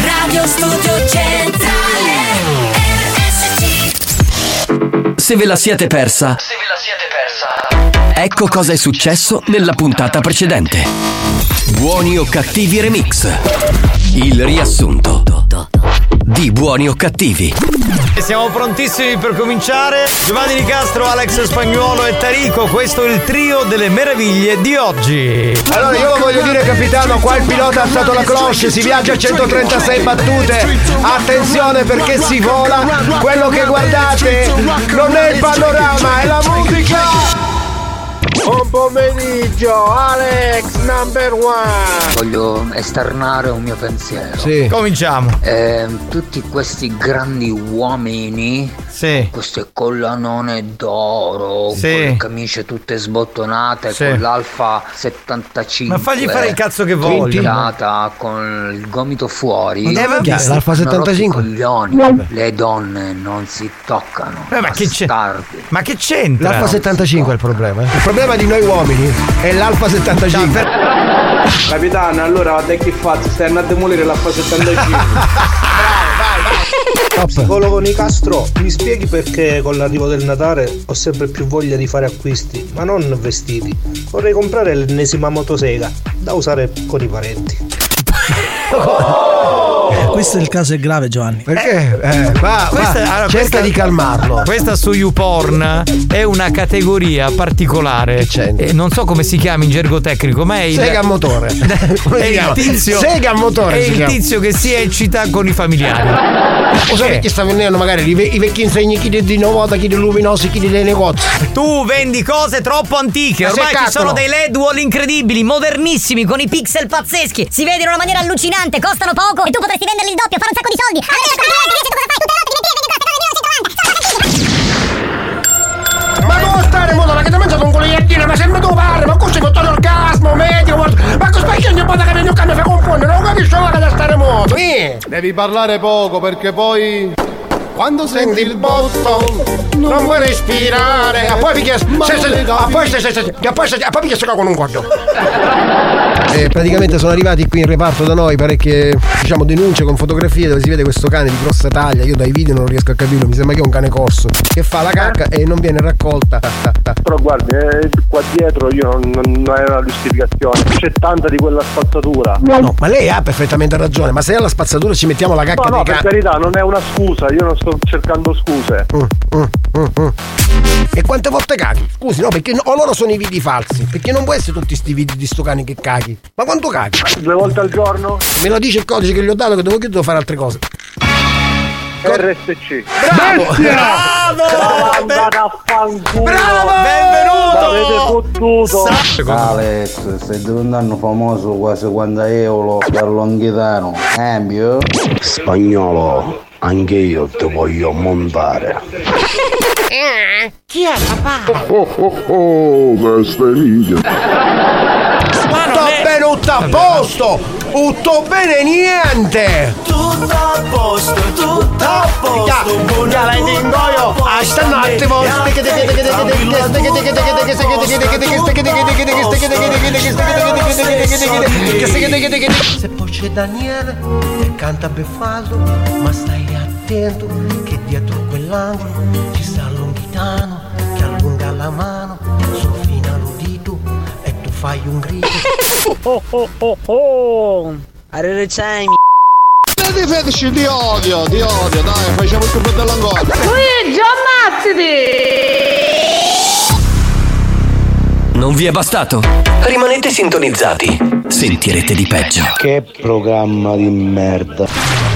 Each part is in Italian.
Radio Studio Centrale RSC Se ve la siete persa, ecco cosa è successo nella puntata precedente. Buoni o cattivi remix. Il riassunto di Buoni o cattivi. E siamo prontissimi per cominciare. Giovanni Nicastro, Alex Spagnuolo e Tarico, questo è il trio delle meraviglie di oggi. Allora io lo voglio dire capitano, qua il pilota ha alzato la cloche, si viaggia a 136 battute. Attenzione perché si vola. Quello che guardate non è il panorama, è la musica. Buon pomeriggio, Alex number one. Voglio esternare un mio pensiero. Sì. Cominciamo. Eh, tutti questi grandi uomini, Sì. queste collanone d'oro, Sì. con le camicie tutte sbottonate, Sì. con l'Alfa 75. Ma fagli fare il cazzo che. Twintata, con il gomito fuori. Ma è? L'Alfa Sono rotti 75? coglioni. Le donne non si toccano. Eh, ma che c'è? Ma che c'entra? L'Alfa 75 è il problema. eh. Il problema di noi uomini è l'Alfa 75. Capitano, allora da che fazzo? Stai andando a demolire la fase 75. Psicologo Nicastro, mi spieghi perché con l'arrivo del Natale ho sempre più voglia di fare acquisti, ma non vestiti. Vorrei comprare l'ennesima motosega da usare con i parenti. Questo è il caso è grave, Giovanni. Perché? Eh, va, va, Questa- allora, cerca questa- di calmarlo. Questa su YouPorn è una categoria particolare. Che c'entra? E non so come si chiama in gergo tecnico, ma è il. Sega a motore. Come è si il tizio. Sega a motore È il chiama. tizio che si eccita con i familiari. Lo sai Eh. perché sta vendendo magari i, ve- i vecchi insegni, chi di, di Novota, chi di Luminosi, chi di dei negozi. Tu vendi cose troppo antiche. Ma Ormai ci sono no. dei LED wall incredibili, modernissimi, con i pixel pazzeschi. Si vedono in una maniera allucinante, costano poco e tu potresti venderli il doppio, fare un sacco di soldi. Allora, tu cosa fai? Tutte le notti ti metti a vedere queste cose, Ma come stare, Madonna, che ti ho mangiato un coligliettino, ma sembra tuo padre, ma così con tutto l'orgasmo, medio, ma con specchio poi che vieni a mi fa confondere, non capisci ma da stare moto, eh? Devi parlare poco perché poi. Quando Senti il botto, non vuoi respirare, e poi picchia, se, se, ah, poi se, se, se, e poi se, e poi picchia con un cordo. Eh, praticamente sono arrivati qui in reparto da noi parecchie diciamo denunce con fotografie dove si vede questo cane di grossa taglia io dai video non riesco a capirlo mi sembra che è un cane corso che fa la cacca e non viene raccolta Ta, ta, ta. Però guardi, eh, qua dietro io non, non, non era una giustificazione. C'è tanta di quella spazzatura. no ma lei ha perfettamente ragione ma se alla spazzatura ci mettiamo la No, cacca no, dei per carità, non è una scusa, io non sto cercando scuse. Mm, mm, mm, mm. E quante volte caghi? Scusi, no, perché no- o loro sono i video falsi? Perché non può essere tutti sti video di sto cane che caghi. Ma quanto caghi? Due volte al giorno? Me lo dice il codice che gli ho dato che devo, che devo fare altre cose. RSC. Bravo! Andate a fanculo! Bravo! L'avete fottuto! Alex, stai diventando famoso quasi quando euro per Longhitano. Cambio? Spagnolo, anche io ti voglio montare. Oh oh oh, bestemiglia! Tutto bene, tutto a posto! Tutto bene, niente! Tutto a posto, tutto a posto Ya, la ingoio! Hasta un attimo! Se poi c'è Daniele che canta beffardo, ma stai attento che dietro quell'angolo ci sta Longhitano che allunga la mano sul fino all'udito e tu fai un grido. Oh oh oh oh! Arrecemi! Difendici, ti odio, ti odio, dai, facciamo il tuo fratello ancora! Luigi, ammazzati! Non vi è bastato? Rimanete sintonizzati. Sentirete di peggio. Che programma di merda.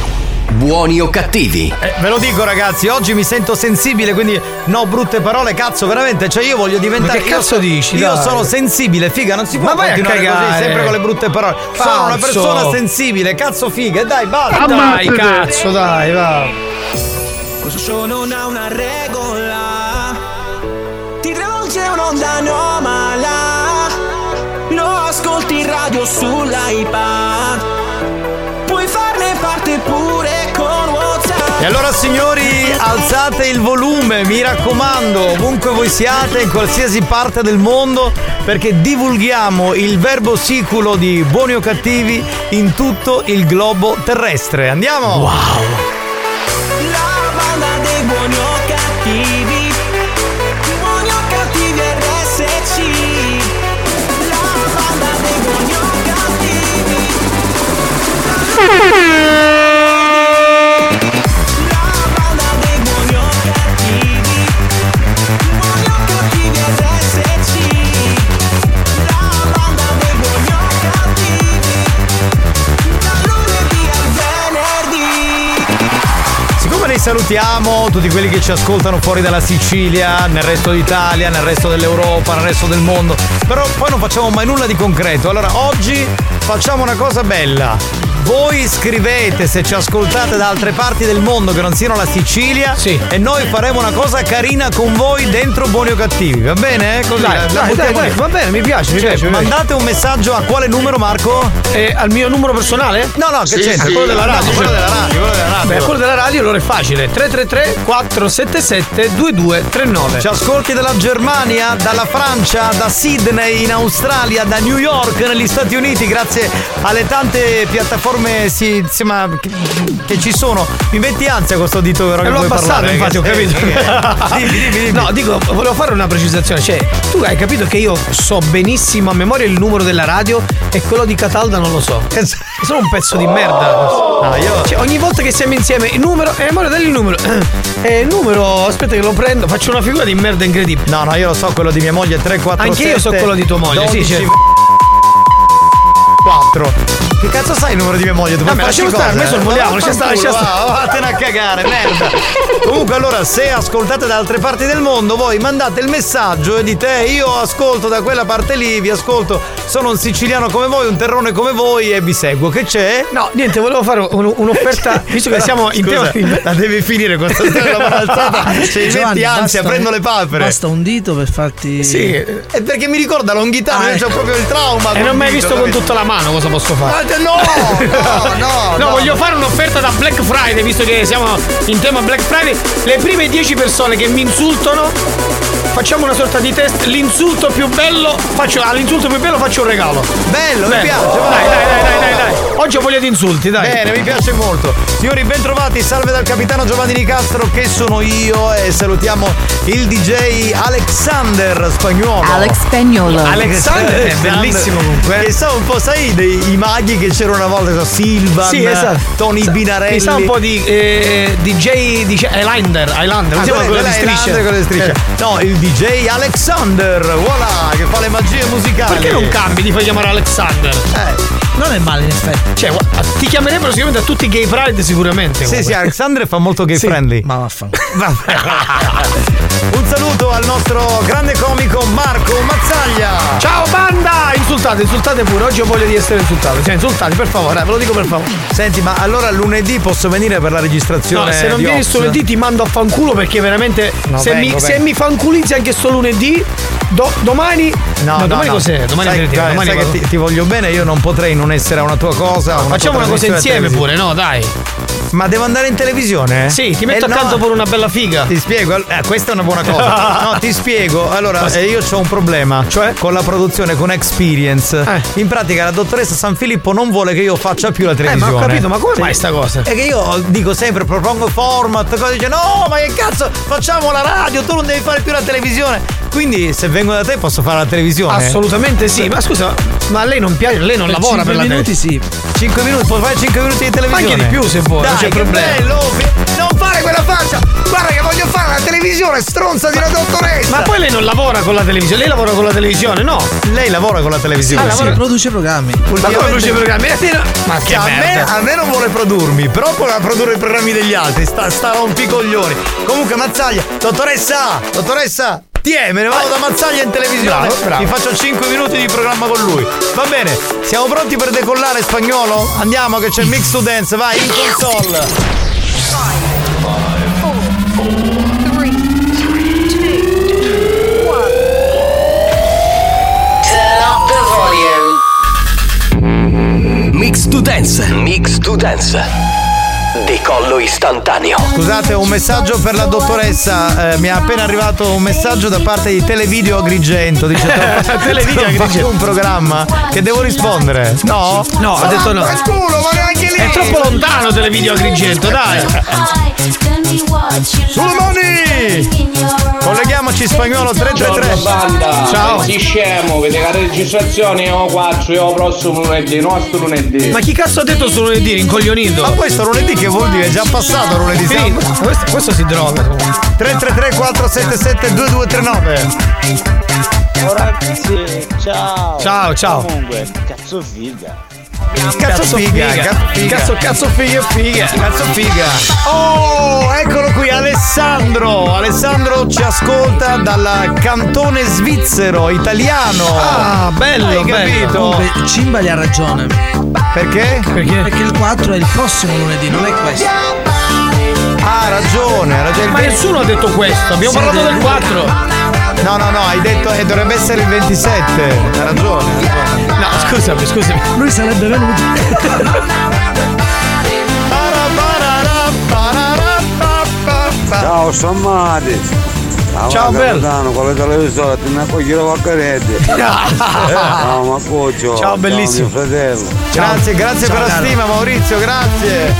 Buoni o cattivi? Eh, ve lo dico ragazzi, oggi mi sento sensibile, quindi no brutte parole, cazzo, veramente, cioè io voglio diventare... Ma che io cazzo so- dici, Io dai? sono sensibile, figa, non si può Ma vai a continuare così, cagare. sempre con le brutte parole. Sono una Falso. persona sensibile, cazzo figa, dai, basta. Dai, cazzo, dai, va. Questo show non ha una regola. Ti travolge un'onda anomala. Lo ascolti in radio sull'iPad. E allora signori, alzate il volume, mi raccomando, ovunque voi siate, in qualsiasi parte del mondo, perché divulghiamo il verbo siculo di buoni o cattivi in tutto il globo terrestre. Andiamo! Wow! La banda dei buoni o cattivi. Buoni o cattivi RSC. La banda dei buoni o cattivi. Salutiamo tutti quelli che ci ascoltano fuori dalla Sicilia, nel resto d'Italia, nel resto dell'Europa, nel resto del mondo, però poi non facciamo mai nulla di concreto. Allora oggi facciamo una cosa bella. Voi scrivete se ci ascoltate da altre parti del mondo che non siano la Sicilia e noi faremo una cosa carina con voi dentro Buoni o Cattivi, va bene? Così Dai, la- la dai, dai, lì. va bene, mi piace, mi Cioè, piace. Mandate un messaggio a quale numero Marco? Eh, al mio numero personale? No, no, che Sì, c'entra? sì. Quello della radio, quello quello della della radio, quello della radio. Beh, quello della radio allora è facile. 333 477 2239. Ci ascolti dalla Germania, dalla Francia, da Sydney in Australia, da New York negli Stati Uniti, grazie alle tante piattaforme sì, insomma, che, che ci sono. Mi metti ansia questo dito vero E che l'ho abbassato, parlare, infatti, ho che- capito. che- dimmi, dimmi, dimmi. No, dico, volevo fare una precisazione. Cioè, tu hai capito che io so benissimo a memoria il numero della radio e quello di Catalda non lo so. Sono un pezzo di merda. No, io- Cioè, ogni volta che siamo insieme, il numero, e memoria del numero. E il numero, aspetta che lo prendo, faccio una figura di merda incredibile. No, no, io lo so, quello di mia moglie 3, 4, Anche io so quello di tua moglie, sì, 12, cioè. 4. Che cazzo sai il numero di mia moglie? Ma lasci lasciamo stare, noi sorvoliamo, lascia stare, lascia stare. va, Vattene a cagare, merda. Comunque, allora, se ascoltate da altre parti del mondo, voi mandate il messaggio e dite: "Eh, Io ascolto da quella parte lì, vi ascolto, sono un siciliano come voi, un terrone come voi e vi seguo. Che c'è? No, niente, volevo fare un- un'offerta, visto che siamo in Scusa, tema. La devi finire questa storia della mano alzata. Se Giovanni, metti ansia, basta- prendo le palpere. Basta un dito per farti. Sì, è perché mi ricorda Longhitano, Ah, io ecco. ho proprio il trauma. E non ho mai visto con tutta la mano cosa posso fare. Ma no, no, no, No, voglio fare un'offerta da Black Friday, visto che siamo in tema Black Friday. Le prime 10 persone che mi insultano, facciamo una sorta di test. L'insulto più bello, faccio, all'insulto più bello faccio un regalo. Bello, mi Bene. piace. Dai, vai. dai, dai, dai, dai, dai. Oggi ho voglia di insulti, dai. Bene, mi piace molto. Signori, bentrovati, salve dal capitano Giovanni Nicastro che sono io e salutiamo il DJ Alexander Spagnuolo. Alex Spagnolo. Alexander è bellissimo comunque. Che sa un po', sai, dei i maghi che c'erano una volta, so, Silvan, Sì, esatto. Tony Sa- Binarelli. Mi sa un po' di eh, DJ, DJ Highlander, Highlander, Ah, mi sembra quello di l'altra, quello di striscia. Eh. No, il DJ Alexander, voilà, che fa le magie musicali. Perché non cambi di fai chiamare Alexander? Eh. Non è male, in effetti. Cioè, ti chiamerebbero sicuramente a tutti i gay pride sicuramente. Sì, comunque. sì, Alexander fa molto gay Sì. friendly. Ma vaffanculo. Un saluto al nostro grande comico Marco Mazzaglia. Ciao banda! Insultate, insultate pure. Oggi ho voglia di essere insultato. Cioè, insultate, per favore, eh, ve lo dico per favore. Senti, ma allora lunedì posso venire per la registrazione? No, se non di vieni Ops? lunedì ti mando a fanculo perché veramente No, se, vengo, mi, se vengo. mi fanculizzi anche sto lunedì, do- domani. No, no, domani no. cos'è? Domani sai, aperitivo, sai domani che ti, ti voglio bene, io non potrei non essere una tua cosa. una Facciamo tua una cosa insieme televisiva. pure, no? Dai. Ma devo andare in televisione? Sì, ti metto Eh, no. accanto pure una bella figa. Ti spiego, eh, questa è una buona cosa. No, ti spiego. Allora, eh, io ho un problema. Cioè? Con la produzione, con Experience. Eh. In pratica, la dottoressa San Filippo non vuole che io faccia più la Eh, ma televisione. ho capito, ma come Sì. mai sta cosa? È che io dico sempre, propongo format, cosa dice, no, ma che cazzo, facciamo la radio, tu non devi fare più la televisione. quindi se vengo da te posso fare la televisione? Assolutamente sì, ma scusa, ma a lei non piace, lei non Per lavora per cinque la minuti televisione. sì. 5 minuti, puoi fare 5 minuti di televisione? Anche di più se vuoi, Dai, non c'è problema. bello! Non fare quella faccia! Guarda che voglio fare la televisione, stronza di una dottoressa! Ma poi lei non lavora con la televisione, lei lavora con la televisione, no? Lei lavora con la televisione. Ah, lavora- Produce programmi. Ma come produce programmi? Eh, sì. Ma che a me, a me non vuole produrmi, però vuole produrre i programmi degli altri. Sta, sta rompicoglioni. Comunque, Mazzaglia, dottoressa, dottoressa. Me ne vado da Mazzaglia in televisione. Bravo, bravo. Mi faccio 5 minuti di programma con lui. Va bene, siamo pronti per decollare spagnolo? Andiamo che c'è il mix to dance, vai in console. Mix to dance. Mix to dance. Decollo istantaneo. Scusate, un messaggio per la dottoressa. Eh, mi è appena arrivato un messaggio da parte di Televideo Agrigento. Dice Televideo "Faccio Agrigento." un programma che devo rispondere. No? No, ha detto no. Ma culo, ma neanche lì! È troppo lontano televideo Agrigento, dai. Sulle mani! Colleghiamoci spagnolo 333. banda Ciao. Sei scemo che la registrazione è 4 io prossimo lunedì nostro lunedì Ma chi cazzo ha detto su lunedì, rincoglionito? Ma questo lunedì che vuol dire? È già passato lunedì. Sì, questo, questo si droga. 333 477 2239. Ragazzi, ciao. Ciao, ciao. Comunque, cazzo figa. Cazzo figa, cazzo figa. Cazzo, cazzo figa, figa. Cazzo figa. Oh, eccolo qui Alessandro. Alessandro ci ascolta dal cantone svizzero, italiano. Ah, bello, Hai bello. capito? Comunque, Cimbali ha ragione. Perché? Perché? Perché il 4 è il prossimo lunedì, non è questo. Ha ragione, ha ragione. Ma nessuno ha detto questo, abbiamo parlato del del- 4. No, no, no, hai detto che dovrebbe essere il 27. Ha ragione. ha ragione. No, scusami, scusami. Lui sarebbe venuto. Ciao, sono Mati. Ciao, bello. Con le televisore ti ne cogliere vaccaretti. Ciao, Macuccio. Ciao, bellissimo. mio fratello. Grazie, grazie Ciao, per la stima Maurizio, grazie.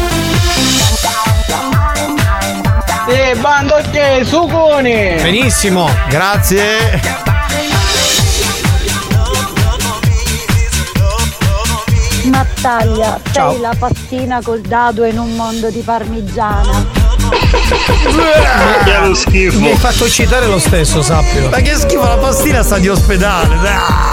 Eh, bando ok, suconi. Benissimo. Grazie. Battaglia, Ciao. sei la pastina col dado in un mondo di parmigiana. Che lo schifo. Mi hai fatto citare lo stesso, sappilo. Ma che schifo la pastina sta di ospedale. Ah.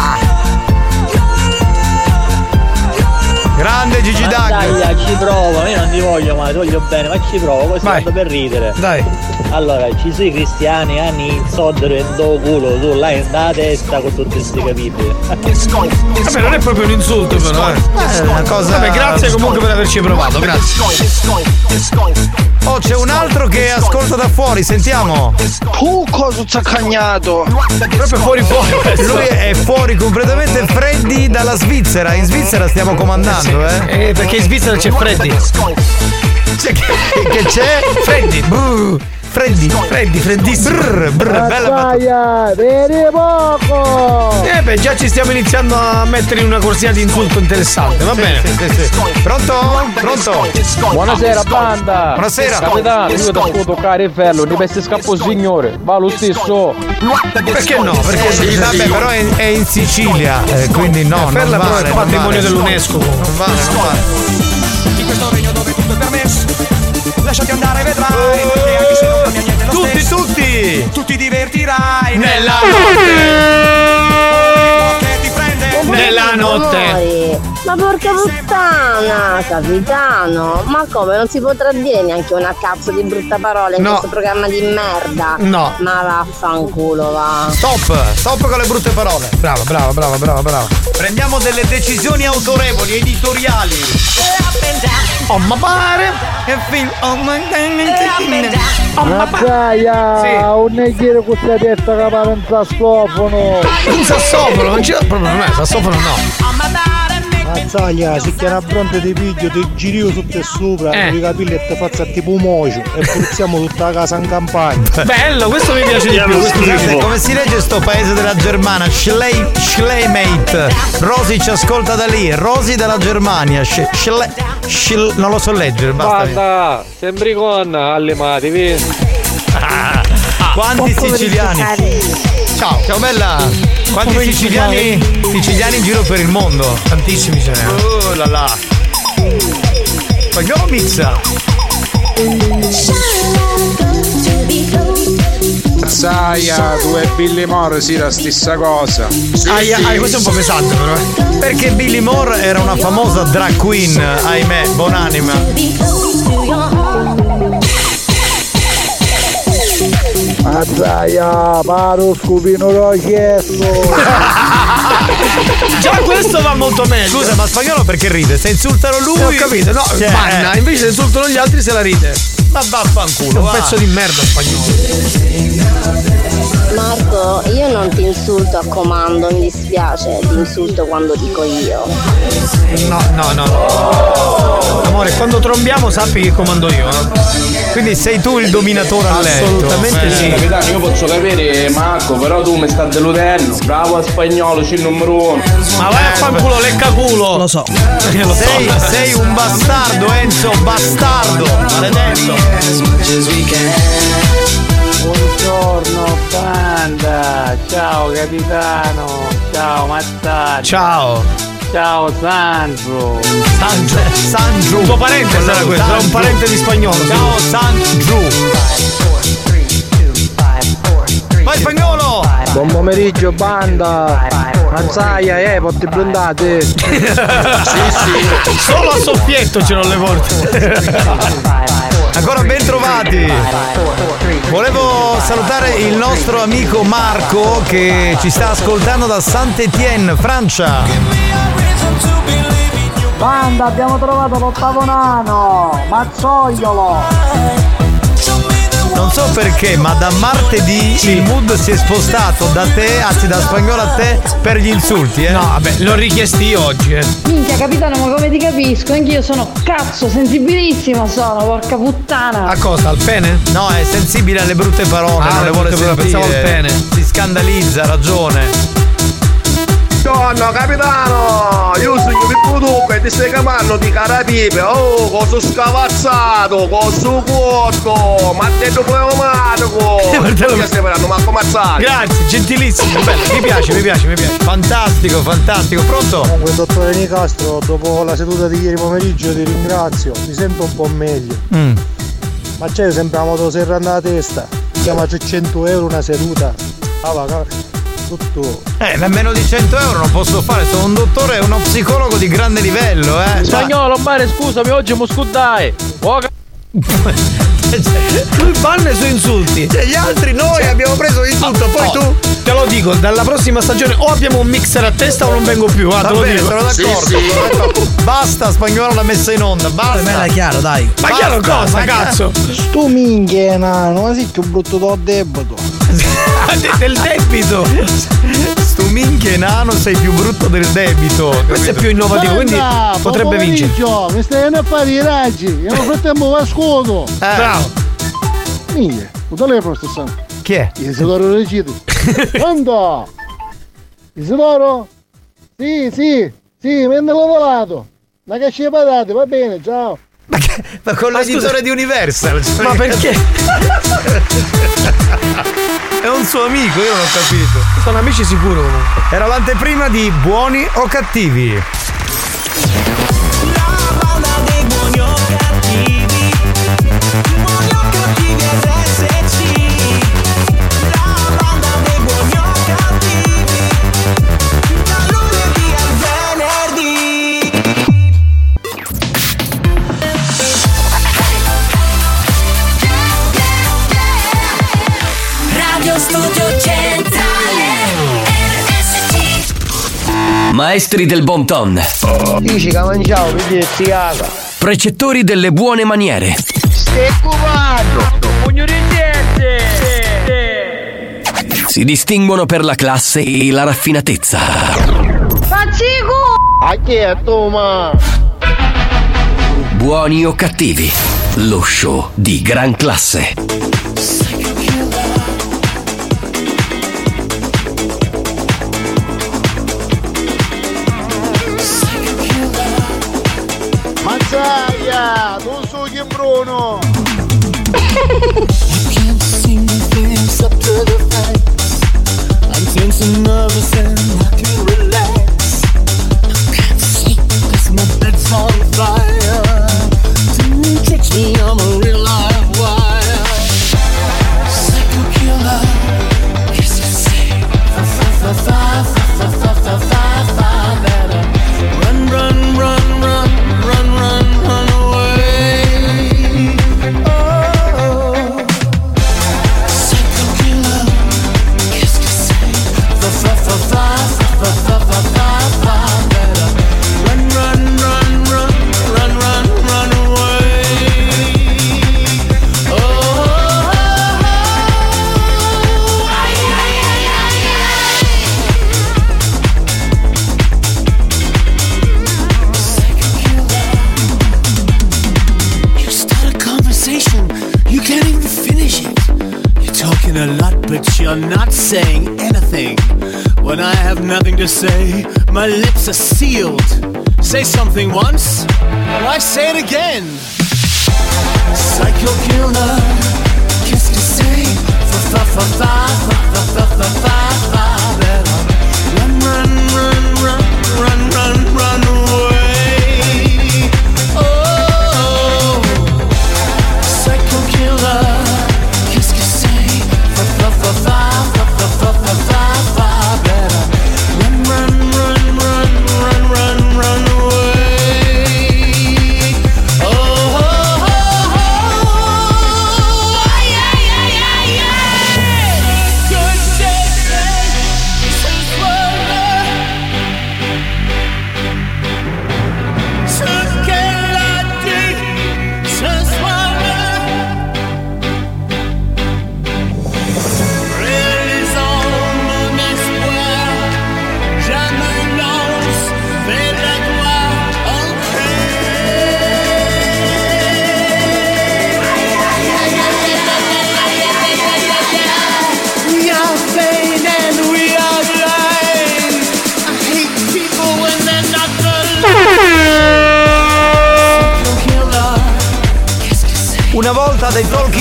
Grande Gigi Dag. Battaglia, ci provo, io non ti voglio ma ti voglio bene, ma ci provo, questo Vai. tanto per ridere. Dai. Allora, ci sono i cristiani, soddero in do culo, tu là in da testa con tutti questi capitoli. Vabbè, non è proprio un insulto, però. Eh. È una cosa. Vabbè, grazie comunque per averci provato, grazie. Oh, c'è un altro che ascolta da fuori, sentiamo. Tu cosa zaccagnato? Proprio fuori fuori. questo. Lui è fuori completamente freddi dalla Svizzera. In Svizzera stiamo comandando, eh? Eh, perché in Svizzera c'è Freddy. C'è che, che c'è? Freddy. Brr, Freddy. Freddy, freddissimo. Brr, brr, bella battuta. Battaglia, vedi poco! Eh beh, già ci stiamo iniziando a mettere in una corsia di insulto interessante, va bene. Sì, sì, sì. Pronto? Pronto? Buonasera banda! Buonasera. Capitano, io ti ascolto toccare il ferro, di peste scappo signore, va lo stesso! Perché no? Perché Sì, vabbè, però è, è in Sicilia, eh, quindi no, non Perla però vale, è non patrimonio vale. dell'UNESCO. Non vale, non vale. In questo regno dove tutto è permesso Lasciati andare vedrai Perché anche se non cambia niente lo Tutti, stesso tutti! Tu ti divertirai Nella notte Che ti prende Nella notte. Ma porca puttana, capitano! Ma come? Non si potrà dire neanche una cazzo di brutta parola in No. questo programma di merda? No. Ma vaffanculo, va. Stop, stop con le brutte parole. Brava, brava, brava, brava, brava. Prendiamo delle decisioni autorevoli, editoriali. Oh, ma pare. E film. Oh, ma Oh, pare. Battaglia, Sì. un neghiere con questa testa che pare un sassofono! Un sassofono, non c'è proprio non è, sassofono no. Mazzaglia, se chiama pronto di piglio, ti giri io sotto e sopra, Eh. i capelli e ti faccia tipo un mocio e puzziamo tutta la casa in campagna. Bello, questo mi piace di più. questo mi piace di Scusate, più. come si legge sto paese della Germania? Schlei, Schleimate. Rosi ci ascolta da lì. Rosi dalla Germania. Sch- Schle, Schl- non lo so leggere, basta. Banda, sembri con alle mati, vedi? Quanti siciliani? Ciao. Ciao bella. Quanti Come siciliani, siciliani in giro per il mondo? Tantissimi ce ne Oh là là. Spagnolo mixza. Saia, tu e Billy Moore sì la stessa cosa. Aia, aia, questo è un po' pesante però. eh. Perché Billy Moore era una famosa drag queen, ahimè, buonanima. Mazzaia, paro scupino l'ho chiesto. Già questo va molto meglio. Scusa, ma spagnolo perché ride? Se insultano lui. Ho capito, no, Cioè, panna, eh. invece se insultano gli altri se la ride. Ma vaffanculo. È un va. pezzo di merda spagnolo. Marco, io non ti insulto a comando, mi dispiace, ti insulto quando dico io. No, no, no, no. Amore, quando trombiamo sappi che comando io. eh. Quindi sei tu il dominatore a letto. Assolutamente Eh. sì. Capitano, io posso capire Marco, però tu mi stai deludendo. Bravo a spagnolo, c'è il numero uno. Ma vai a fanculo, lecca culo. Lo so. Lo so. Sei, sei un bastardo, Enzo, bastardo. Maledetto. Buongiorno banda, ciao capitano, ciao Mazzari. Ciao. Ciao Sandro. Sandro. Sandro. Tuo parente sarà questo, era un parente di spagnolo. Ciao Sandro. Vai spagnolo! Buon pomeriggio banda. Mazzaia, eh, porti blindate. sì, sì. Solo a soffietto ce l'ho le porte. Ancora ben trovati. Volevo salutare il nostro amico Marco che ci sta ascoltando da Saint-Étienne, Francia. Banda, abbiamo trovato l'ottavo nano, Mazzoiolo. Non so perché, ma da martedì il mood si è spostato da te, anzi da spagnolo a te, per gli insulti, eh? No, vabbè, l'ho richiesti io oggi, eh. Minchia capitano, ma come ti capisco? Anch'io sono cazzo, sensibilissima sono, porca puttana. A cosa? Al pene? No, è sensibile alle brutte parole, Ah, non le vuole sentire. pensavo al pene. Si scandalizza, ha ragione. Buongiorno capitano, io sono Pippo Duca e ti stai chiamando di carapipe, oh, cosa scavazzato, cosa cuoto, ma detto pneumatico, Martello- che stai parlando, Marco Mazzari? Grazie, gentilissimo, bello, mi piace, mi piace, mi piace. Fantastico, fantastico, pronto? Comunque, dottore Nicastro, dopo la seduta di ieri pomeriggio ti ringrazio, mi sento un po' meglio. Mm. Ma c'è sempre la motoserra alla testa, chiama 100 euro una seduta. Ah, va, tutto. Eh, nemmeno di 100 euro non posso fare, sono un dottore e uno psicologo di grande livello, eh. Spagnolo, mare, scusami, oggi muscudai. Oh, ca- Lui banna i suoi insulti. Cioè, gli altri noi abbiamo preso di tutto, poi Oh, tu. Te lo dico, dalla prossima stagione o abbiamo un mixer a testa o non vengo più. Ah, Va te lo bene, dico. sono d'accordo. sono d'accordo. Basta, spagnolo l'ha messa in onda, basta. Me era chiaro, dai. Ma chiaro Basta, cosa, ma- cazzo? Sto minchia, nano, ma sì che brutto do debito. De- del debito. Sto minchia nano sei più brutto del debito. Questo è più innovativo, quindi potrebbe vincere. Mi stai a fare i raggi. Io nel frattempo va scudo. Bravo. Minchia, un telefono stesso. Chi è? Isidoro Regito. Pronto? Isidoro? Sì, sì, sì, mi hanno lavorato. Una caccia di patate, va bene, ciao. Ma con l'editore di Universal. cioè- Ma perché? È un suo amico, io non ho capito. Sono amici sicuro comunque. Era l'anteprima di Buoni o Cattivi. Maestri del bon ton. Dici che mangiavo, vedi ziaga. Precettori delle buone maniere. Stai cubando. Pugno di niente. Si distinguono per la classe e la raffinatezza. Faccico! A chi è tu, ma? Buoni o cattivi. Lo show di gran classe. Chi a lot, but you're not saying anything. When I have nothing to say, my lips are sealed. Say something once, why say it again? Psycho killer, qu'est-ce que c'est? Fa fa fa fa fa fa fa fa Run, run, run, run, run, run, run.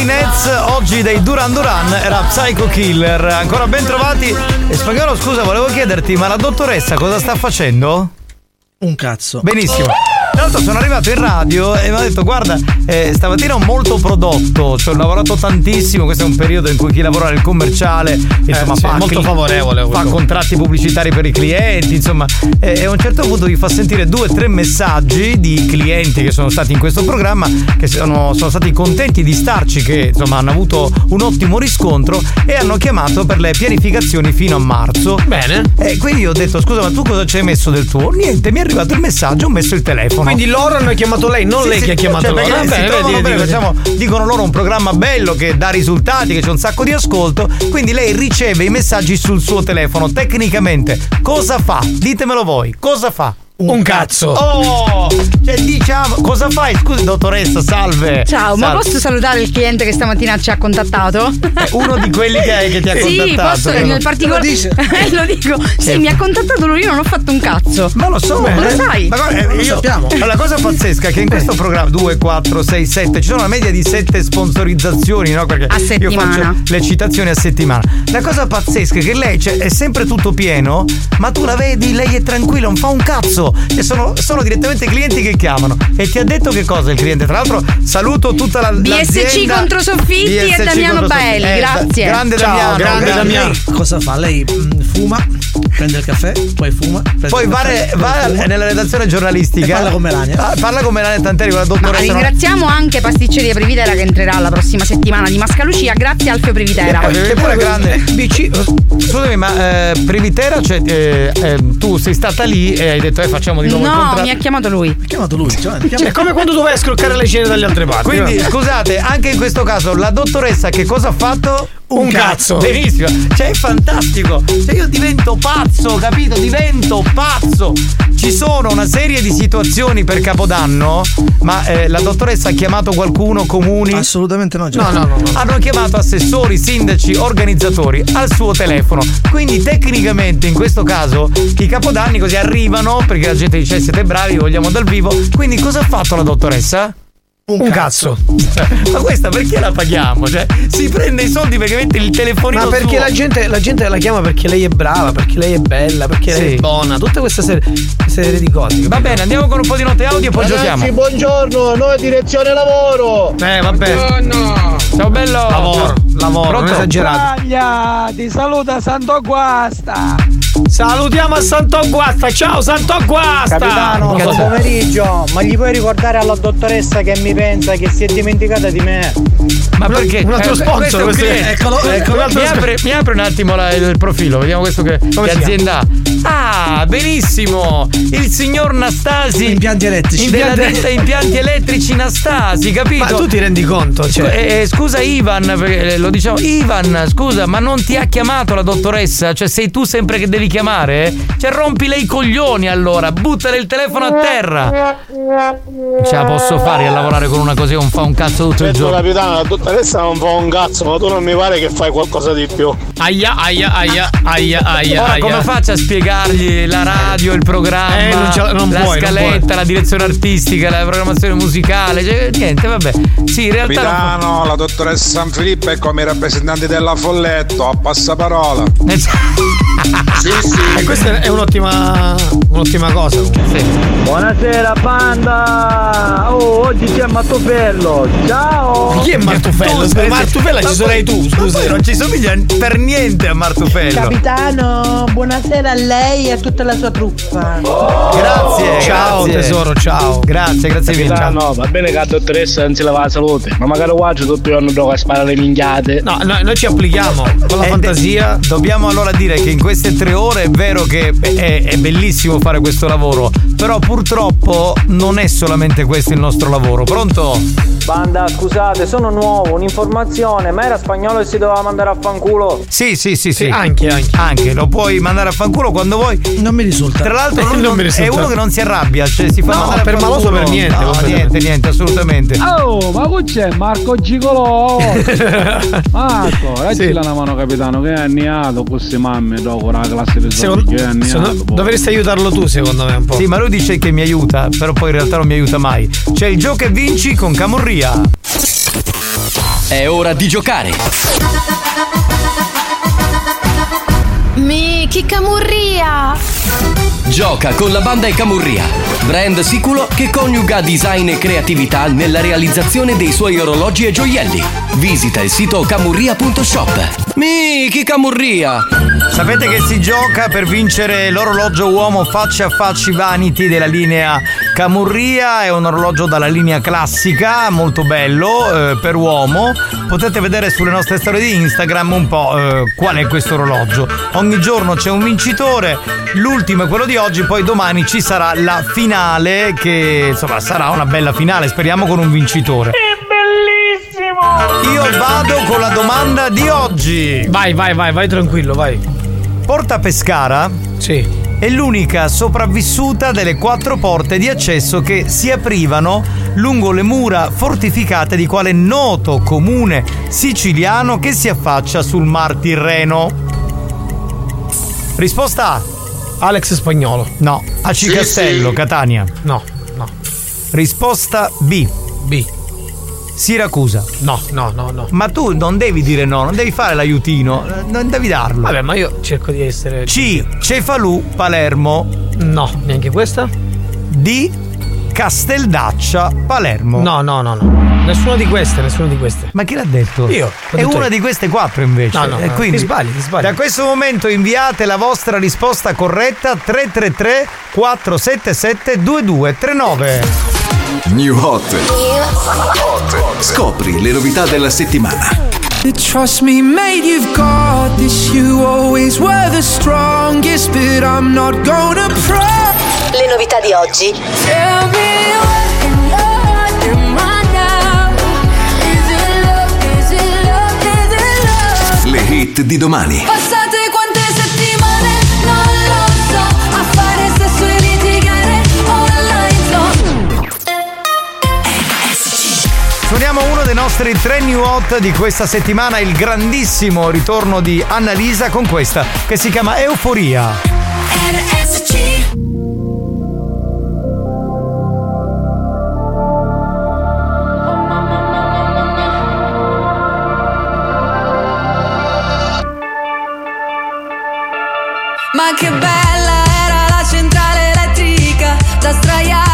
Heads, oggi dei Duran Duran era Psycho Killer. Ancora ben trovati. E spagnolo, scusa, volevo chiederti, ma la dottoressa cosa sta facendo? Un cazzo. Benissimo. L'altro sono arrivato in radio e mi ha detto guarda eh, stamattina ho molto prodotto, cioè ho lavorato tantissimo, questo è un periodo in cui chi lavora nel commerciale insomma, sì, fa, molto favorevole fa quello. contratti pubblicitari per i clienti, insomma e, e a un certo punto vi fa sentire due o tre messaggi di clienti che sono stati in questo programma che sono, sono stati contenti di starci, che insomma hanno avuto un ottimo riscontro e hanno chiamato per le pianificazioni fino a marzo. Bene. E quindi ho detto scusa ma tu cosa ci hai messo del tuo? Niente, mi è arrivato il messaggio, ho messo il telefono. Quindi loro hanno chiamato lei, non Sì, lei sì, che ha chiamato cioè, loro. perché Va si vedi, bene, vedi. facciamo- dicono loro un programma bello che dà risultati, che c'è un sacco di ascolto, quindi lei riceve i messaggi sul suo telefono. Tecnicamente, cosa fa? Ditemelo voi, cosa fa? Un cazzo. Oh! Cioè, diciamo, cosa fai? Scusi, dottoressa, salve. Ciao, ma Salve. posso salutare il cliente che stamattina ci ha contattato? È uno di quelli che, che ti ha sì, contattato. posso, che nel particolare. Eh, lo dico. Sì, Eh. mi ha contattato lui, io non ho fatto un cazzo. Ma lo so, lo sai. Ma guarda, eh, io- Allora, la cosa pazzesca è che in questo programma 2, 4, 6, 7 ci sono una media di 7 sponsorizzazioni, no? Perché A io settimana. faccio le citazioni a settimana. La cosa pazzesca è che lei cioè, è sempre tutto pieno, ma tu la vedi, lei è tranquilla, non fa un cazzo. E sono, sono direttamente i clienti che chiamano. E ti ha detto che cosa il cliente? Tra l'altro, saluto tutta la BSC contro Soffitti e BSC Damiano contro Soffitti. Baelli, Eh, grazie. Grande Ciao, Damiano, grande grande Damiano. Cosa fa? Lei mm, fuma, prende il caffè, poi fuma, Poi va, caffè, nella redazione giornalistica. E parla con Melania. Ah, parla con Melania Tanteri, con la Ma dottoressa. no? ringraziamo anche Pasticceria Privitera che entrerà la prossima settimana di Mascalucia, grazie Alfio Privitera. Eh, che pure grande. BC. Scusami, ma eh, Privitera, cioè, eh, eh, tu sei stata lì e hai detto, eh, facciamo di nuovo il No, contratto. mi ha chiamato lui. Mi ha chiamato lui, cioè, mi Cioè, è come quando tu vai a scroccare le scene dalle altre parti. Quindi, no? scusate, anche in questo caso, la dottoressa che cosa ha fatto? Un cazzo. Benissimo. Cioè, è fantastico. Cioè, io divento pazzo, capito? Divento pazzo. Ci sono una serie di situazioni per Capodanno, ma eh, la dottoressa ha chiamato qualcuno, comuni? Assolutamente no. No, no, no, no. Hanno chiamato assessori, sindaci, organizzatori al suo telefono. Quindi tecnicamente in questo caso i capodanni così arrivano perché la gente dice "Eh, siete bravi, vogliamo dal vivo. Quindi cosa ha fatto la dottoressa? Un cazzo. Ma questa perché la paghiamo? Cioè, si prende i soldi perché mette il telefonino Ma perché suo. la gente, la gente la chiama perché lei è brava, perché lei è bella, perché lei Sì. è buona, tutte queste serie, serie di cose. Va bene, andiamo con un po' di note audio e poi giochiamo. buongiorno, noi direzione lavoro. Eh, vabbè. Ciao bello. Lavoro, lavoro, non Pronto? esagerato. Taglia, ti saluta Santo Guasta. Salutiamo a Santo Guasta, ciao Santo Guasta! Capitano, buon pomeriggio, ma gli puoi ricordare alla dottoressa che mi pensa che si è dimenticata di me? Ma perché? un altro Eh, sponsor, questo è un questo è- eccolo, eccolo, mi, un altro apre, mi apre un attimo la- il profilo, vediamo questo che, Come che azienda ha. Ah, benissimo! Il signor Nastasi. Impianti elettrici. Della Impianti- ditta impianti elettrici Nastasi, capito? Ma tu ti rendi conto? Cioè, Eh, eh, scusa Ivan, perché lo diciamo Ivan, scusa, ma non ti ha chiamato la dottoressa? Cioè sei tu sempre che devi devi chiamare? Cioè rompile i coglioni allora, buttale il telefono a terra. Non ce la posso fare a lavorare con una così non fa un cazzo tutto il giorno. capitano, la dottoressa non fa un cazzo, ma tu non mi pare che fai qualcosa di più. Aia, aia, aia, aia, aia. Ora aia. come faccio a spiegargli la radio, il programma, Eh, non la- non la puoi, scaletta, la direzione artistica, la programmazione musicale? Cioè, niente, vabbè. Sì, in realtà. non Capitano, la dottoressa San Filippo è come i rappresentanti della Folletto, a passaparola. Eh, sì, E questa è un'ottima, un'ottima cosa. Buonasera banda! Oh, oggi c'è Mattofello! Ciao! Chi è Martufello? Tu, Scusa, Martufella ci sarai tu, scusa. non ci somiglia per niente a Martufello. Capitano, buonasera a lei e a tutta la sua truppa. Grazie. Ciao, grazie. tesoro, ciao. Grazie, grazie mille. Ciao. va bene che la dottoressa non si lava la salute, ma magari qua c'è tutto il giorno gioca a sparare minchiate. No, no, noi ci applichiamo con la Eh, fantasia. Dobbiamo allora dire che in queste tre ore è vero che è, è bellissimo fare questo lavoro, però purtroppo non è solamente questo il nostro lavoro. Pronto? Banda, scusate, sono nuovo, un'informazione, ma era spagnolo e si doveva mandare a fanculo. Sì, sì, sì, sì. anche, anche. Anche, lo puoi mandare a fanculo quando vuoi. Non mi risulta. Tra l'altro lui Non non- mi risulta. è uno che non si arrabbia, cioè si fa No, mandare a per fanculo. maloso per niente, No, niente, niente, assolutamente. Oh, ma qui c'è Marco Gigolò! Marco, dacci Sì. la mano capitano che è anniato queste mamme dopo la classe di Secondo- poi. dovresti aiutarlo tu, secondo me, un po'. Sì, ma lui dice che mi aiuta, però poi in realtà non mi aiuta mai. C'è il gioco e vinci con Camorria. È ora di giocare. Mi chi camurria! Gioca con la banda e Camurria, brand sicuro che coniuga design e creatività nella realizzazione dei suoi orologi e gioielli. Visita il sito camurria.shop. Miki Camurria! Sapete che si gioca per vincere l'orologio uomo faccia a facci vanity della linea Camurria, è un orologio dalla linea classica, molto bello, eh, per uomo. Potete vedere sulle nostre storie di Instagram un po' eh, qual è questo orologio. Ogni giorno c'è un vincitore, l'ultimo è quello di oggi, poi domani ci sarà la finale che insomma sarà una bella finale, speriamo con un vincitore. Bellissimo! Io vado con la domanda di oggi. Vai, vai, vai, vai tranquillo, vai. Porta Pescara Sì. è l'unica sopravvissuta delle quattro porte di accesso che si aprivano lungo le mura fortificate di quale noto comune siciliano che si affaccia sul Mar Tirreno. Risposta A. Alex Spagnolo. No. Aci Sì, Castello, sì. Catania. No, no. Risposta B. B. Siracusa. No, no, no, no. Ma tu non devi dire no, non devi fare l'aiutino, non devi darlo. Vabbè, ma io cerco di essere. C. Cefalù, Palermo. No, neanche questa. D. Casteldaccia, Palermo. No, no, no, no. Nessuna di queste, nessuna di queste. Ma chi l'ha detto? Io. È una di queste quattro invece. No, no, E no, quindi ti sbagli, ti sbagli. Da questo momento inviate la vostra risposta corretta 333 477 2239. New Hot. Scopri le novità della settimana. Trust me, mate, you've got this. You always were the strongest, but I'm not gonna pro. Le novità di oggi. Le hit di domani. Passate quante settimane? Non lo so. A fare sesso e litigare online zone. Suoniamo uno dei nostri tre new hot di questa settimana, il grandissimo ritorno di Annalisa con questa che si chiama Euforia. Ma che bella era la centrale elettrica, da straiati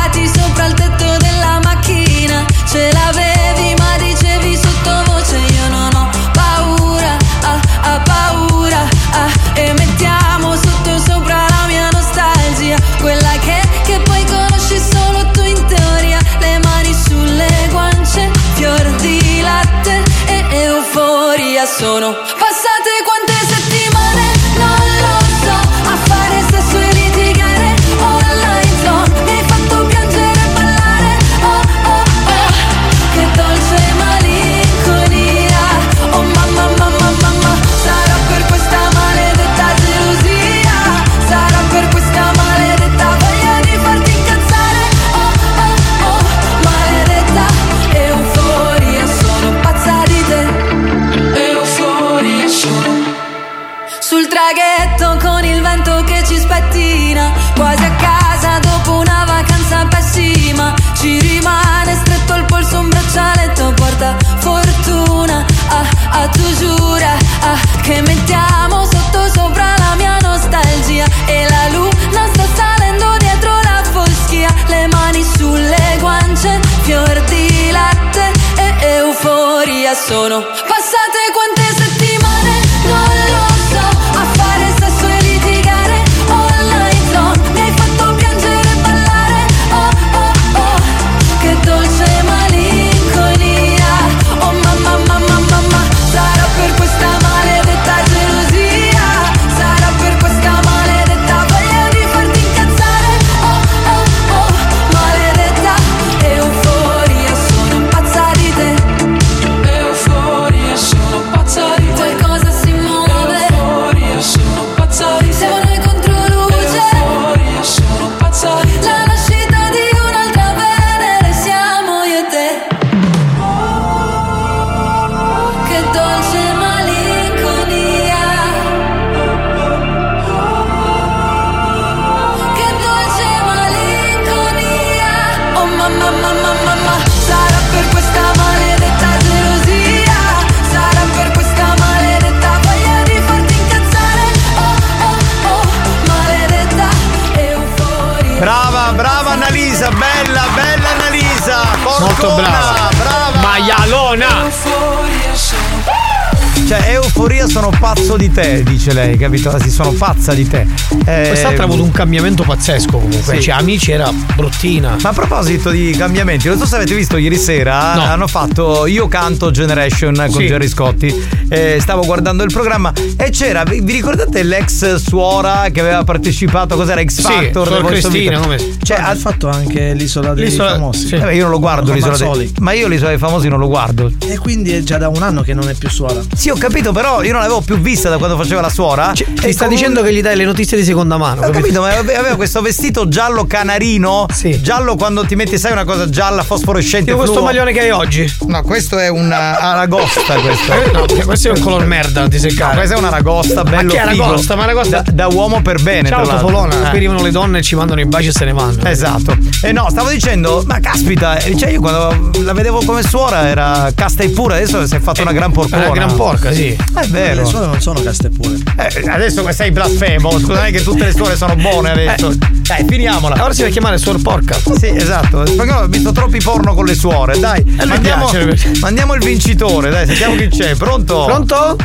euforia sono pazzo di te, dice lei, capito? Sì, sono pazza di te. Eh, Quest'altra ha avuto un cambiamento pazzesco comunque. Sì. Cioè, amici era bruttina. Ma a proposito di cambiamenti, non so se avete visto ieri sera, No. hanno fatto Io canto Generation con Sì. Gerry Scotti. Eh, stavo guardando il programma e c'era, vi, vi ricordate l'ex suora che aveva partecipato? Cos'era? X Sì, Factor? Suor of Cristina, come- Cioè, ha fatto anche l'isola dei L'isola- famosi. sì. Eh io non lo guardo Con l'isola dei. Ma io l'isola dei famosi non lo guardo. E quindi è già da un anno che non è più suora. Sì, ho capito, però io non l'avevo più vista da quando faceva la suora. Ti E sta comunque- dicendo che gli dai le notizie di seconda mano. Ho capito, ma ave- aveva questo vestito giallo canarino. Sì. Giallo quando ti metti, sai, una cosa gialla, fosforescente. Tipo questo maglione che hai oggi. No, questo è un aragosta. Questo. Eh, no, questo è un color merda, non ti No, seccare. questa è un aragosta bello Ma che figo. aragosta? Ma aragosta Da, da uomo per bene. Ciao. Topolona, Eh. qui arrivano le donne e ci mandano i baci e se ne vanno. Esatto. E no, stavo dicendo, ma caspita, eh, cioè io quando la vedevo come suora era casta e pura, adesso si è fatta una gran porcona. Una gran porca, sì. È vero. Le suore non sono caste pure. Eh, adesso sei blasfemo, scusate che tutte le suore sono buone adesso. Dai, finiamola. Ora si deve chiamare suor porca. Sì, esatto. Perché ho visto troppi porno con le suore. Dai, mandiamo, piace. mandiamo il vincitore. Dai, sentiamo chi c'è. Pronto? Pronto?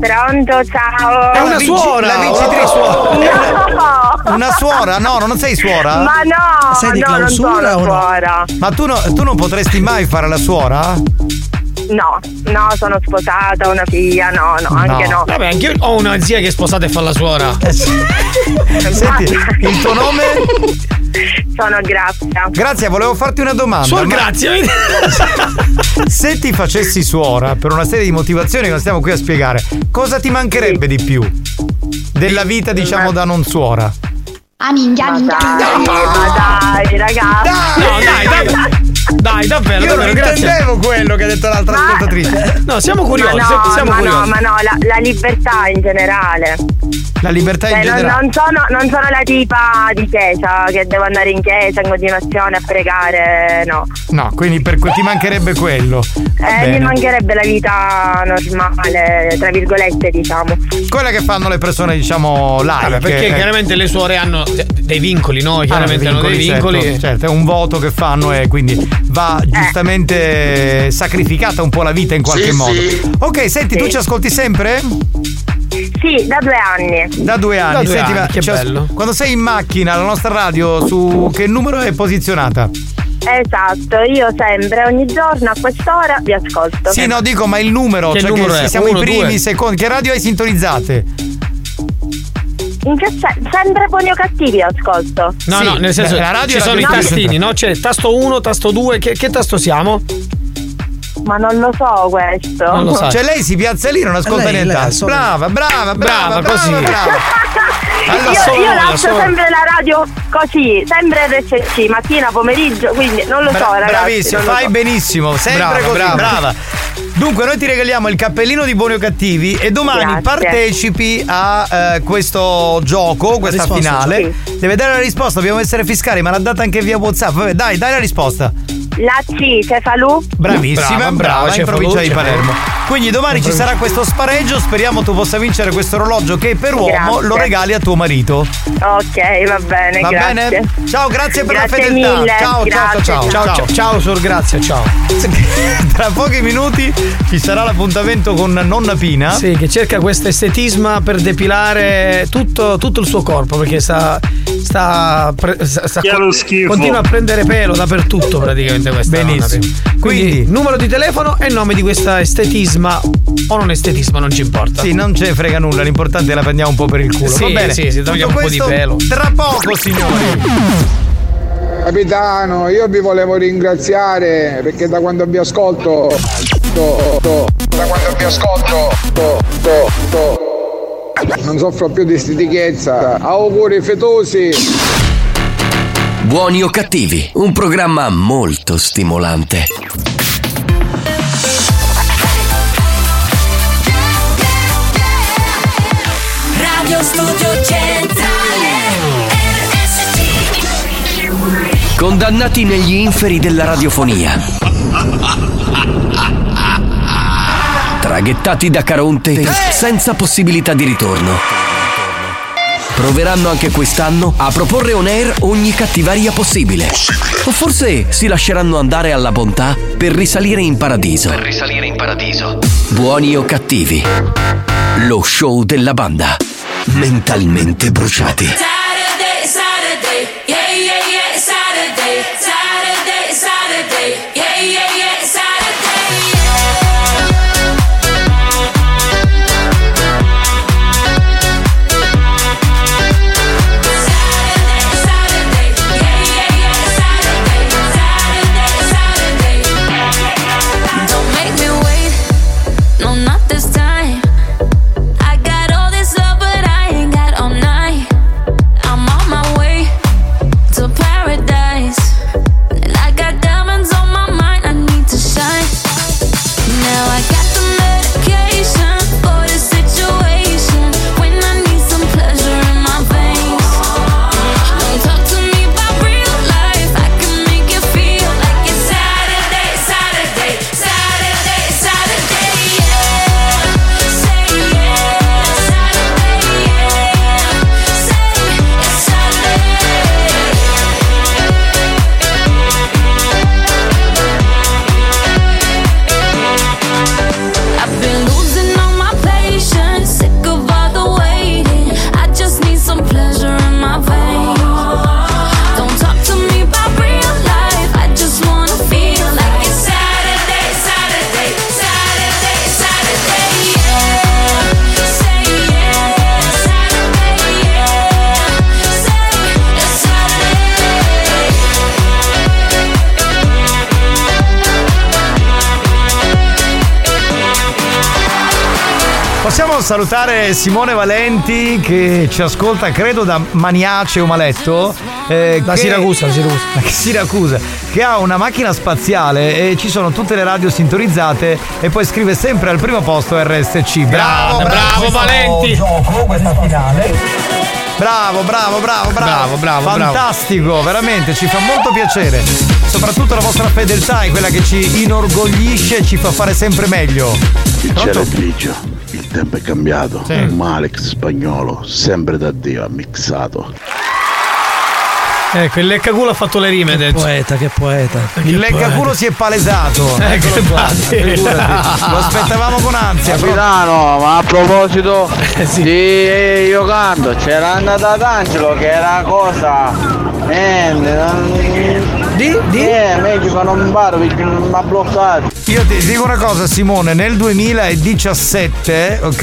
Pronto, ciao. È una vinci- suora. La vincitrice Oh, È una, No! una suora? No, non sei suora? Ma no, Sei di no, non clausura sono o no? suora. Ma tu, no- tu non potresti mai fare la suora? No, no, sono sposata, ho una figlia, no, no, anche no. Vabbè, anche io ho una zia che è sposata e fa la suora. Senti, il tuo nome? Sono Grazia. Grazie, volevo farti una domanda. Suor ma- grazie, vedi? Se ti facessi suora per una serie di motivazioni che non stiamo qui a spiegare, cosa ti mancherebbe di più? Della vita, diciamo, da non suora. Ah, minchia, minchia. Dai, ma dai, ragazzi. No, dai, dai. Dai, davvero, Io non davvero, grazie. intendevo quello che ha detto l'altra Ma- ascoltatrice. No, siamo Ma curiosi, no, siamo ma no, curiosi. ma no, la, la libertà in generale. La libertà in Cioè, non, generale. non sono, non sono la tipa di chiesa che devo andare in chiesa in continuazione a pregare, no. No, quindi per que- ti mancherebbe quello. Va Eh, bene. mi mancherebbe la vita normale, tra virgolette, diciamo. Quella che fanno le persone, diciamo, laiche. Vabbè, perché eh. chiaramente le suore hanno de- dei vincoli, no? Ah, Chiaramente hanno dei vincoli. Certo, certo, è un voto che fanno e quindi va giustamente sacrificata un po' la vita in qualche Sì, modo. sì. Ok, senti, tu Sì. ci ascolti sempre? Sì, da due anni. Da due anni, Da due senti, anni, ma che bello. Quando sei in macchina, la nostra radio, su che numero è posizionata? Esatto, io sempre, ogni giorno a quest'ora vi ascolto. Sì, no, dico, ma il numero, Che cioè numero che è? siamo Uno, i primi, i secondi. Che radio hai sintonizzate? In che sen- sempre buoni o cattivi ascolto. No, Sì, no, nel senso beh, la radio ci sono i tastini, no? C'è tasto 1, tasto 2, che, che tasto siamo? Ma non lo so questo. Non lo sai. Cioè lei si piazza lì non ascolta niente. Brava, brava, brava, Brava, brava, così. brava. Io, sola, io lascio sola. sempre la radio così, sempre RSC, mattina, pomeriggio, quindi non lo so, Bra- ragazzi. bravissimo, fai so. benissimo, sempre Brava, così, brava. brava. Dunque, noi ti regaliamo il cappellino di buoni o cattivi e domani Grazie. partecipi a eh, questo gioco, questa risposta, finale. Deve dare la risposta, dobbiamo essere fiscali, ma l'ha data anche via WhatsApp. Vabbè, dai, dai la risposta. La C, Cefalù. Bravissima, brava, in provincia di Palermo. Quindi domani ci sarà questo spareggio, speriamo tu possa vincere questo orologio che per uomo Grazie. lo regali a tuo marito. Ok, va bene, Va grazie. bene? Ciao, grazie per Grazie la fedeltà. mille, ciao, grazie, ciao, ciao, Ciao, ciao, ciao, Sor Grazia, ciao. Tra pochi minuti ci sarà l'appuntamento con nonna Pina. Sì, che cerca questo estetisma per depilare tutto, tutto il suo corpo perché sta. sta, pre- sta- sta- continua a prendere pelo dappertutto praticamente questa Benissimo. nonna. Quindi, numero di telefono e nome di questa estetisma o non estetisma, non ci importa. Sì, non ce ne frega nulla, l'importante è la prendiamo un po' per il culo. Sì, Va bene. sì, sì, togliamo Tutto un po' di pelo. Tra poco, signori. Capitano, io vi volevo ringraziare perché da quando vi ascolto, to- to- da quando vi ascolto, to- to- to- non soffro più di stitichezza. Auguri fetosi. Buoni o cattivi, un programma molto stimolante. Radio Studio Centrale Condannati negli inferi della radiofonia. Traghettati da Caronte senza possibilità di ritorno. Proveranno anche quest'anno a proporre on air ogni cattiveria possibile. O forse si lasceranno andare alla bontà per risalire in paradiso. Per risalire in paradiso. Buoni o cattivi. Lo show della banda. Mentalmente bruciati. Saturday, Saturday, yeah, yeah, yeah, Saturday, Saturday, Saturday, yeah, yeah, Salutare Simone Valenti che ci ascolta, credo, da Maniace o Maletto. eh, Da che- Siracusa, Siracusa. Siracusa, che ha una macchina spaziale e ci sono tutte le radio sintonizzate e poi scrive sempre al primo posto RSC. Bravo, bravo, questo Valenti. Gioco, questa finale. Bravo, bravo, bravo, bravo. Bravo, bravo, bravo. Fantastico, veramente, ci fa molto piacere. Soprattutto la vostra fedeltà è quella che ci inorgoglisce e ci fa fare sempre meglio. Il Pronto? cielo è grigio, il tempo è cambiato. Sì. Ma Alex spagnolo, sempre da Dio, ha mixato. Ecco, il leccaculo ha fatto le rime, detto. Poeta, che poeta. Il leccaculo si è palesato. Eh, Eccolo che qua. Lo aspettavamo con ansia. però- Capitano, ma a proposito di io canto, c'era andata ad Angelo che era cosa. Niente, non... Di? Di? Eh, meglio non mi pare perché mi ha bloccato. Io ti dico una cosa Simone, nel 2017, ok,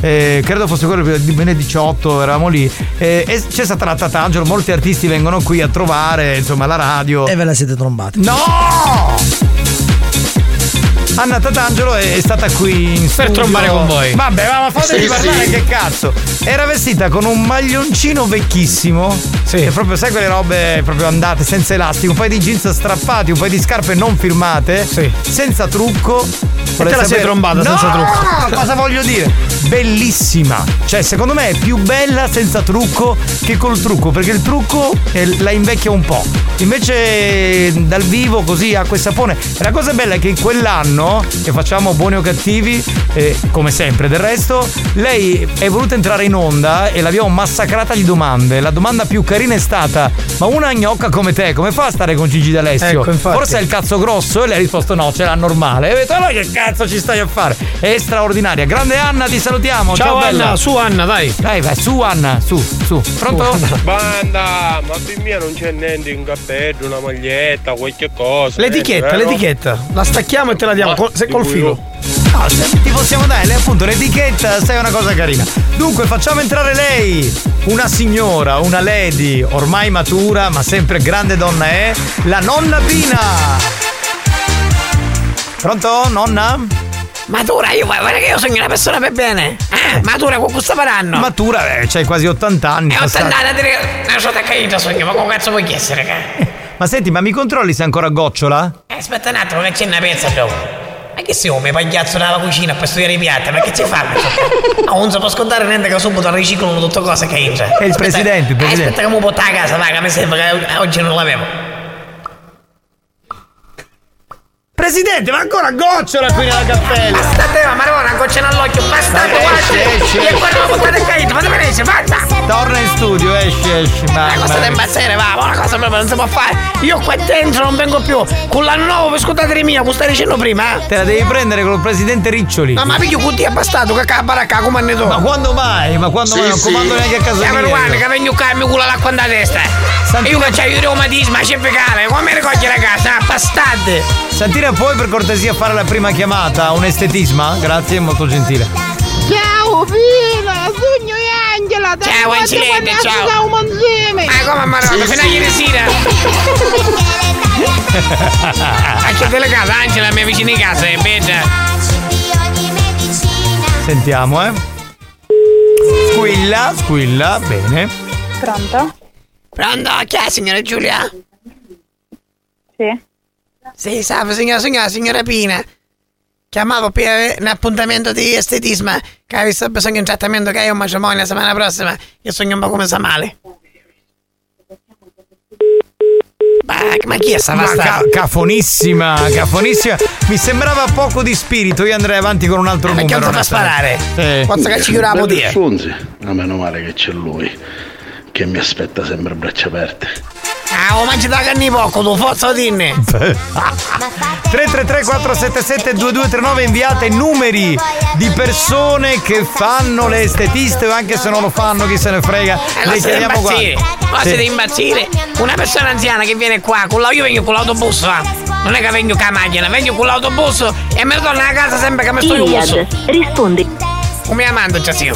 eh, credo fosse quello del 2018, eravamo lì, eh, e c'è stata la Tatangelo, molti artisti vengono qui a trovare, insomma, la radio. E ve la siete trombati. No! Anna Tatangelo è, è stata qui in studio. trombare con voi. Vabbè, ma fatemi Sì, parlare sì. che cazzo. Era vestita con un maglioncino vecchissimo. Sì. Che proprio, sai quelle robe proprio andate senza elastico, un paio di jeans strappati, un paio di scarpe non firmate. Sì. Senza trucco. te la sei trombata no! senza trucco. cosa voglio dire? bellissima. Cioè, secondo me è più bella senza trucco che col trucco, perché il trucco la invecchia un po'. Invece dal vivo così acqua e sapone. E la cosa bella è che in quell'anno, che facciamo buoni o cattivi, eh, come sempre del resto, lei è voluta entrare in onda e l'abbiamo massacrata di domande. La domanda più carina è stata: Ma una gnocca come te, come fa a stare con Gigi D'Alessio? Ecco. Forse è il cazzo grosso? E lei ha risposto: No, ce l'ha normale. E ho detto: Allora che cazzo ci stai a fare? È straordinaria. Grande Anna, ti salutiamo. Ciao, bella. Anna, su Anna, dai. Dai, vai, su Anna, su, su. Pronto? Banda, ma per mia non c'è niente in cappello, una maglietta, qualche cosa. L'etichetta, niente, vero? l'etichetta. La stacchiamo e te la diamo. Col- se col filo. No, se ti possiamo dare lei appunto l'etichetta, sai una cosa carina. Dunque, facciamo entrare lei, una signora, una lady, ormai matura, ma sempre grande donna è, la nonna Pina. Pronto, nonna? Matura, io guarda che io sono una persona per bene. Eh, matura con questo faranno. Matura, eh, c'hai quasi 80 anni. E ho passati. andato a dire. Non so attaccata sogno, ma come cazzo puoi essere? Che? Ma senti, ma mi controlli se è ancora gocciola? Eh, aspetta un attimo, che c'è una pezza dopo. Ma che siamo, mi pagliazzo dalla cucina per studiare i piatti? Ma che ci fa? No, non si può scontare niente che subito riciclano tutte cose che entra. È il presidente, il presidente. aspetta che mi porta a casa, va, che mi serve che oggi non l'avevo. Presidente, ma ancora gocciola qui nella cappella! Basta te, ma marona, goccina all'occhio, bastardo, Dai, guarda! E qua non a caito, fate venire, fatta! Torna in studio, esci, esci, Una mamma. cosa da impazzire, va, ma una cosa proprio non si può fare. Io qua dentro non vengo più. Con l'anno nuovo per scusate mia, come stai dicendo prima? eh? Te la devi prendere col presidente Riccioli. No, ma piglio con te abbastato, che capa baracca, come ne? Ma quando mai? Ma quando mai? Non comando neanche a casa mia. Ruane, che vengo qua e mi culo l'acqua da testa. E io che c'ho il reumatismo, a cervicale, come ricogli ragazzi? Ah, bastardi! Santina, puoi per cortesia fare la prima chiamata? Un estetisma? Grazie, molto gentile. Ciao Pina, sogno e Angela, Ciao, Angeletta, ciao. Siamo insieme. Ma come maronna, fino a ieri sera! A che delegata, Angela, mia vicina di casa, è bella. Sentiamo, eh. Squilla, squilla, bene. Pronto? Pronto? Chi è, signora Giulia? Sì. Sì, salve, signora, signora, signora Pina. Chiamavo per un appuntamento di estetismo, che ha visto bisogno di un trattamento che è un matrimonio la settimana prossima. Io sogno un po' come sa male. Ma, ma chi è sta Ma ca- cafonissima, cafonissima. Mi sembrava poco di spirito. Io andrei avanti con un altro perché numero. non ti fa sparare? Forza che ci chiudiamo. Fonzi, ma meno male che c'è lui, che mi aspetta sempre a braccia aperte. Ah, ho mangiato la poco, tu forza dinne. 333 477 2239 inviate numeri di persone che fanno le estetiste o anche se non lo fanno chi se ne frega Eh, le chiediamo qua Sì. siete impazzire. Una persona anziana che viene qua, con la, io vengo con l'autobus, va. Non è che vengo con la macchina, vengo con l'autobus e me ne torno a casa sempre che mi sto in bus. rispondi. Come amando, sì.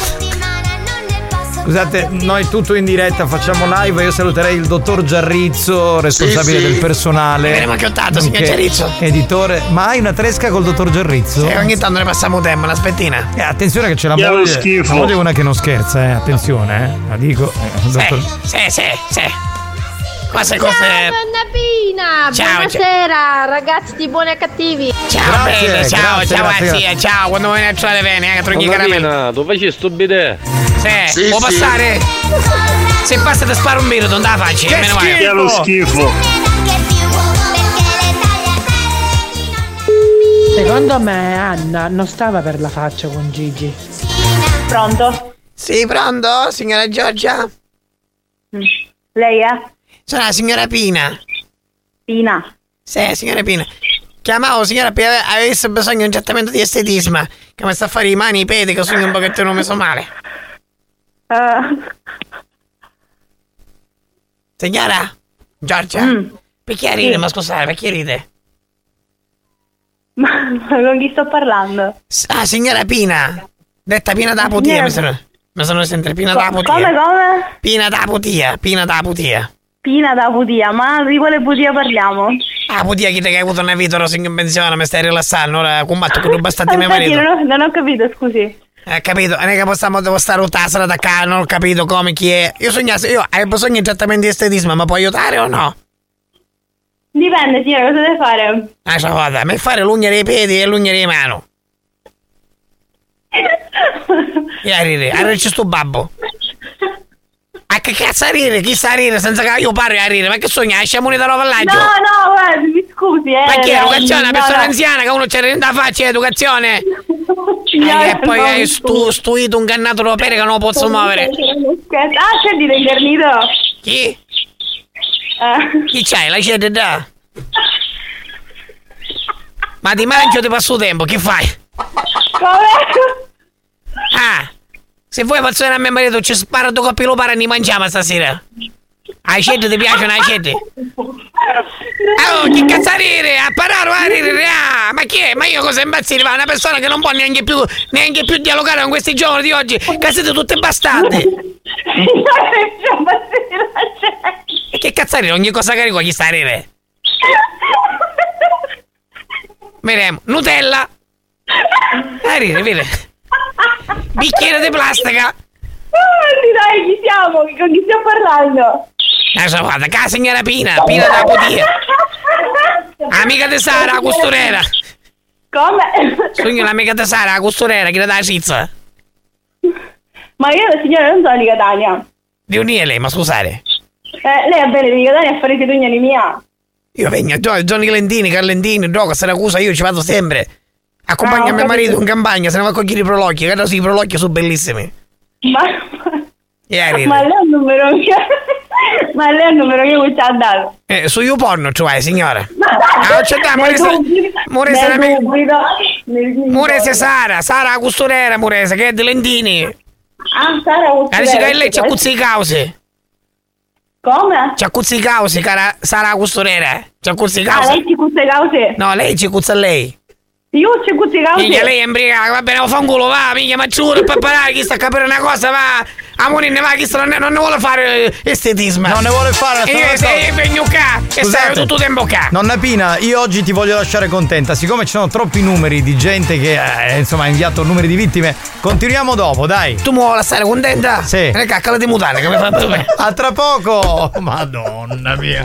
Scusate, noi tutto in diretta facciamo live. Io saluterei il dottor Giarrizzo, responsabile Sì, sì. del personale. Avremo chiottato, signor Giarrizzo. Editore. Ma hai una tresca col dottor Giarrizzo? E ogni tanto ne passiamo tempo, una spettina. Eh, attenzione che c'è la moglie. schifo. La moglie è una che non scherza, eh. Attenzione, eh. La dico. eh, Sì, dottor- sì, sì, sì. Queste Ciao cose. Pina, Ciao, buonasera ragazzi di buoni e cattivi. Ciao, bella, ciao, ciao, zia, ciao, quando vuoi lasciare bene, eh, trovi caramelle. tu faci sto bidet? Sì, Sì, può sì. passare? Se passa ti sparo un birro, non da faccia, Che meno male. schifo! Lo schifo. Secondo me Anna non stava per la faccia con Gigi. Pronto? Sì, pronto, signora Giorgia? Lei è? Sono la signora Pina. Pina? Sì, signora Pina. Chiamavo signora ave- avesse bisogno di un trattamento di estetismo. Che mi sta a fare i mani, i piedi, che sono un pochettino messo male. Eh, Signora? Giorgia? Perché ride? Sì. Ma scusate, perché ride? ma con chi sto parlando? Ah, signora Pina. Detta Pina da putia, mi sono, mi sono sentito Pina da Co- putia. come, come? Pina da putia, Pina da putia. Pina da Putia, ma di quale Putia parliamo? Ah, putia chi te che hai avuto una vita, ero in pensione, mi stai rilassando, ora combatto con i bastardi mio Aspetti, marito. non ho, non ho capito, scusi. Eh, capito? Non è che possiamo devo stare rotasera da qua, non ho capito come chi è. Io sognasse, io hai bisogno di trattamento di estetismo, ma puoi aiutare o no? Dipende, signora, cosa deve fare? Ah, ciao, guarda, mi fare l'ugna dei piedi e l'ugna dei mano. E a ridere, a ridere c'è sto babbo. A che cazzo a ridere? Chi sta a ridere senza che io parli a ridere? Ma che sogna? Esciamo da nuovo No, no, guarda, mi scusi, eh. Ma che è educazione? Una No, persona no. anziana che uno c'è da faccia è educazione? Signora, e poi no, hai stu, stuito un cannato da pere che non lo posso muovere. Ah, c'è di ingernito. Chi? Eh. Chi c'hai? La c'è da? Ma ti mangio ti passo tempo, che fai? Come? Ah, se vuoi passare a mio marito ci spara due coppi lo para e ne mangiamo stasera. Ai cette ti piacciono ai cette? Oh, che cazzarire, a parare a ridere, ah, ma chi è? Ma io cosa impazzire? Va, una persona che non può neanche più, neanche più dialogare con questi giovani di oggi, che siete tutte bastarde. E che cazzarire, ogni cosa arriva gli sta a ridere. Vedremo, Nutella. A ridere, vedi? Bicchiere di plastica. Sì, dai, chi siamo? Con chi stiamo parlando? Adesso guarda, che la signora Pina, Pina da Potia. Amica di Sara, la costurera. Come? Sogno l'amica di Sara, la costurera, che le dà la cizza. Ma io la signora non sono di Catania. Di unire lei, ma scusate. Eh, lei è bene di Catania a fare i tugnani mia. Io vengo Johnny Lentini, Carlentini, Gioco, Siracusa, io ci vado sempre. Accompagna Ah, mio marito in campagna, se ne va a cogliere i prolocchi, che sì, i prolocchi sono bellissimi. Ma, ridere. ma lei è il numero mio. Ma lei è il numero che ci ha dato. Eh, su YouPorn, cioè, signora. Ah, c'è da, Murese, Murese, ne- Murese Sara, Sara la costurera, Murese, che è di Lentini. Ah, Sara La dice che lei c'ha cuzzi i cause. Come? C'ha cuzzi i cause, cara Sara costurera. C'ha cuzzi i Ah, cause. lei ci cuzza le cause? No, lei ci cuzza a lei. Io cuzza le cause? Minchia, lei è imbriaca, va bene, fa un culo, va, minchia, ma giuro, per parare, chi sta a capire una cosa, va. Amore, ne va, chi sta, non, ne- non ne vuole fare eh, estetismo. Non ne vuole fare, E io sta- sei vengo qua, e stai tutto il tempo qua. Nonna Pina, io oggi ti voglio lasciare contenta. Siccome ci sono troppi numeri di gente che eh, insomma ha inviato numeri di vittime, continuiamo dopo, dai. Tu mi vuoi lasciare contenta? Sì. E caccala di mutare, che mi fa bene. A tra poco! Madonna mia.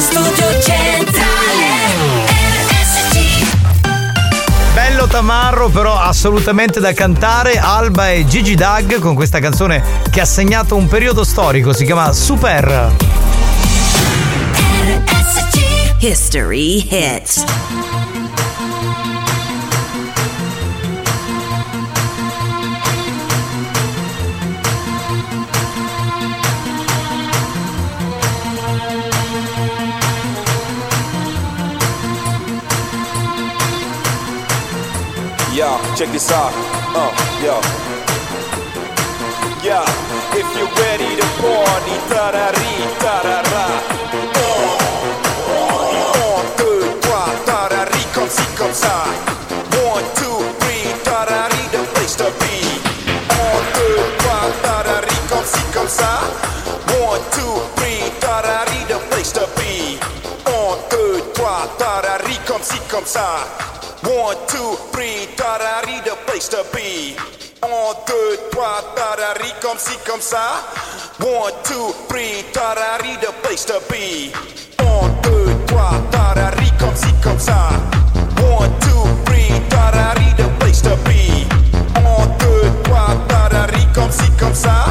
Radio Studio Centrale Bello tamarro, però assolutamente da cantare. Alba e Gigi Dag con questa canzone che ha segnato un periodo storico, si chiama Super. History hits. Check this out. Uh, yo. Yeah, if you're ready to party, tarari, tarara. Ci, comme ça. One, two, three, the place to be. Comme ci, comme ça. One, two, three, the place to be. Comme ci, comme ça. One, two, three, tarari, the place to be. Un, deux, trois, tarari, comme ci, comme ça. One, two, three, tarari, the place to be. Un, deux, trois, tarari, comme ci, comme ça. One, two, three, tarari, the place to be. Un, deux, trois, tarari, comme ci, comme ça.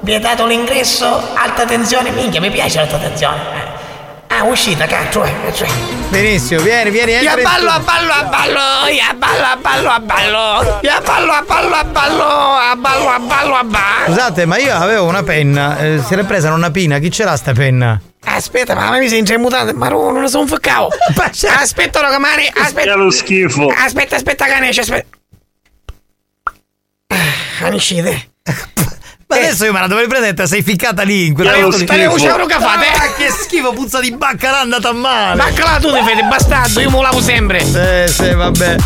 Vietato l'ingresso, alta tensione, minchia, mi piace l'alta tensione. eh. Ah, uscita, cazzo, eh, cioè. Benissimo, vieni, vieni, Io entra a in ballo, a ballo, a ballo, io a ballo, a ballo, a ballo, io a ballo, a ballo, a ballo, a ballo, a ballo, a ballo. Scusate, ma io avevo una penna, eh, se l'è presa una pina, chi ce l'ha sta penna? Aspetta, ma mi sei intremutato, ma no, non ne sono foccavo. Aspetta, Rocamani, aspetta. lo schifo. Aspetta, aspetta, Ganesh, aspetta. Ah. Ma adesso io me la dovrei prendere, te sei ficcata lì in quella. Te le che fate? Ah, che schifo, puzza di baccalà, andata male. Baccalà tu ti fai, bastardo, io me lo lavo sempre. Sì, sì, vabbè.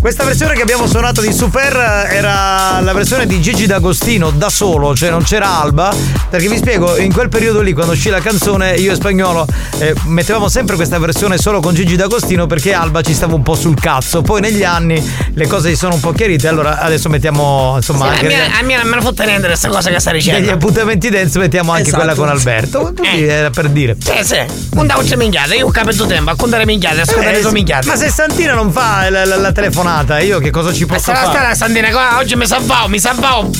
Questa versione che abbiamo suonato di Super era la versione di Gigi D'Agostino da solo, cioè non c'era Alba. Perché vi spiego, in quel periodo lì, quando uscì la canzone, io e Spagnolo eh, mettevamo sempre questa versione solo con Gigi D'Agostino perché Alba ci stava un po' sul cazzo. Poi negli anni le cose si sono un po' chiarite, allora adesso mettiamo insomma Sì, a, anche me, a me non me ne fotte niente questa cosa che sta negli dicendo. appuntamenti dance mettiamo anche Esatto. quella con Alberto. Così era per dire. Sì, sì. Non c'è minchiate, io ho capito tempo a contare minchiate, ascoltare Eh, le tue minchiate. ma se Santina non fa la, la- la telefonata, io che cosa ci Ma posso sta la fare? strada, Sandina, qua oggi mi salvavo, mi salvavo.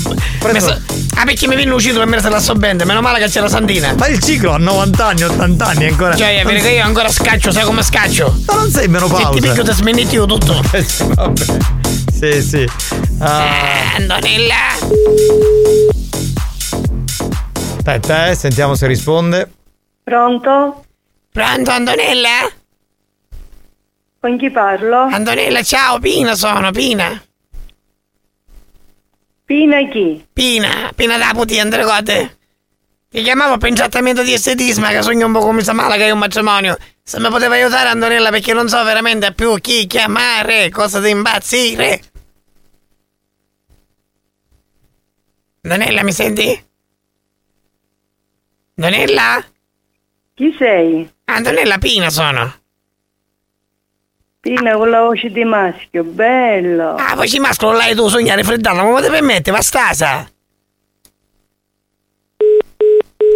Mi sa- Ah, perché mi viene uscito per me se la so bene, meno male che c'è la Sandina. Ma il ciclo ha 90 anni, 80 anni ancora. Cioè, Non perché io ancora scaccio, sai come scaccio? Ma non sei in menopausa. Se ti picchio ti smeniti io tutto. Eh sì, vabbè. Sì, sì. Ah, Eh, Antonella. aspetta, eh, sentiamo se risponde. Pronto? Pronto, Antonella? Con chi parlo? Antonella, ciao, Pina sono, Pina. Pina chi? Pina, Pina da puti, Andregote. Ti chiamavo per un trattamento di estetismo che sogno un po' come sa male che è un matrimonio. Se mi poteva aiutare Antonella perché non so veramente più chi chiamare, cosa di impazzire. Antonella, mi senti? Antonella? Chi sei? Antonella Pina sono. Pina con la voce di maschio, bello. Ah, poi ci mascolo là e tu sognare freddarla, ma come ti permette, va stasa?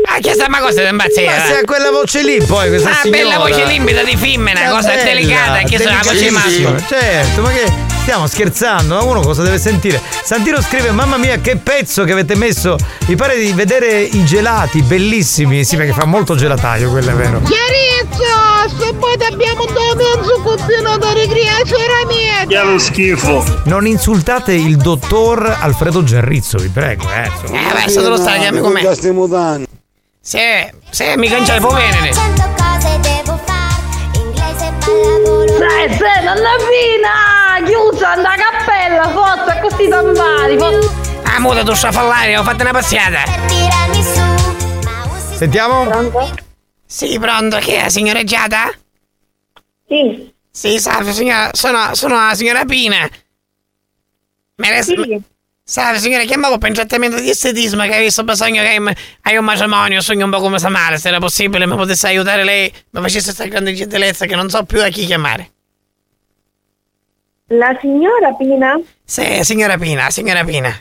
Ah, che sta ma cosa ti impazzire? Ma se ha quella voce lì, poi questa Ah, signora. bella voce limpida di femmina, È cosa bella, delicata, che sono la voce maschio. Certo, ma che stiamo scherzando? Ma uno cosa deve sentire? Santino scrive: Mamma mia, che pezzo che avete messo! Mi pare di vedere i gelati, bellissimi. Sì, perché fa molto gelataio, quello è vero. Chiarezza, se poi ti abbiamo dato mezzo da ricreazione mia. Che lo schifo! Non insultate il dottor Alfredo Gerrizzo, vi prego, eh. Eh, beh, se te lo stai chiami con me. Sì, sì, mi canciare può venire. Sai, sai, nonna fina! Chiusa, andà cappella, forza, così tambari, forza. Ah, muta tu sciafallare, ho fatto una passata. Sentiamo? Sì, pronto, che è, signora Giada? Sì. Sì, salve, signora, sono, sono la signora Pina. Mi resta... Salve, signora, chiamavo per un trattamento di estetismo che hai visto bisogno che hai, un matrimonio, sogno un po' come sa male, se era possibile mi potesse aiutare lei, mi facesse questa grande gentilezza che non so più a chi chiamare. La signora Pina? Sì, signora Pina, signora Pina.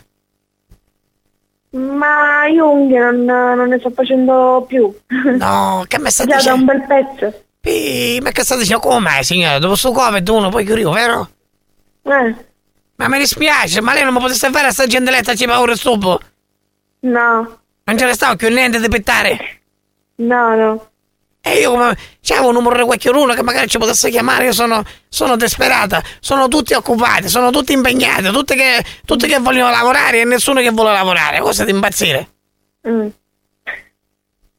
Ma io unghie non, non ne sto facendo più. No, che mi sta Già da un bel pezzo. Pi, ma che sta dicendo? Come mai, signora? Dopo sto Covid uno poi chiudivo, vero? Eh, Ma mi dispiace, ma lei non mi potesse fare sta gentilezza, ci paura stupo? no, Non ce ne stavo più niente da pettare. no, no. E io come c'avevo un numero di qualcuno che magari ci potesse chiamare, io sono, sono disperata, sono tutti occupati, sono tutti impegnati, tutti che, tutti che vogliono lavorare e nessuno che vuole lavorare, cosa di impazzire? Mm.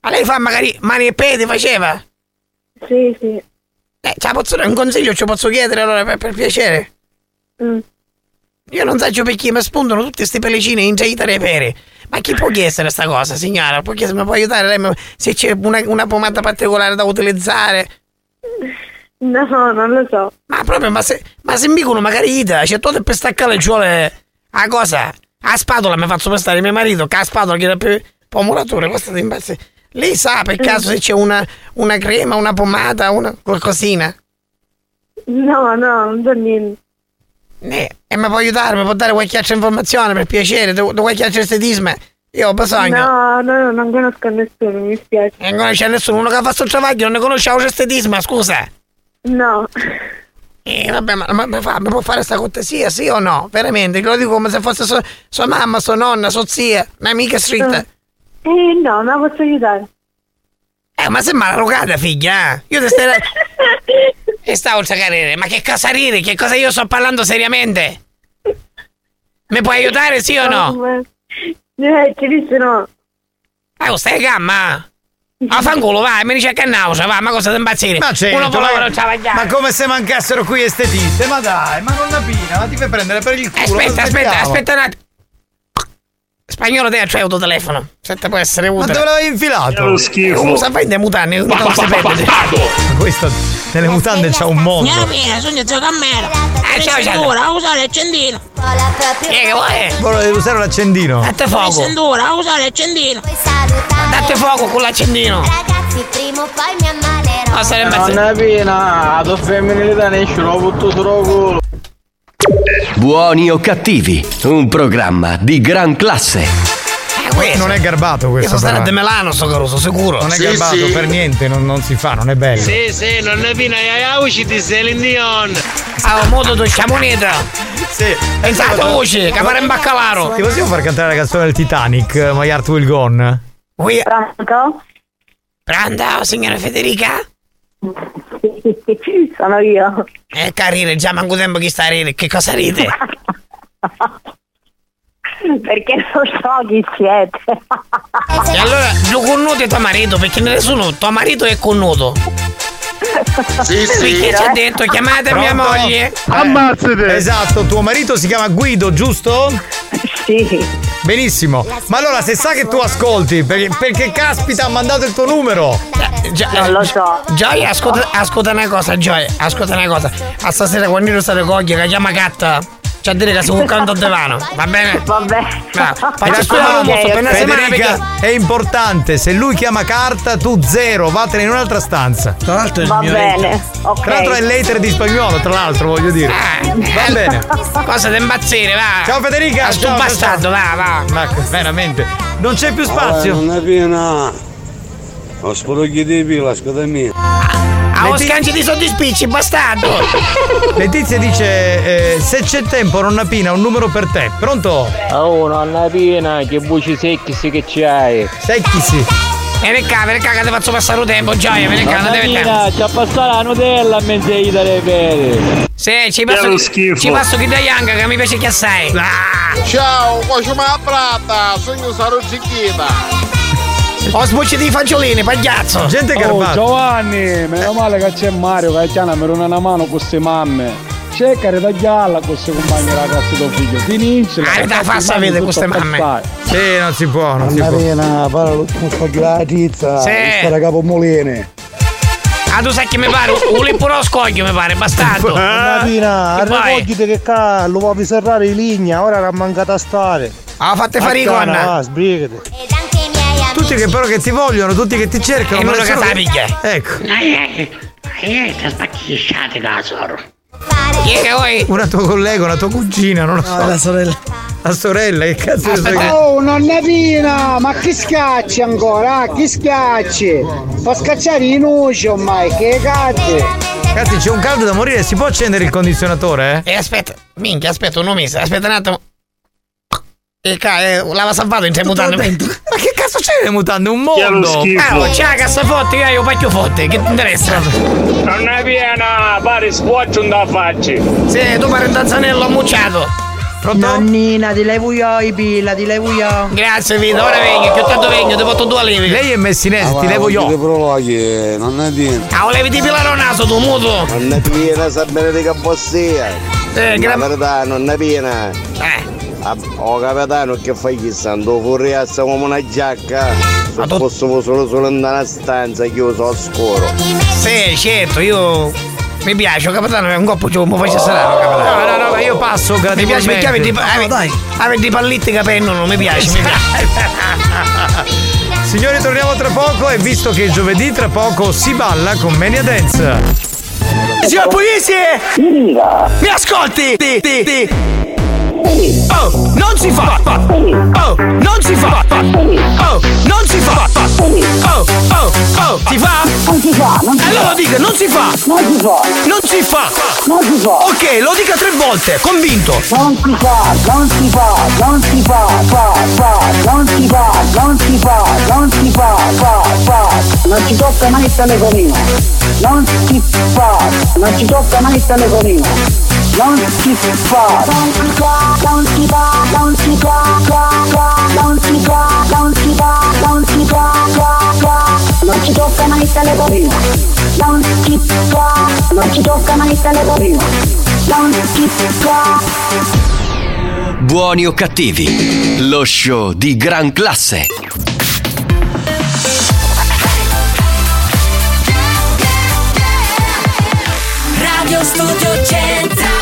Ma lei fa magari mani e piedi, faceva? Sì, sì. Eh, ce la posso un consiglio, ci posso chiedere allora per, per piacere? Mm. Io non so perché mi spuntano tutti questi pellicini in gita dei peri. Ma chi può chiedere sta cosa, signora? Può chiedere, mi può aiutare lei se c'è una, una pomata particolare da utilizzare? No, non lo so. Ma proprio, ma se, ma se mi uno magari ida, c'è tutto per staccare le giole. A cosa? A spatola mi faccio prestare mio marito, che a spatola chiede più pomolature, questo ti impazzi. Lei sa per caso se c'è una, una crema, una pomata, una qualcosina? No, no, non so niente. Eh, e mi può aiutare, mi può dare qualche altra informazione per piacere, da da qualche altra estetismo? Io ho bisogno. No, no, non conosco nessuno, mi spiace. E non conosce nessuno, uno che fa sto travaglio, non ne conosce l'estetismo, scusa. No. Eh, vabbè, ma, ma- ma fa- mi può fare sta cortesia, sì o no? Veramente, lo dico come se fosse sua, sua mamma, sua nonna, sua zia, un'amica stretta. Eh, no, ma posso aiutare. Eh, ma sei maleducata, figlia, eh? Io ti stai... e stavo a ridere, ma che cosa ridi? Che cosa io sto parlando seriamente? Mi puoi aiutare, sì o no? Eh, ci disse no. Ah, stai gamma? A fanculo, vai, mi dice che nausea, va, ma cosa ti impazzire? Ma certo, Uno ma- non. Ma come se mancassero qui estetiste? Ma dai, ma non pina, ma ti fai prendere per il culo. Aspetta, cosa aspetta, aspetta un attimo. Spagnolo te c'hai autotelefono. Se te può essere Ma utile. dove l'avevi infilato? Lo schifo. Usa fai dei mutanni, non si perde. Questo nelle mutande c'ha un mondo. Signora Pina, sono zio Cammero. Eh, ciao, ciao. Usa l'accendino. Che vuoi? Vuole usare l'accendino. Date fuoco. Sendura, usa l'accendino. Date fuoco con l'accendino. Ragazzi, prima o poi mi ammalerò. No, sarebbe Nonna Pina, la tua femminilità ne esce, l'ho butto sul culo. Buoni o cattivi, un programma di gran classe. Non è garbato questo. Questo sarà di Melano, sto caruso, sicuro. Non è Sì, garbato sì. per niente, non, non si fa, non è bello. Sì, sì, non è fino a usciti Celine Dion. Ah, modo tu sciamoneta. Sì. Esatto, voce, che pare in baccalaro. Ti possiamo far cantare la canzone del Titanic, My Heart Will Gone? Pronto? Pronto, signora Federica? Sono io. Eh, carine, già manco tempo che sta a ridere. Che cosa ride? Perché non so chi siete. E allora, lo connuto è tuo marito, perché nessuno, tuo marito è connuto. Sì, Perché ci ha detto chiamate mia Pronto? moglie. Ammazzate! Esatto, tuo marito si chiama Guido, giusto? Sì. Benissimo. Ma allora se sa che tu ascolti, perché, perché caspita ha mandato il tuo numero? non lo so. Gioia, ascolta, ascolta una cosa, Gioia, ascolta una cosa. A stasera quando io sto coglie che chiama Catta, c'è a dire che sono un canto a divano, va bene? Vabbè. faccio studiare un mosso per una settimana perché... Federica, è importante, se lui chiama carta, tu zero, vattene in un'altra stanza. Tra l'altro è il Va mio bene, hater. ok. Tra l'altro è l'hater di spagnolo, tra l'altro, voglio dire. Va bene. Cosa da impazzire, va. Ciao Federica! A sto ciao, bastardo, va, va. Ma veramente, non c'è più spazio. non è piena. Ho spudogli di pila, scusami. A o scanci di sottispicci, bastardo. Letizia dice: eh, Se c'è tempo, nonna Pina, un numero per te. Pronto? Oh, nonna Pina, che buci secchi sì che c'hai. Secchi sì. Vieni qua, vieni qua che ti faccio passare il tempo, Gioia, vieni qua, non devi Pina, ci ha passato la Nutella a mezzo di dare bere. Sì, ci passo, ci passo chi da Young che mi piace che assai. Ciao, faccio una prata, sono sarò cicchita. Ho sbucci di fagiolini, pagliazzo. Gente Oh, Giovanni, meno male che c'è Mario che chiama per una mano con queste mamme. Cerca di tagliarla con queste compagne ragazzi tuo figlio. Finiscila. Ah, da fa sapere queste mamme. Sì, non si può, non si Nonna può. Pina, parla l'ultimo spaghetto della tizza. Sì. Stare capo mulene. Ah, tu sai che mi pare? Un lippuro scoglio mi pare, bastardo. Che poi? arrecogliti che ca, lo puoi serrare in linea, ora era mancata a stare. Ah, fate fare i Accana, gonna. Va, sbrigati. Tutti che però che ti vogliono, tutti che ti cercano. E ma che nessuno sa piglia. Ecco. Eh, ti spacchisciate casoro. Chi è che vuoi? Una tua collega, una tua cugina, non lo so. la sorella. La sorella, che cazzo di sorella? Oh, nonna Pina, ma chi schiacci ancora? ah? Chi schiacci? Fa scacciare i nuci ormai, che cazzo? Ragazzi, c'è un caldo da morire, si può accendere il condizionatore? E aspetta, minchia, aspetta un mese, aspetta un attimo. E ca, eh, l'aveva salvato in tre mutande. Ma che cazzo c'è le mutande? Un mondo! Ah, c'è la cassa forte, io io pacchio forte, che ti interessa? Non è piena, pare squaccio un da facci. Sì, tu pare un tazzanello ammucciato. Nonnina, ti levo io i pila, ti levo io. Grazie, Vito, ora vengo, che ho tanto vengo, ti porto due levi. Lei è messinese, ti levo io. prologhi, non è Pina. Ah, levi di pilare un naso, tu muto. Non è piena, sa bene di che bossia. Eh, La gra- verità, non è piena. Eh. Ah, Oh capitano che fai chissà, ando fuori a come una giacca. Se fossimo solo solo in una stanza chiuso a scuro. Sì, certo, io. Mi piace, capitano, è un coppo giù, mi faccia strano, capitano. No, no, no, ma io passo Mi piace perché avete, avete, avete i palletti che pennono, mi piace, mi piace. Signori, torniamo tra poco e visto che giovedì, tra poco si balla con Mania Dance. Signor Pugliese! Mi ascolti? Ti, ti, ti. Oh, non si fa! Oh, non si fa! Oh, non si fa! Oh, oh, oh, si fa? Non si fa, non si Allora fa. dica, non si fa! Non si fa. Non si fa! Non si fa. Ok, lo dica tre volte, convinto! Non si fa, non si fa, non si fa, fa, fa, non si fa, non si fa, non si fa, fa, fa, non ci tocca mai il telefonino, non si fa, non ci tocca mai il telefonino, non si fa, non si fa, non si fa, non si fa, non si fa, non ci tocca mai il telefonino, non si fa, non ci tocca mai il telefonino, non si fa. Buoni o cattivi, lo show di gran classe. Radio Studio Centrale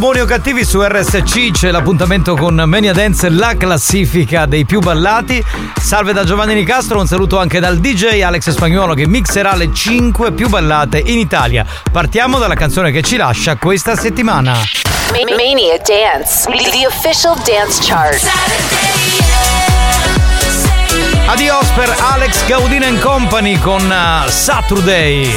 buoni o cattivi su RSC c'è l'appuntamento con Mania Dance, la classifica dei più ballati. Salve da Giovanni Nicastro, un saluto anche dal DJ Alex Spagnuolo che mixerà le 5 più ballate in Italia. Partiamo dalla canzone che ci lascia questa settimana. Ma- Mania Dance, the official dance chart. Adios per Alex Gaudin and Company con uh, Saturday.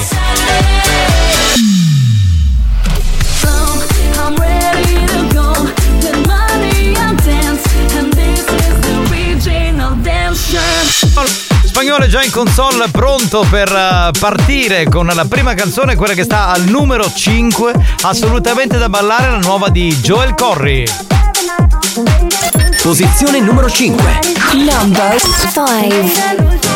Spagnolo è già in console, pronto per uh, partire con la prima canzone, quella che sta al numero 5, assolutamente da ballare, la nuova di Joel Corry. Posizione numero 5. Number 5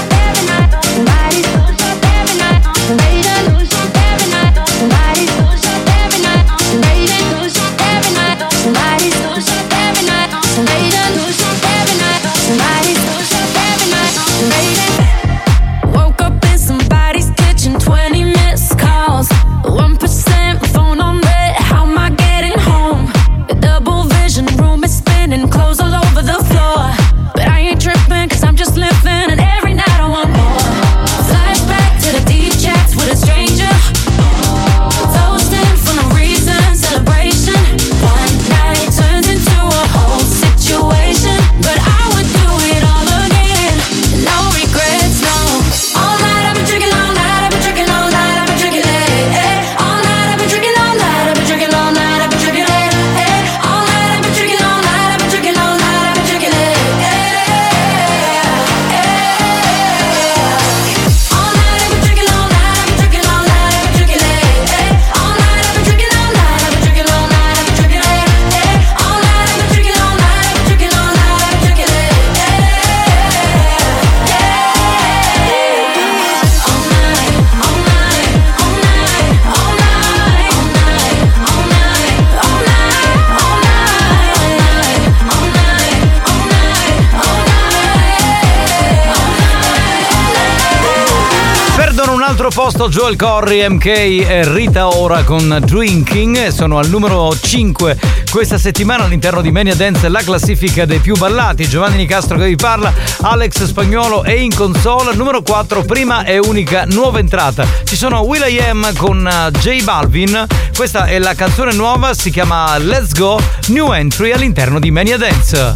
posto Joel Corry, MK e Rita Ora con Drinking. Sono al numero 5 questa settimana all'interno di Mania Dance, la classifica dei più ballati. Giovanni Nicastro che vi parla, Alex Spagnolo è in console. Numero 4, prima e unica nuova entrata. Ci sono Will.i.am con uh, J Balvin. Questa è la canzone nuova, si chiama Let's Go, new entry all'interno di Mania Dance.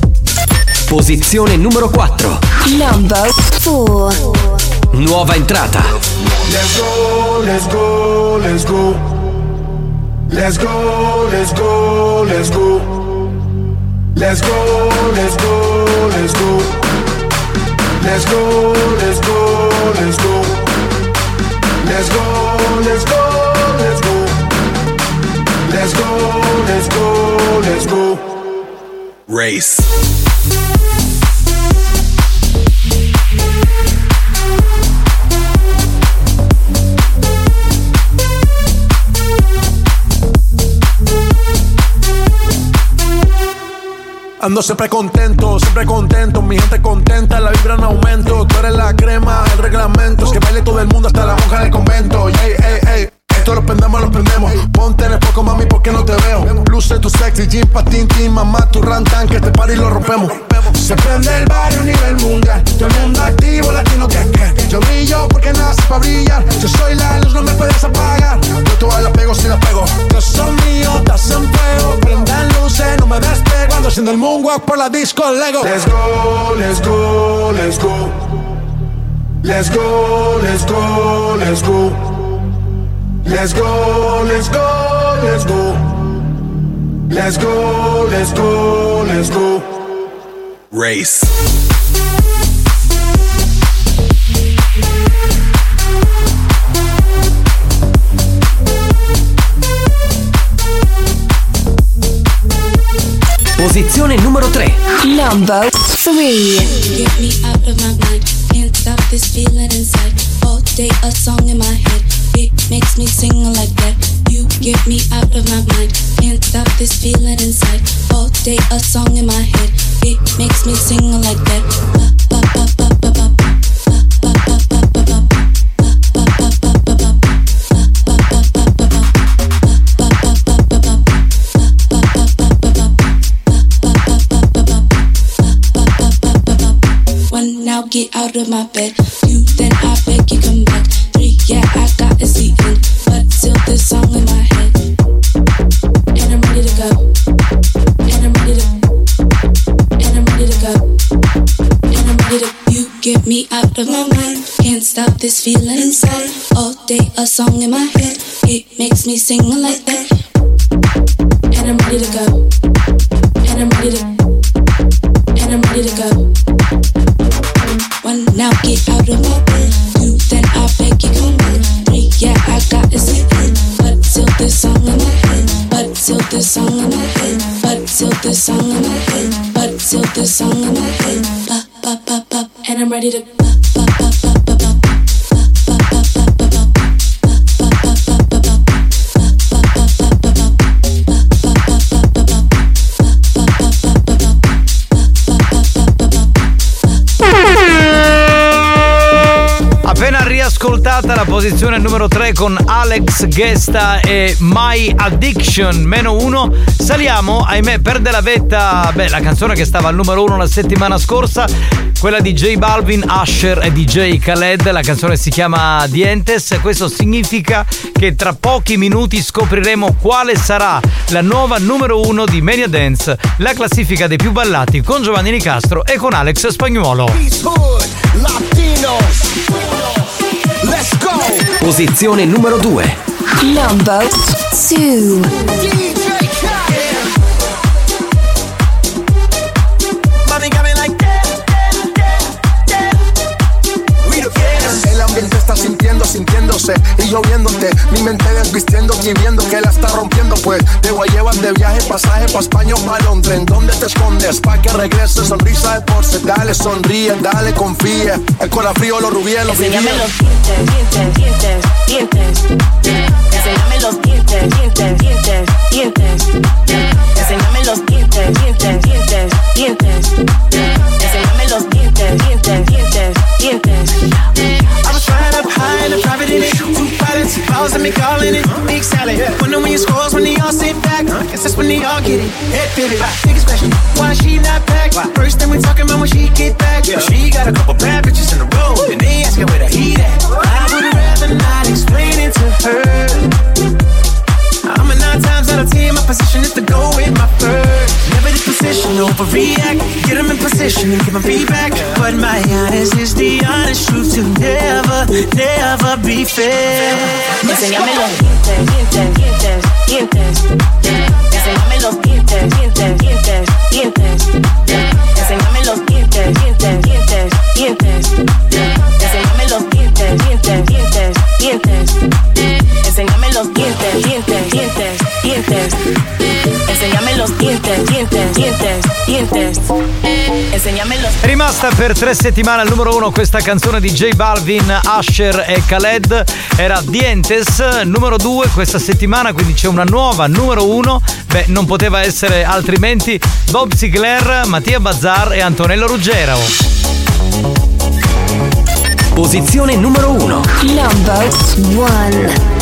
Posizione numero 4. Number 4 nuova entrata. Let's go, let's go, let's go. Let's go, let's go, let's go. Let's go, let's go, let's go. Let's go, let's go, let's go. Let's go, let's go, let's go. Let's go, let's go, let's go. Race. Ando siempre contento, siempre contento, mi gente contenta, la vibra en aumento. Tú eres la crema, el reglamento. Es que baile todo el mundo hasta la monja del convento. Ey, ey, ey. Esto lo prendemos, lo prendemos. Ponte en el poco, mami, porque no te veo. Luce tu sexy, jean, patín, tin, mamá, tu rantan, que este party lo rompemos. Se prende el barrio a nivel mundial. Todo el mundo activo, latino que que. Yo brillo porque nací para brillar. Yo soy la luz, no me puedes apagar. Yo todas la pego si la pego. Yo soy mío, estás en fuego. Prendan luces, no me despego. Ando haciendo el moonwalk por la disco Lego. Let's go, let's go, let's go. Let's go, let's go, let's go. Let's go, let's go, let's go. Let's go, let's go, let's go. Race. Posizione numero 3. Number 3. Get me out of my mind. Can't stop this feeling inside. All day a song in my head. It makes me sing like that. You get me out of my mind. Can't stop this feeling inside. All day a song in my head. It makes me sing like that. Ba, ba, ba, ba, ba, ba. Get out of my bed. Two then I beg you come back. Three yeah I got a seat in, but still this song in my head. And I'm ready to go. And I'm ready to. And I'm ready to go. And I'm ready to. You get me out of my mind. Can't stop this feeling inside. All day a song in my head. It makes me sing like that. And I'm ready to go. And I'm ready to. And I'm ready to go. Now get out of my bed. Two then I beg you come in. Three yeah I got a in, but still this song in my head. But still this song in my head. But still this song in my head. But still this song in my head. Ba ba ba ba, and I'm ready to. Posizione numero 3 con Alex Gesta e My Addiction, meno uno, saliamo, ahimè, per della vetta, beh, la canzone che stava al numero uno la settimana scorsa, quella di J Balvin, Usher e DJ Khaled, la canzone si chiama Dientes, questo significa che tra pochi minuti scopriremo quale sarà la nuova numero uno di Mania Dance, la classifica dei più ballati con Giovanni Nicastro e con Alex Spagnuolo. Latinos. Let's go. Posizione numero 2. Number 2. Y yo viéndote. Mi mente desvistiendo y viendo que la está rompiendo. Pues te voy a llevar de viaje, pasaje pa' España o pa' Londres. ¿En dónde te escondes? Pa' que regreses, sonrisa de porce. Dale, sonríe, dale, confía. El corazón frío, los rubíes, los Enséñame los dientes, dientes, dientes, dientes. Enséñame los dientes, dientes, dientes, dientes. Enséñame los dientes, dientes, dientes, dientes. Enséñame los dientes, dientes, dientes, dientes. Balls and me calling it. Big salad. Wonder when you scores when they all sit back. Guess that's when they all get it. Head pivot. Biggest question, why she not back? Why? First thing we talking about when she get back. She got a couple bad bitches in the row. The overreact. Get them in position and give them feedback. But my honest is the honest truth to never, never be fair. Enséñame los dientes, dientes, dientes, dientes. Los dientes, dientes, dientes, dientes. Dientes, dientes, dientes, dientes. È rimasta per tre settimane al numero uno questa canzone di J Balvin, Asher e Khaled. Era Dientes, numero due questa settimana, quindi c'è una nuova numero uno. Beh, non poteva essere altrimenti Bob Sinclair, Mattia Bazzar e Antonello Ruggero. Posizione numero 1. Number one.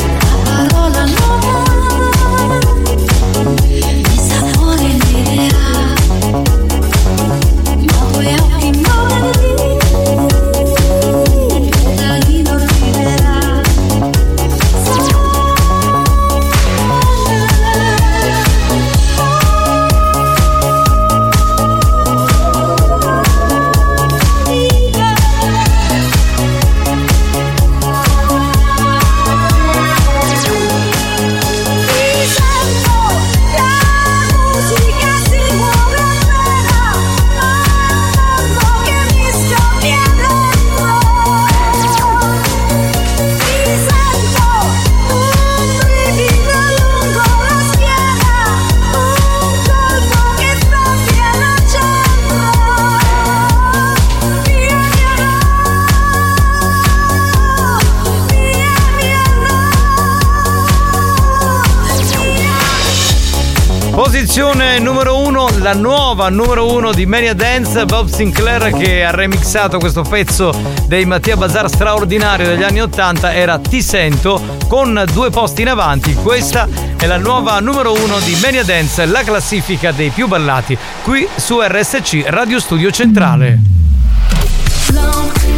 La nuova numero uno di Mania Dance, Bob Sinclair che ha remixato questo pezzo dei Mattia Bazar straordinario degli anni 80 era Ti sento con due posti in avanti. Questa è la nuova numero uno di Mania Dance, la classifica dei più ballati qui su RSC Radio Studio Centrale.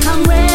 I'm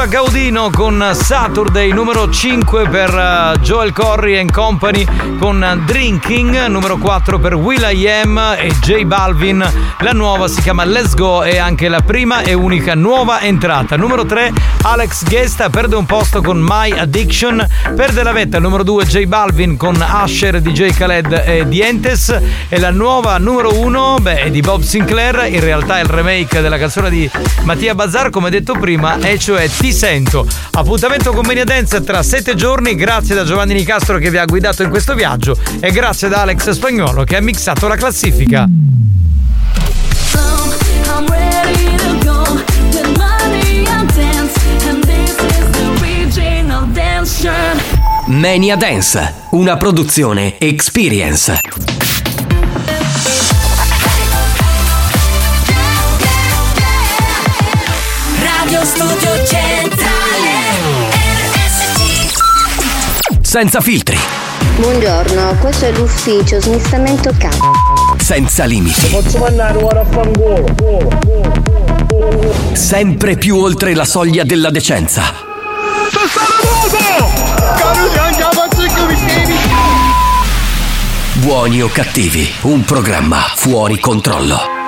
Usciva Gaudino con Saturday numero 5 per eh, Joel Corry and Company con Drinking, numero 4 per Will.i.am e J Balvin. La nuova si chiama Let's Go e anche la prima e unica nuova entrata. Numero 3 Alex Gesta perde un posto con My Addiction, perde la vetta numero 2 J Balvin con Asher, DJ Khaled e Dientes e la nuova numero 1 beh, è di Bob Sinclair, in realtà è il remake della canzone di Mattia Bazzar come detto prima e cioè Sento. Appuntamento con Mania Dance tra 7 giorni, grazie da Giovanni Nicastro che vi ha guidato in questo viaggio e grazie da Alex Spagnolo che ha mixato la classifica. Mania Dance, una produzione Experience. Radio Studio Centrale. Senza filtri, Buongiorno, questo è l'ufficio smistamento campo. senza limiti, Posso mandare ora a fangolo? sempre più oltre la soglia della decenza. Buoni o cattivi, un programma fuori controllo.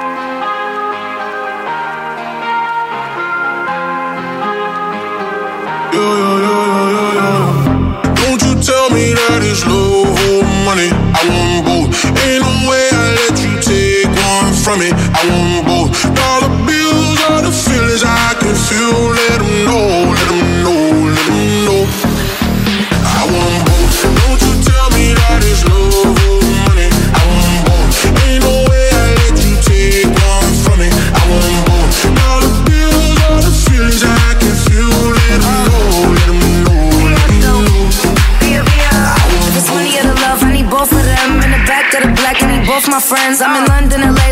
Me that it's love or money. I want both. Ain't no way I let you take one from me. I want my friends. I'm in London, LA,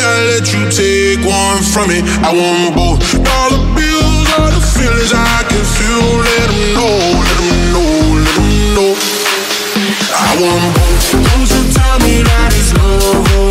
I let you take one from me. I want both. Dollar bills are the feelings I can feel. Let 'em know, let 'em know, let 'em know. I want both. Don't you tell me that it's love oh.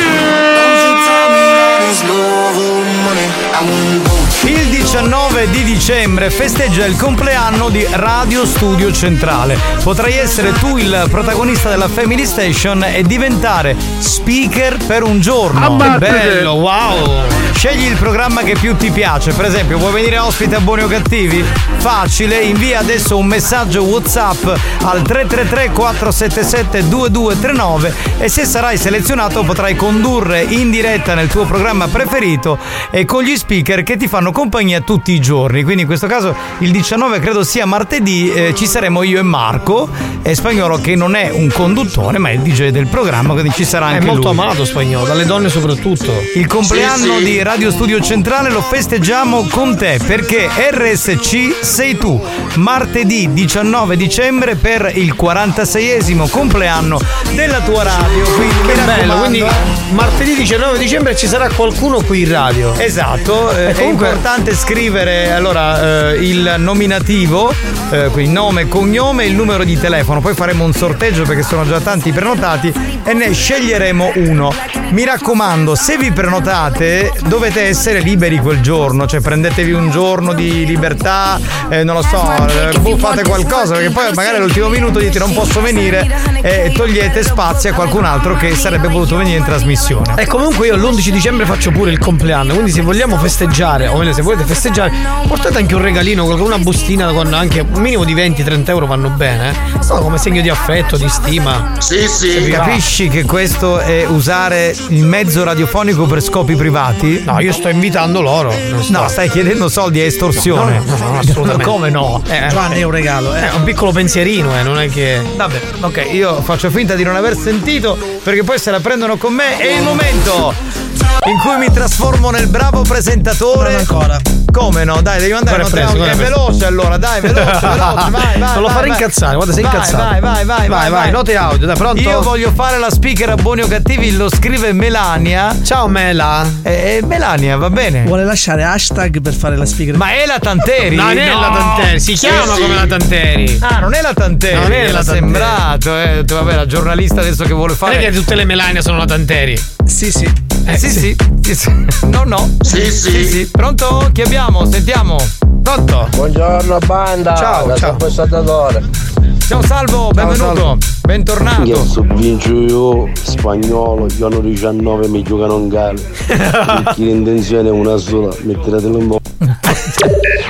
Il 19 di dicembre festeggia il compleanno di Radio Studio Centrale. Potrai essere tu il protagonista della Family Station e diventare speaker per un giorno. Ammazzate! Che bello, wow! Scegli il programma che più ti piace. Per esempio, vuoi venire ospite a Buoni o Cattivi? Facile, invia adesso un messaggio WhatsApp al 333 477 2239 e se sarai selezionato potrai condurre in diretta nel tuo programma preferito e con gli speaker che ti fanno compagnia tutti i giorni. Quindi in questo caso il 19 credo sia martedì, eh, ci saremo io e Marco Spagnolo che non è un conduttore ma è il DJ del programma, quindi ci sarà È anche molto lui. amato spagnolo, dalle donne soprattutto. Il compleanno di Radio Studio Centrale lo festeggiamo con te perché RSC sei tu. Martedì 19 dicembre per il 46esimo compleanno della tua radio. Quindi Che bello, quindi martedì 19 dicembre ci sarà qualcuno qui in radio. Esatto, eh, comunque- è importante scrivere allora eh, il nominativo, eh, quindi nome, cognome e il numero di telefono. Poi faremo un sorteggio perché sono già tanti prenotati e ne sceglieremo uno. Mi raccomando, se vi prenotate dovete essere liberi quel giorno, cioè prendetevi un giorno di libertà, eh, non lo so, eh, boh, fate qualcosa perché poi magari all'ultimo minuto dite non posso venire e togliete spazio a qualcun altro che sarebbe voluto venire in trasmissione. E comunque io l'11 dicembre faccio pure il compleanno, quindi se vogliamo festeggiare, o meglio se volete festeggiare, portate anche un regalino, una bustina con anche un minimo di 20-30 euro vanno bene, eh? Come segno di affetto, di stima. Sì, sì. Capisci che questo è usare il mezzo radiofonico per scopi privati? No, io sto invitando loro. sto- No, stai chiedendo soldi a estorsione. No, no, no, assolutamente. Come no? Eh, Giovanni è un regalo, eh. È un piccolo pensierino, eh, non è che. Vabbè, ok, io faccio finta di non aver sentito perché poi se la prendono con me. È il momento in cui mi trasformo nel bravo presentatore. Non ancora. Come no? Dai, devi una preso, È veloce allora, dai, veloce, veloce, vai, vai. Non lo fare incazzare, guarda, sei Vai, incazzato. Vai, vai, vai, Vai, vai, note audio, dai, pronto? Io voglio fare la speaker a buoni o cattivi, lo scrive Melania. Ciao Mela. Eh, eh, Melania, va bene. Vuole lasciare hashtag per fare la speaker. Ma è la Tanteri? Non è la Tanteri, si chiama come la Tanteri. Ah, non è la Tanteri. Non è mi la sembrato, eh. Vabbè, la giornalista adesso che vuole Non fare. è che tutte le Melania sono la Tanteri. Sì, sì. Eh, sì, sì, sì, sì. No, no. Sì, sì. Pronto? Chi abbiamo? Sentiamo. Pronto? Buongiorno banda, Ciao, da ciao. Ciao Salvo, benvenuto. Salvo. Bentornato. Io so vincio io spagnolo, io hanno 19 mi giocano un gale. Perché l'intenzione è una sola, mettetelo in bocca.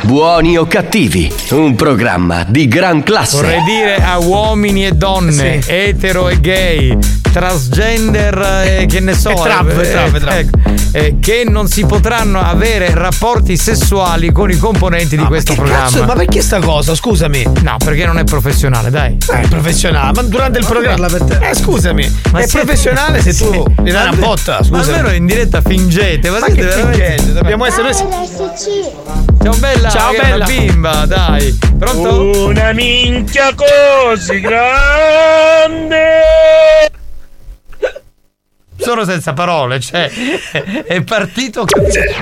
Buoni o cattivi, un programma di gran classe. Vorrei dire a uomini e donne, etero e gay, transgender e che ne so. E trap, eh, trap, e trap. ecco, eh, che non si potranno avere rapporti sessuali con i componenti di questo Che programma. cazzo, ma perché sta cosa? Scusami. No, perché non è professionale. Dai. Eh, professionale, ma durante il programma. parla per te. Eh, scusami, Ma è professionale se tu Sì. gli dai una Ma- botta, Ma scusa. almeno in diretta fingete, ma, Ma siete che veramente- fingete? Dobbiamo essere noi. Ciao bella, Ciao, è bella. bimba, dai. Pronto? Una minchia così grande. Sono senza parole, cioè è partito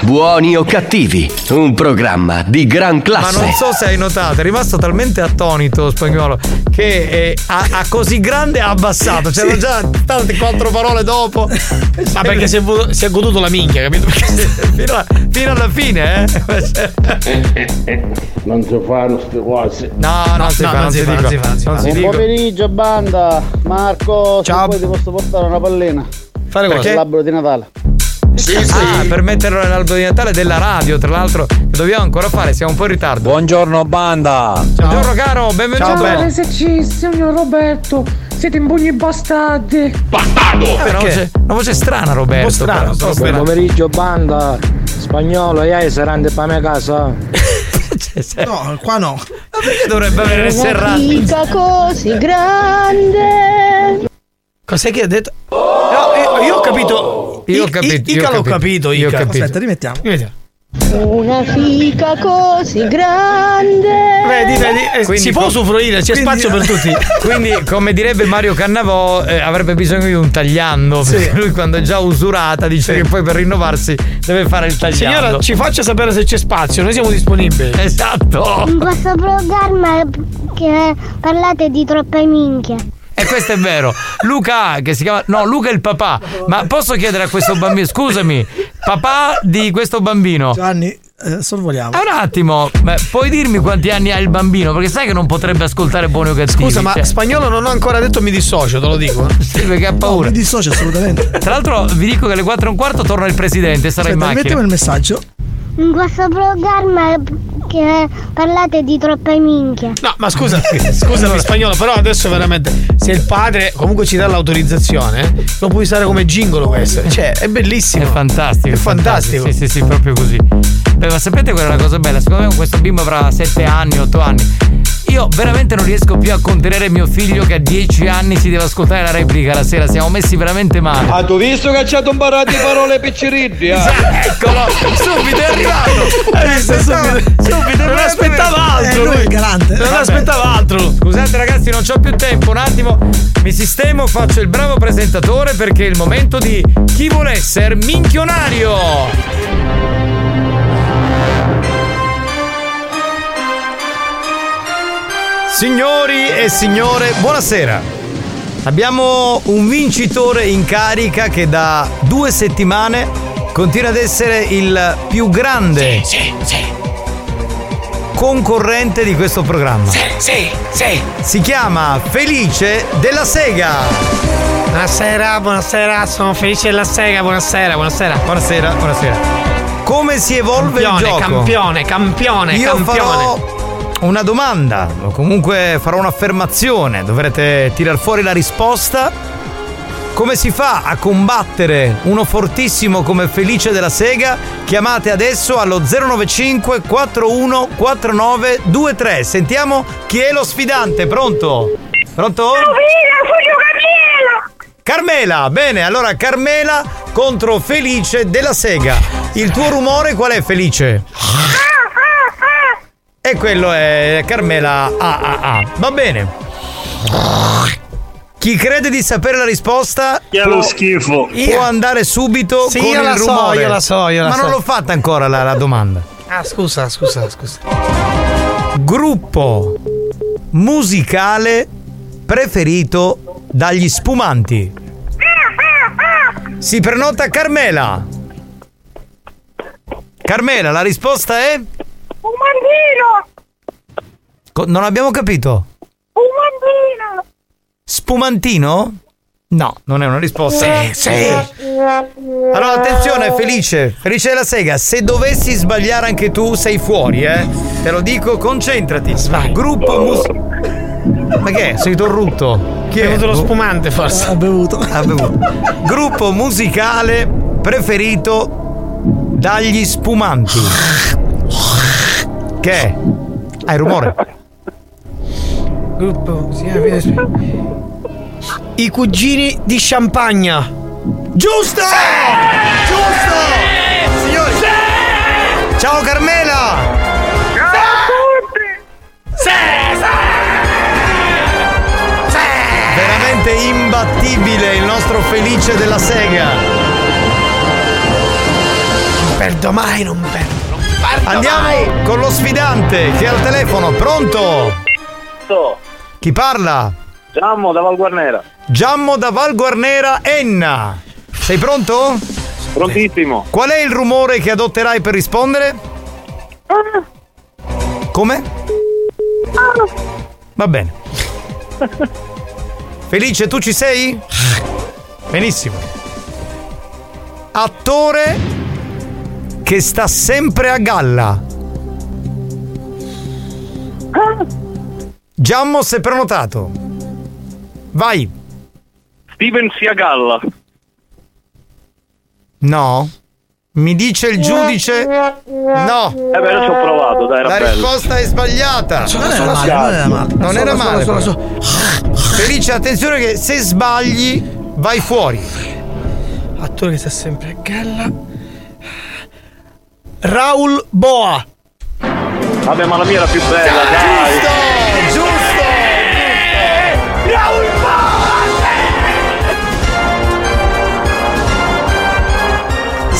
Buoni o cattivi, un programma di gran Ma classe. non so se hai notato, è rimasto talmente attonito spagnolo che ha, ha così grande ha abbassato. C'erano già tante quattro parole dopo. Ma perché si è, vo- si è goduto la minchia, capito? fino, a- fino alla fine, eh? Non si fanno queste cose. No, non si fa, non si dico. Non si Buon dico. pomeriggio banda, Marco, se poi ti posso portare una pallina. Fare cosa? l'albero di Natale. Ah, per metterlo nell'albero di Natale della radio, tra l'altro, che dobbiamo ancora fare, siamo un po' in ritardo. Buongiorno banda. Buongiorno caro, benvenuto. Ciao, RSC, signor Roberto, siete in bugni bastardi. Bastardo! una, voce, una voce strana, Roberto. però, però Buon strana. pomeriggio banda. Spagnolo, ieri serante per mia casa. No, qua no. Ma perché dovrebbe avere Una serrato? fica così grande. Cos'è che ha detto? No, io, io ho capito. Io ho capito, Ica l'ho capito, capito. io ho Ica. capito. Aspetta, rimettiamo. Una fica così grande. Vedi, vedi, eh, si può usufruire, c'è quindi- spazio per tutti. Quindi, come direbbe Mario Cannavò, eh, avrebbe bisogno di un tagliando. Perché lui, quando è già usurata, dice che poi per rinnovarsi deve fare il tagliando. Signora, ci faccia sapere se c'è spazio, noi siamo disponibili. Esatto. In questo programma che parlate di troppe minchie. E questo è vero. Luca, che si chiama. No, Luca è il papà. Ma posso chiedere a questo bambino? Scusami, papà di questo bambino. Gianni, eh, sorvoliamo. Ah, un attimo, beh, puoi dirmi quanti anni ha il bambino? Perché sai che non potrebbe ascoltare buoni o cattivi. Scusa, ma cioè. spagnolo non ho ancora detto mi dissocio, te lo dico. eh. Sì, perché ha paura. mi dissocio assolutamente. Tra l'altro, vi dico che alle 4 e un quarto torna il presidente, sarà in Aspetta, macchina. mettiamo il messaggio. In questo programma che parlate di troppe minchie. No, ma scusa, scusami spagnolo, però adesso veramente se il padre comunque ci dà l'autorizzazione, lo puoi usare come gingolo questo. Cioè, è bellissimo. È fantastico. È fantastico. Sì, sì, sì, proprio così. Beh, ma sapete qual è la cosa bella? Secondo me questo bimbo avrà 7 anni, 8 anni. Io veramente non riesco più a contenere mio figlio che a 10 anni si deve ascoltare la replica la sera. Siamo messi veramente male. Ah, tu visto che c'è un barrato di parole picciriddi, eh? Eccolo, subito è arrivato. Hai visto subito? Subito Non aspettava altro. Eh, lui galante. Non Vabbè. aspettava altro. Scusate ragazzi, non c'ho più tempo, un attimo. Mi sistemo, faccio il bravo presentatore perché è il momento di chi vuole essere minchionario. Signori e signore, buonasera. Abbiamo un vincitore in carica che da due settimane continua ad essere il più grande concorrente di questo programma. Sì, sì. Si chiama Felice della Sega. Buonasera, buonasera, sono Felice della Sega, buonasera, buonasera. Buonasera, buonasera. Come si evolve Campione, il gioco? campione, campione, Io campione. farò una domanda, o comunque farò un'affermazione, dovrete tirar fuori la risposta. Come si fa a combattere uno fortissimo come Felice della Sega? Chiamate adesso allo 095 41 49 23. Sentiamo chi è lo sfidante, pronto? Pronto? Carmela, bene, allora Carmela contro Felice della Sega. Il tuo rumore qual è Felice? E quello è Carmela A A A. Va bene. Chi crede di sapere la risposta Che è lo schifo. può andare subito Sì, con io il la so, rumore. io la so, io la Ma so. non l'ho fatta ancora la, la domanda. Ah, scusa, scusa, scusa. Gruppo musicale preferito dagli spumanti. Si prenota Carmela. Carmela, la risposta è? Un bambino! Co- non abbiamo capito. Spumantino? No, non è una risposta. Sì, sì. Allora attenzione Felice, Felice della Sega, se dovessi sbagliare anche tu sei fuori, eh. Te lo dico, concentrati. Gruppo mus... Ma che è? Sei torrutto? Chi Hai è? avuto lo spumante forse. Ha bevuto. Ha bevuto. Gruppo musicale preferito dagli spumanti. Che è? Hai rumore? Gruppo si chiama I cugini di Champagna. Giusto! Giusto! Signori! Ciao Carmela! Veramente imbattibile il nostro felice della sega. Non perdo mai, non perdo. Non perdo Andiamo mai. con lo sfidante che è al telefono. Pronto? Chi parla? Giammo da Val Guarnera. Giammo da Val Guarnera Enna. Sei pronto? Prontissimo. Qual è il rumore che adotterai per rispondere? Come? Va bene. Felice, tu ci sei? Benissimo. Attore che sta sempre a galla. Giammo si è prenotato. Vai. Steven Siagalla. No. Mi dice il giudice. No. Eh beh, ci ho provato, dai, era La bello. risposta è sbagliata. Non era male, non era male. Non era Solo, male. solo, però. Felice, attenzione che se sbagli vai fuori. Attore che sta sempre a galla. Raul Boa. Vabbè, ma la mia era più bella, dai.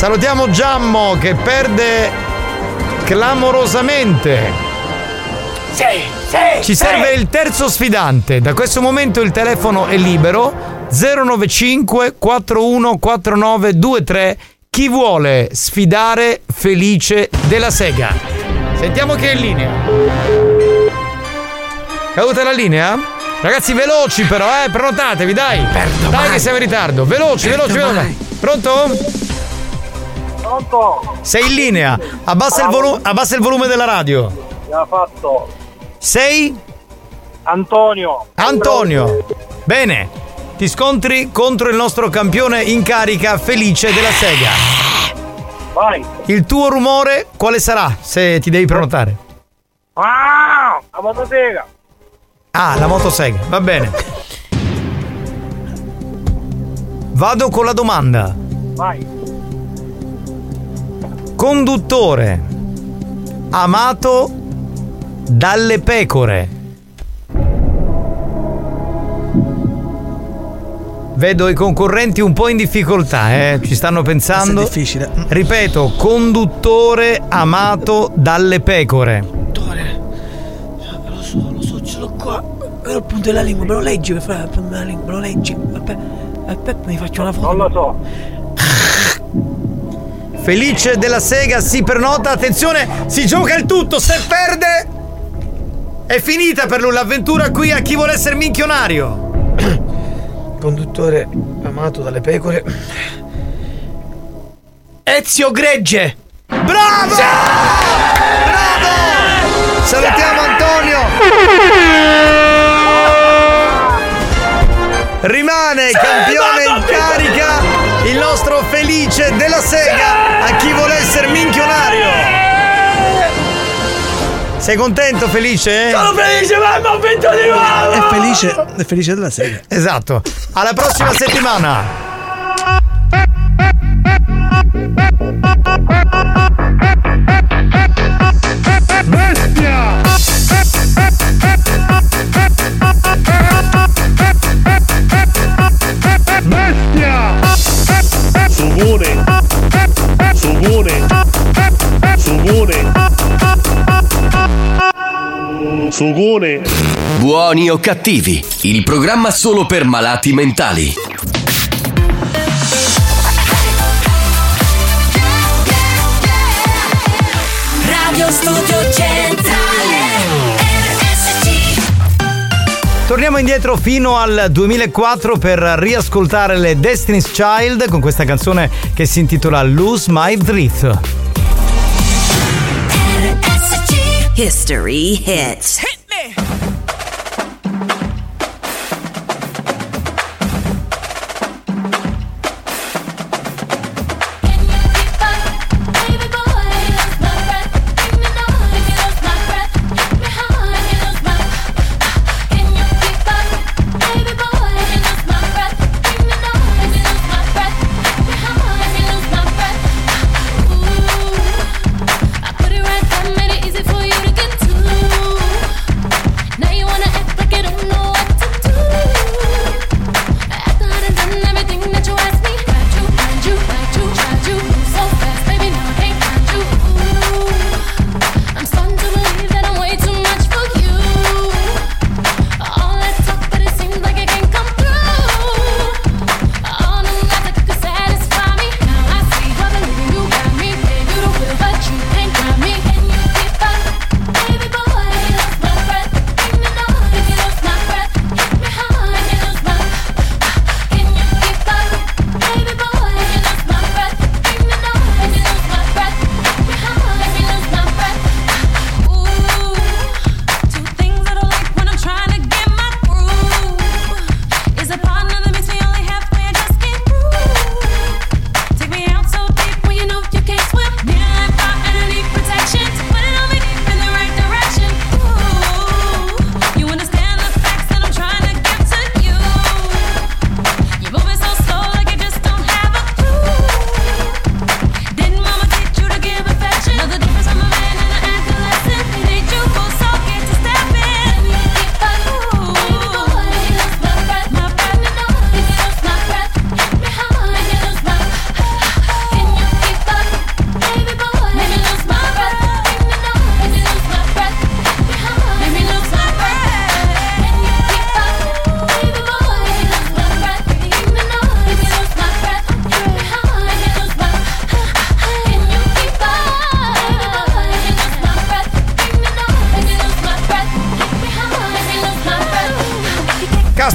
Salutiamo Giammo che perde clamorosamente. Sì, sì. Ci serve il terzo sfidante. Da questo momento il telefono è libero. 095 414923. Chi vuole sfidare Felice della Sega? Sentiamo che è in linea. Caduta la linea? Ragazzi, veloci però, eh, prenotatevi, dai. dai che siamo in ritardo. Veloci, veloci, veloci. Pronto? Pronto? Sei in linea. Abbassa il, volu- abbassa il volume della radio. L'ha fatto. Sei? Antonio. Antonio. Bene. Ti scontri contro il nostro campione in carica Felice della Sega. Vai. Il tuo rumore quale sarà se ti devi prenotare? Ah! La motosega. Ah, la motosega, va bene. Vado con la domanda. Vai. Conduttore amato dalle pecore. Vedo i concorrenti un po' in difficoltà, eh? Ci stanno pensando. È difficile. Ripeto, conduttore amato dalle pecore. Lo so, lo so, ce l'ho qua. Però il punto della lingua, me lo leggi per fare il punto della lingua, me lo leggi. Aspetta, aspetta, mi faccio una foto. Non lo so. Felice della Sega si prenota, attenzione, si gioca il tutto, se perde è finita per lui l'avventura qui a chi vuole essere minchionario. Conduttore amato dalle pecore. Ezio Gregge. Bravo! Bravo! Salutiamo Antonio! Rimane campione in carica il nostro Felice della Sega a chi vuole essere minchionario. Sei contento Felice? Sono felice, mamma, ho vinto di nuovo! È felice, è felice della sega. Esatto. Alla prossima settimana. Bestia! Bestia! Subone! Subone! Subone! Sugone! Buoni o cattivi, il programma solo per malati mentali. Radio Studio Centrale Torniamo indietro fino al 2004 per riascoltare le Destiny's Child con questa canzone che si intitola Lose My Breath. History hits.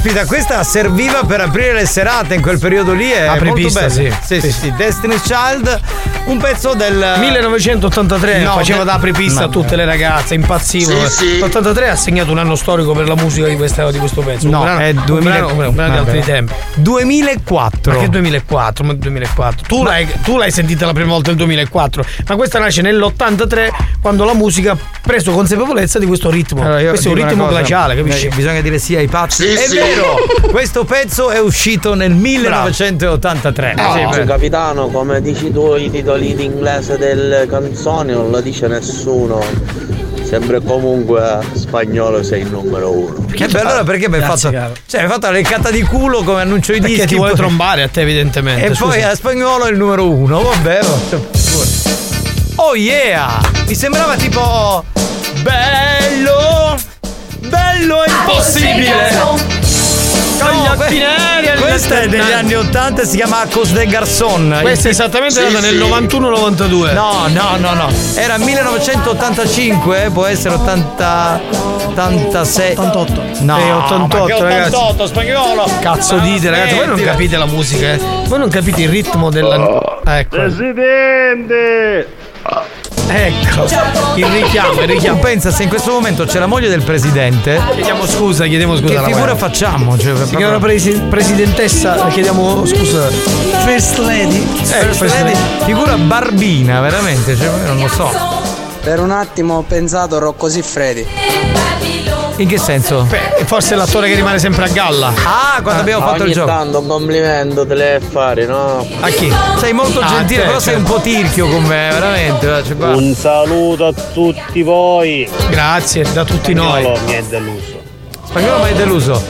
Caspita, questa serviva per aprire le serate in quel periodo lì. È Apri molto pista, sì. Sì, sì, sì. Destiny's Child, un pezzo del 1983 No, faceva da apripista a tutte le ragazze, impazzivo. Sì, sì. L'83 ha segnato un anno storico per la musica di, questa- di questo pezzo. No, un brano, è un 2000 brano- un brano di altri tempi. 2004. Ma che 2004? Ma 2004. Tu, l'hai, tu l'hai sentita la prima volta nel 2004, ma questa nasce nell'83 quando la musica ha preso consapevolezza di questo ritmo. Allora, questo è un ritmo cosa, glaciale, capisci? Bisogna dire sì ai pazzi. Sì, è sì. vero, questo pezzo è uscito nel 1983. No, Sì, beh. capitano, come dici tu i titoli in inglese delle canzoni non lo dice nessuno. Sempre comunque spagnolo sei il numero uno. Che bello allora perché mi hai fatto. caro. Cioè, hai fatto la leccata di culo come annuncio di dischi. Perché ti vuole poi- trombare a te, evidentemente. E scusa. poi a spagnolo è il numero uno, vabbè. Oh yeah! Mi sembrava tipo. Bello! Bello e impossibile! Con gli No, Questa è degli anni 80 e si chiama Acos de Garçon. Questa è esattamente nata nel 91-92. No, no, no, no. Era 1985, può essere 80. 86. 88. No, Eh, 88, ma che ragazzi. 88 spagnolo. Cazzo dite, ragazzi, voi non capite la musica, eh? Voi non capite il ritmo della. Ecco. Presidente! Ecco. Il richiamo, il richiamo. Pensa se in questo momento c'è la moglie del presidente. Chiediamo scusa, chiediamo scusa. Che figura facciamo? Cioè, Signora presi- presidentessa, chiediamo scusa. First lady. Eh, First lady. figura barbina, veramente, cioè, io non lo so. Per un attimo ho pensato Rocco Siffredi. In che senso? Beh, forse è l'attore che rimane sempre a galla. Ah, quando abbiamo fatto il gioco. tanto un complimento te le fare, no? A chi? Sei molto Ah, gentile, te, però sei un certo. po' tirchio con me, veramente. eh, cioè. Un saluto a tutti voi. Grazie, da tutti noi. Spagnolo mi è deluso. Spagnolo mi hai deluso.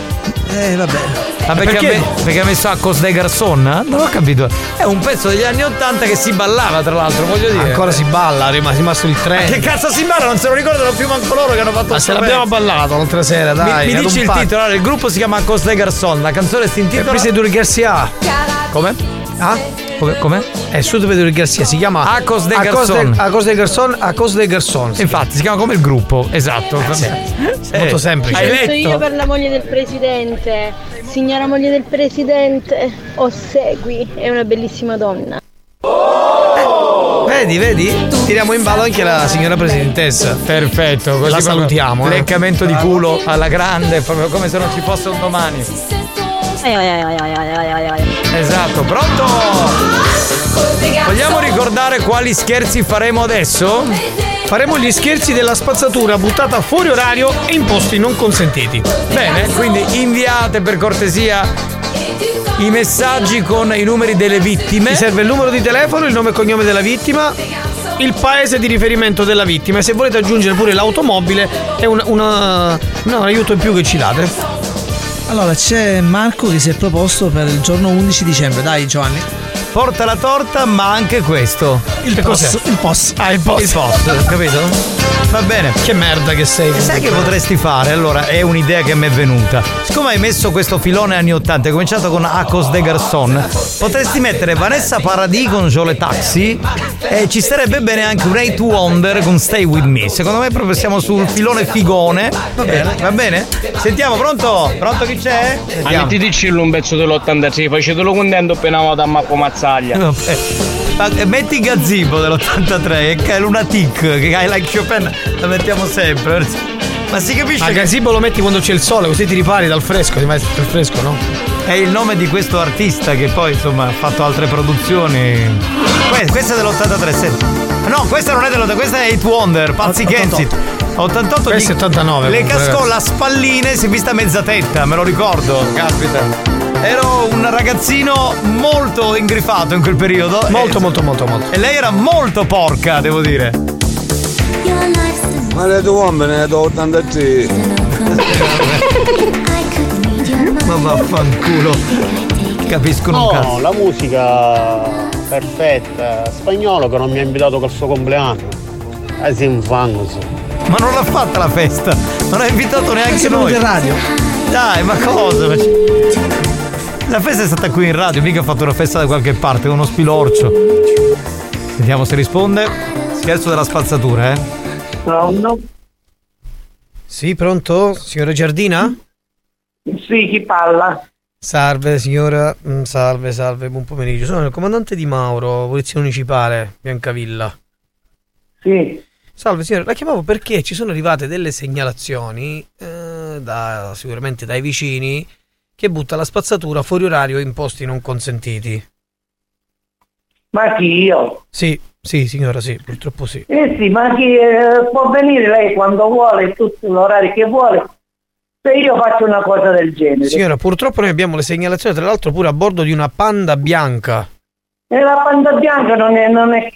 Eh, vabbè. Ma perché, perché? ha me- perché ha messo Acos de Garçon? Non ho capito. È un pezzo degli anni 80 che si ballava, tra l'altro, voglio dire. Ancora si balla, è rimasto il Ma treno. che cazzo si balla? Non se lo ricordano più manco loro che hanno fatto Ma se l'abbiamo pezzo. ballato l'altra sera, dai. Mi, mi dici il pacco. titolo? Allora, il gruppo si chiama Acos de Garçon, la canzone si intitola. è Duri Garcia. Come? Ah? Come? È Sud Duri Garcia, si chiama Acos de Acos Garçon. Acos de Garçon, Acos de Garçon. sì. Infatti, si chiama come il gruppo, esatto. sì. Eh, Molto semplice. Hai Penso io letto? per la moglie del presidente. Signora moglie del presidente, Ossegui, è una bellissima donna. Vedi, vedi? Tiriamo in ballo anche la signora presidentessa. Perfetto, così La salutiamo. eh. Leccamento di culo alla grande, proprio come se non ci fosse un domani. Esatto, pronto? Vogliamo ricordare quali scherzi faremo adesso? Faremo gli scherzi della spazzatura buttata fuori orario e in posti non consentiti. Bene, quindi inviate per cortesia i messaggi con i numeri delle vittime. Mi serve il numero di telefono, il nome e cognome della vittima, il paese di riferimento della vittima e se volete aggiungere pure l'automobile è un, una- no, un aiuto in più che ci date. Allora, c'è Marco che si è proposto per il giorno 11 dicembre. Dai, Giovanni. Porta la torta, ma anche questo. Il POS. cos'è? Il POS. Ah, il post. Il post, capito? Va bene. Che merda che sei. E sai che potresti fare? Allora, è un'idea che mi è venuta. Siccome hai messo questo filone anni 80, hai cominciato con Acos de Garçon, potresti mettere Vanessa Paradis con Jole Taxi e ci starebbe bene anche un Eight Wonder con Stay With Me. Secondo me proprio siamo sul filone figone. Va bene. va bene? Sentiamo, pronto? Pronto chi c'è? Sentiamo. Metti dicillo un pezzo dell'83, facetelo contento appena vado a Marco Mazzaglia. Vabbè. Ma, eh, metti Gazzibo dell'83 che è Lunatic, che I like Chopin, la mettiamo sempre. Ma si capisce A che gazebo lo metti quando c'è il sole, così ti ripari dal fresco, ti vai il fresco, no? è il nome di questo artista che poi insomma ha fatto altre produzioni. Que- Questa è dell'83, senti. No, questa non è dell'83, questa è Eight Wonder, Pazzi 88. Kensit. 88 Questo è 89, Le cascò ragazzi. la spallina e si è vista mezza tetta, me lo ricordo, caspita. Ero un ragazzino molto ingrifato in quel periodo. Molto, e, molto, molto, molto. E lei era molto porca, devo dire. Ma le tue uomini ne do 83. Ma vaffanculo. Capiscono un No, cazzo. la musica perfetta. Spagnolo che non mi ha invitato col suo compleanno. Eh si infango sì. Ma non l'ha fatta la festa. Non ha invitato neanche Siamo noi. radio. Dai, ma cosa? La festa è stata qui in radio, mica ha fatto una festa da qualche parte, con uno spilorcio. Sentiamo se risponde. Scherzo della spazzatura, eh? Sì, pronto? Signora Giardina? Sì, chi parla? Salve signora, Mm, salve, salve, buon pomeriggio. Sono il comandante Di Mauro, Polizia Municipale, Biancavilla. Sì. Salve signora, la chiamavo perché ci sono arrivate delle segnalazioni, eh, da, sicuramente dai vicini, che butta la spazzatura fuori orario in posti non consentiti. Ma chi io? Sì, sì signora, sì, purtroppo sì. Eh sì, ma chi eh, può venire lei quando vuole, tutti l'orario che vuole, se io faccio una cosa del genere. Signora, purtroppo noi abbiamo le segnalazioni, tra l'altro pure a bordo di una panda bianca. E la panda bianca non è, non è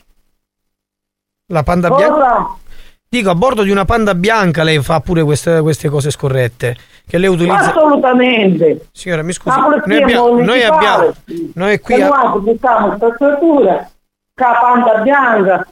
La panda cosa? bianca? Dico, a bordo di una panda bianca lei fa pure queste, queste cose scorrette. Che lei utilizza. Assolutamente. Signora, mi scusi. Noi abbiamo, noi abbiamo, noi qui Se a- noi buttiamo spazzatura, la panda bianca,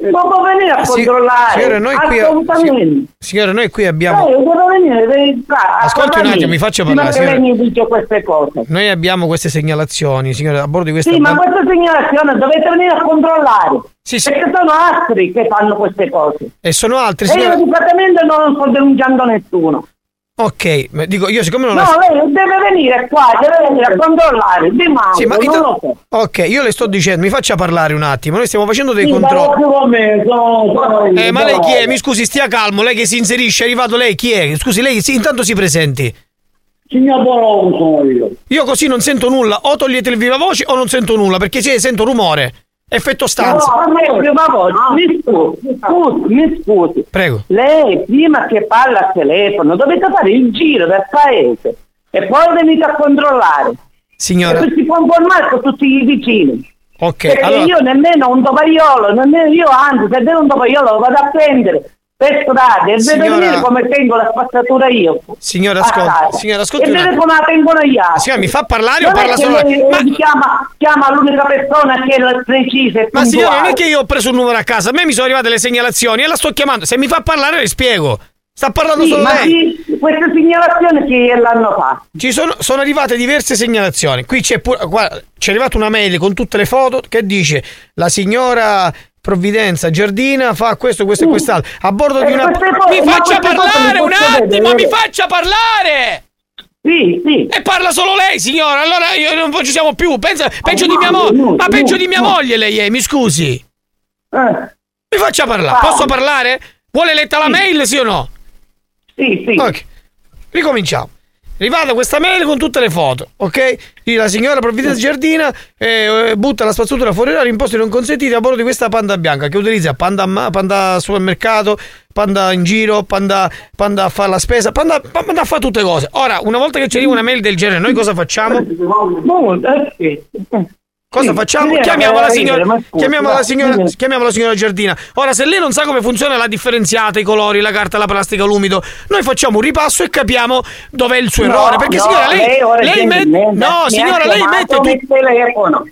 non può venire a Sì, controllare. signora, noi qui signora, noi qui abbiamo. Eh, devo venire, entrare. Ascolti un attimo, mi faccia parlare, Ma che lei signora. mi dice queste cose. Noi abbiamo queste segnalazioni, signora, a bordo di questa Sì, ma questa segnalazione dovete venire a controllare. Perché sono altri che fanno queste cose. E sono altri, E io signora. praticamente non sto denunciando nessuno. Ok, dico io siccome non No, la- lei deve venire qua, deve venire a controllare. Di Mauro, Sì, ma so. Ok, io le sto dicendo, mi faccia parlare un attimo. Noi stiamo facendo dei Sì, controlli. me, sono- sono io, Eh, ma lei chi è? Mi scusi, stia calmo, lei che si inserisce, è arrivato lei, chi è? Scusi, lei sì, intanto si presenti. Signor Bolovo sono io. Io così non sento nulla, o togliete il viva voce o non sento nulla, perché se sento rumore. Effetto stanza. No, a me prima volta, mi scusi, scusi, mi scusi. Prego. Lei prima che parla al telefono dovete fare il giro del paese e poi venite a controllare. Signora. E si può informare con tutti i vicini. Ok, Perché allora. io nemmeno un tovagliolo, nemmeno io anzi, se devo un tovagliolo lo vado a prendere per strada e Signora- venire come tengo la spazzatura io. Signora, a ascolti, casa. signora, ascolti E attimo. come la tengono gli altri. Signora, mi fa parlare o Non è parla solo lei, Ma- chiama, chiama l'unica persona che è precisa e Ma signora, non è che io ho preso un numero a casa, a me mi sono arrivate le segnalazioni e la sto chiamando. Se mi fa parlare le spiego. Sta parlando Sì, solo ma lei. sì, queste segnalazioni che l'hanno fatte. Ci sono, sono arrivate diverse segnalazioni. Qui c'è pure. guarda, ci è arrivata una mail con tutte le foto che dice la signora Provvidenza Giardina fa questo, questo e quest'altro. A bordo di E una. Mi faccia parlare un attimo, mi faccia parlare! Sì, sì. E parla solo lei, signora. Allora io non ci siamo più. Pensa, peggio di no, mia moglie. no, Ma no, peggio di mia moglie lei è, mi scusi. Eh. Mi faccia parlare. Ah. Posso parlare? Vuole letta la mail, sì o no? Sì, sì. Ok. Ricominciamo. Arrivata questa mail con tutte le foto, ok? La signora Provvidenza Giardina eh, butta la spazzatura fuori orario in posti non consentiti a bordo di questa panda bianca che utilizza panda, panda al supermercato, panda in giro, panda, panda a fare la spesa, panda, panda a fare tutte cose. Ora, una volta che ci arriva una mail del genere, noi cosa facciamo? Cosa Sì, facciamo? sì, Chiamiamo la, eh, signora, scusa, chiamiamo, la signora, sì. chiamiamo la signora Giardina. Ora, se lei non sa come funziona la differenziata, i colori, la carta, la plastica, l'umido, noi facciamo un ripasso e capiamo dov'è il suo No, errore. Perché, no, signora, lei, lei gentilmente No, signora, lei mette tutto. telefono.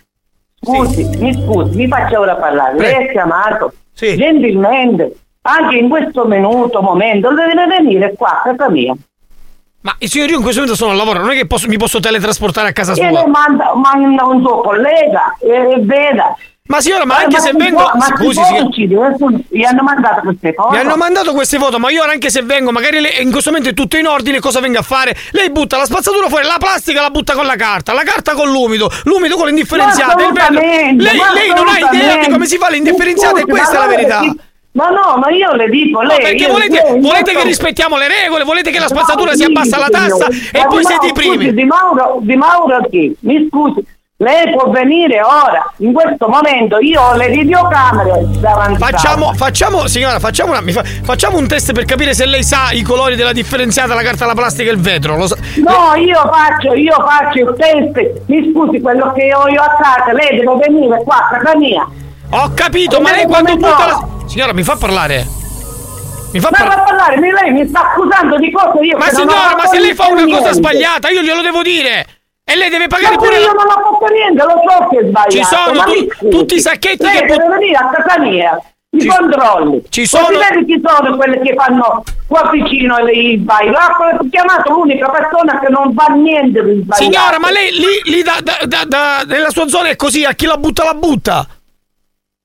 Scusi, mi scusi, mi faccia ora parlare. Lei ha chiamato gentilmente, anche in questo minuto, momento, deve venire qua a casa mia. Ma il signor io in questo momento sono al lavoro, non è che posso- mi posso teletrasportare a casa E sua. le manda, manda un suo collega e e veda. Ma signora, ma Eh, anche se si vengo- può- ma si scusi, nessuno- Gli hanno mandato queste cose. Mi hanno mandato queste foto, ma io ora anche se vengo, magari lei- in questo momento è tutto in ordine, cosa venga a fare? Lei butta la spazzatura fuori, la plastica la butta con la carta, la carta con l'umido, l'umido con l'indifferenziata, Lei, ma lei non ha idea di come si fa l'indifferenziata e questa è ma la verità. guarda, Ma no, ma io le dico, No, lei... perché io- volete, io- volete io- che rispettiamo le regole, volete che la No, spazzatura si sì, abbassa la tassa e poi siete i primi. Di Mauro, di Mauro chi? Mi scusi, lei può venire ora, in questo momento, io ho le videocamere davanti. Facciamo, facciamo, signora, facciamo, una- mi fa- facciamo un test per capire se lei sa i colori della differenziata, la carta, la plastica e il vetro. No, io faccio, io faccio il test, mi scusi, quello che ho io a casa, lei deve venire qua a casa mia. Ho capito, ma lei lei quando butta la. Signora, mi fa parlare. Mi fa Ma parlare. mi- lei mi sta accusando di cose io Ma signora, ma se lei fa una niente. cosa sbagliata, io glielo devo dire. E lei deve pagare Ma pure io la... non ho fatto niente, lo so che è sbagliato. Ci sono tu- tutti i sacchetti Lei che deve but- venire a casa mia, i Ci- controlli. ci sono- vedi chi sono quelle che fanno qua vicino le il baile. Ha chiamato l'unica persona che non fa niente di sbagliato. Signora, ma lei lì, lì da- da- da- nella sua zona è così, a chi la butta la butta.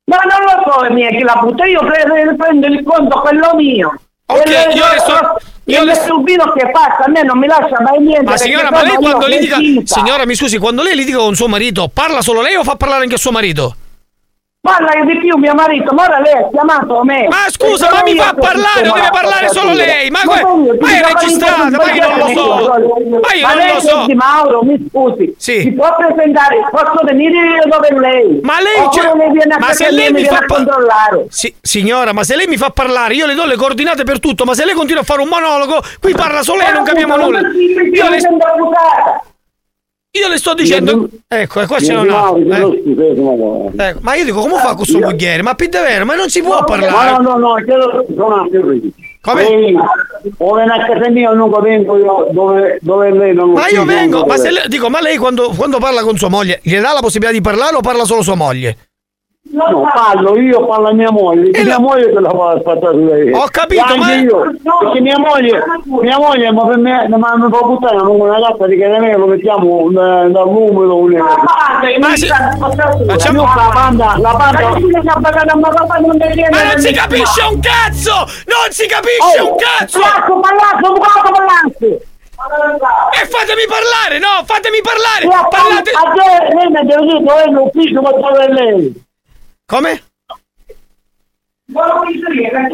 Ma non lo so mia chi la butta, io pre- prendo il conto quello mio. Ok, le- io le sto, Io il subino che passa, a me non mi lascia mai niente. Ma signora, ma lei quando litiga. Signora, mi scusi, quando lei litiga con suo marito, parla solo lei o fa parlare anche suo marito? Parla di più mio marito, ma ora lei ha chiamato me. Ma scusa, ma mi fa parlare deve parlare solo lei? Ma, que- ma è registrata, ma io non lo so. Ma io Ma non lei lo so. Di Mauro, mi scusi. Si può presentare, posso venire io dove lei. Ma lei, cioè- lei ma se lei mi fa a pa- controllare. Sì, signora, ma se lei mi fa parlare, io le do le coordinate per tutto, ma se lei continua a fare un monologo, qui parla solo lei e non capiamo nulla. Io le, io le sto dicendo. Ecco, e qua c'è un altro. eh. Ecco, ma io dico, come fa con questo mogliere? Ma più davvero, ma non si può parlare. No, no, no, chiedo, sono più Come? O viene a casa mia o non vengo io dove, dove lei non Ma io vengo, ma se lei, dico, ma lei quando, quando parla con sua moglie, gli dà la possibilità di parlare o parla solo sua moglie? No, parlo io, parlo a mia moglie, che mia moglie te la fa aspettare io. Ho capito, E ma- io, perché mia moglie, mia moglie ma per me, ma mi fa buttare una gatta di che me lo mettiamo eh, dall'umido un Ma si- Facciamo la banda, la banda. Ma non si capisce un cazzo! Non si capisce un cazzo! Palazzo, palazzo, palazzo, palazzo. E fatemi parlare, no, fatemi parlare! A Parlate... te, lei mi dire dove è l'ufficio ma lei. Come?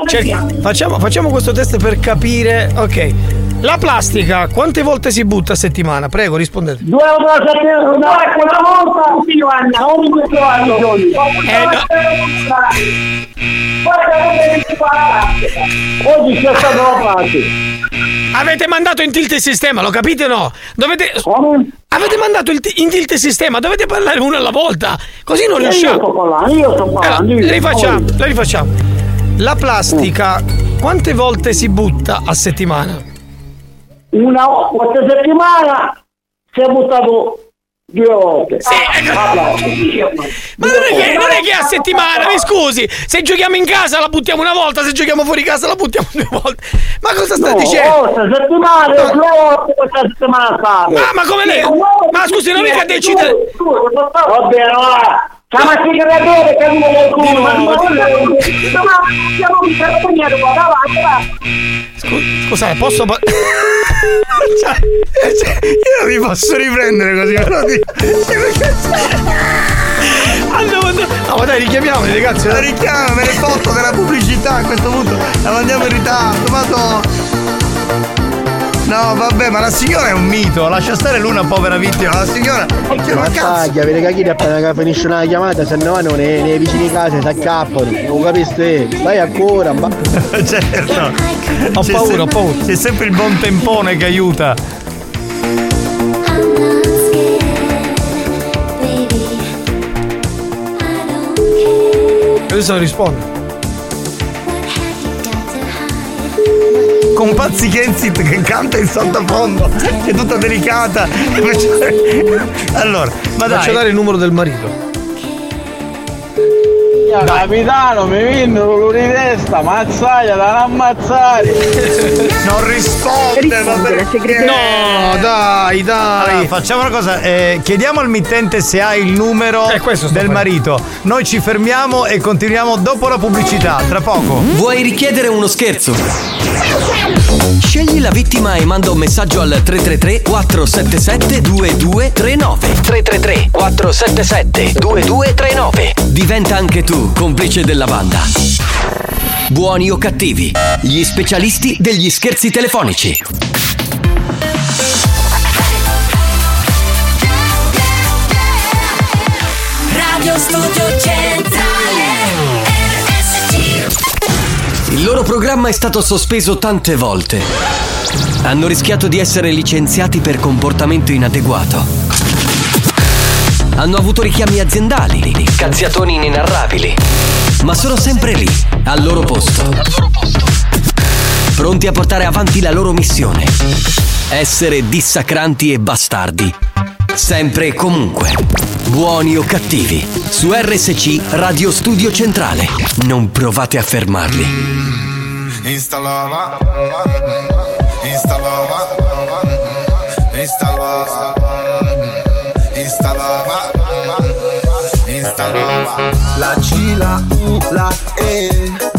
Cerchi- facciamo, facciamo questo test per capire. Ok. La plastica, quante volte si butta a settimana? Prego, rispondete. Due o tre settimane, no, è quella volta anno, non in questo anno. Eh, no. Oggi c'è stato la parte. Avete mandato in tilt il sistema, lo capite o no? Dovete. Avete mandato il ti- in tilt il sistema, dovete parlare uno alla volta. Così non Eh, io riusciamo. sto parlando, io sto parlando, Allora, rifacciamo, la rifacciamo. La plastica, quante volte si butta a settimana? Una questa settimana si è buttato due volte. ecco. Ah, bravo. Ma non è, che, non è che a settimana, mi scusi, se giochiamo in casa la buttiamo una volta, se giochiamo fuori casa la buttiamo due volte. Ma cosa sta No, dicendo? oh, questa settimana, due volte questa settimana fa. Ma, ma come lei? Ma scusi, non mica decide. Va bene, va. Chiama il segretatore che uno del culo, ma non siamo un carabinieri qua davanti. Scusate, posso. Cioè, cioè, io non mi posso riprendere così, però dico. Andiamo, andiamo. No, ma dai, richiamiamoli, ragazzi. La richiama, me ne foto della pubblicità a questo punto. La mandiamo in ritardo, ma no. Vabbè, ma la signora è un mito, lascia stare l'una povera vittima, la signora. Ma cazzo. che chi appena finisce una chiamata, se no vanno nei, nei vicini di casa si accappano. Non capisci? Stai ancora, ma. certo. Ho C'è paura, ho paura. C'è sempre il buon tempone che aiuta. Adesso rispondo. Con Pazzi Kenzit che canta in sottofondo, che è tutta delicata. Allora, ma dai. Faccio dare il numero del marito. Capitano, mi vincono l'uri di testa, mazzaia da non ammazzare. Non risponde, perché? No, dai, dai. Allora, facciamo una cosa, eh, chiediamo al mittente se ha il numero del marito. Noi ci fermiamo e continuiamo dopo la pubblicità, tra poco. Vuoi richiedere uno scherzo? Scegli la vittima e manda un messaggio al 333 477 2239 333 477 2239 Diventa anche tu complice della banda. Buoni o cattivi, gli specialisti degli scherzi telefonici. Radio Studio Centrale Il loro programma è stato sospeso tante volte. Hanno rischiato di essere licenziati per comportamento inadeguato. Hanno avuto richiami aziendali, cazziatoni inenarrabili. Ma sono sempre lì, al loro posto. Pronti a portare avanti la loro missione. Essere dissacranti e bastardi. Sempre e comunque. Buoni o cattivi. Su RSC Radio Studio Centrale. Non provate a fermarli. Instalava, instalava, installava, installava. La C, la U, la E.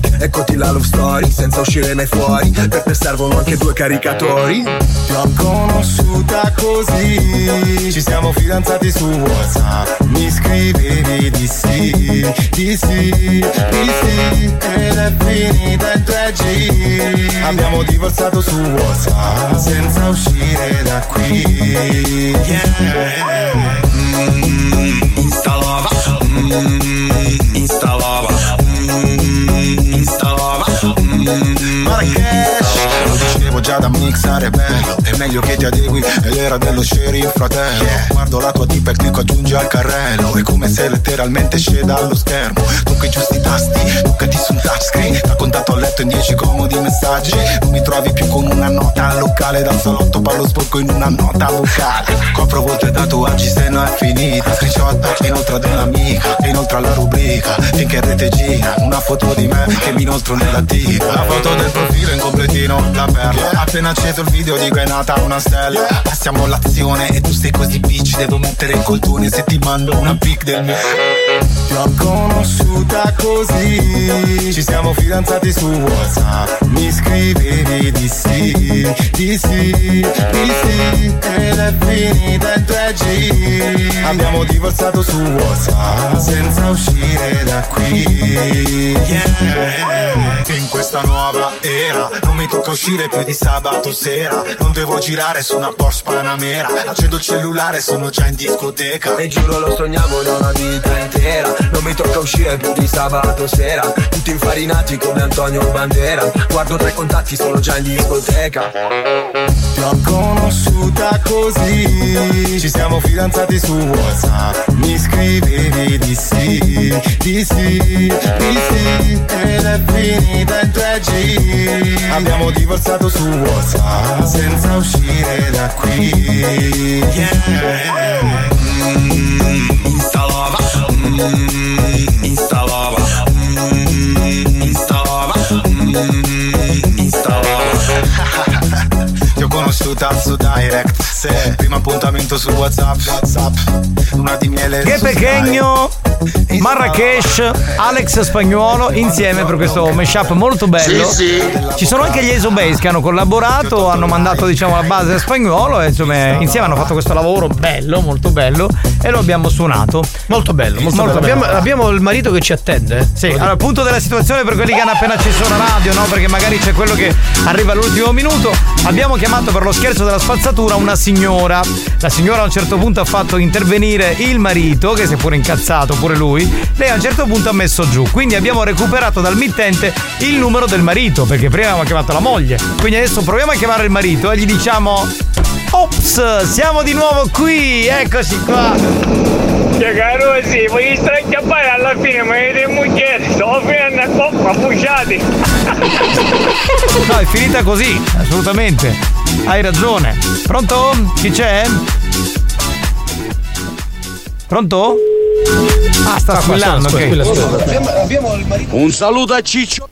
Eccoti la love story, senza uscire mai fuori. Per te servono anche due caricatori. Ti ho conosciuta così, ci siamo fidanzati su WhatsApp. Mi scrivevi di sì, di sì, di sì, ed è finita in 3G. Abbiamo divorziato su WhatsApp senza uscire da qui. Yeah. Mm, instalava, mm, instalava, mm, Insta già da mixare bello È meglio che ti adegui ed era dello sheriff fratello. Guardo la tua tipa e clicco aggiungi al carrello. È come se letteralmente sceda allo schermo. Tocca i giusti tasti, toccati su un touchscreen. Da contatto a letto in 10 comodi messaggi. Non mi trovi più con una nota al locale. Dal salotto parlo sporco in una nota vocale. Copro volte tatuaggi se no è finita. Screenshot inoltre ad un'amica E inoltre alla rubrica. Finché in rete gira Una foto di me che mi inoltro nella tica La foto del profilo in completino La perla Appena acceso il video dico è nata una stella. Passiamo all'azione e tu sei così bitch Devo mettere il coltone se ti mando una pic del mio Ti ho conosciuta così. Ci siamo fidanzati su WhatsApp. Mi scrivevi di sì, di sì, di sì Ed è finita in 3G Abbiamo divorziato su WhatsApp Senza uscire da qui. Yeah. In questa nuova era Non mi tocca uscire più di sabato sera. Non devo girare su una Porsche Panamera. Accendo il cellulare, sono già in discoteca. E giuro lo sognavo da una vita intera. Non mi tocca uscire più di sabato sera. Tutti infarinati come Antonio Bandera. Guardo tre contatti, sono già in discoteca. Ti ho conosciuta così. Ci siamo fidanzati su WhatsApp. Mi scrivevi di sì, di sì, di sì. Ed è finita in 3G Abbiamo divorziato su WhatsApp Senza uscire da qui Yeah. Mm, instalava, Su Direct Sì. Primo appuntamento su Whatsapp Whatsapp Una di miele Che Pechegno, Marrakesh, Alex Spagnuolo insieme per questo mashup molto bello. Sì, Ci sono anche gli Ace Base che hanno collaborato, hanno mandato diciamo la base a Spagnuolo e insomma insieme hanno fatto questo lavoro bello, molto bello e lo abbiamo suonato. Molto bello, molto, bello. Abbiamo, abbiamo il marito che ci attende. Sì, allora punto della situazione per quelli che hanno appena acceso la radio, no? Perché magari c'è quello che arriva all'ultimo minuto. Abbiamo chiamato per lo scherzo della spazzatura una signora. La signora a un certo punto ha fatto intervenire il marito, che si è pure incazzato, pure lui. Lei a un certo punto ha messo giù. Quindi abbiamo recuperato dal mittente il numero del marito, perché prima avevamo chiamato la moglie. Quindi adesso proviamo a chiamare il marito e gli diciamo. Ops, siamo di nuovo qui, eccoci qua. Cioè, caro, sì, voi stai a fare alla fine, ma avete moglie, sto finendo a coppa, fuciati. No, è finita così, assolutamente. Hai ragione. Pronto? Chi c'è? Pronto? Ah, sta qua, squillando, squilla, ok. Un saluto a Ciccio.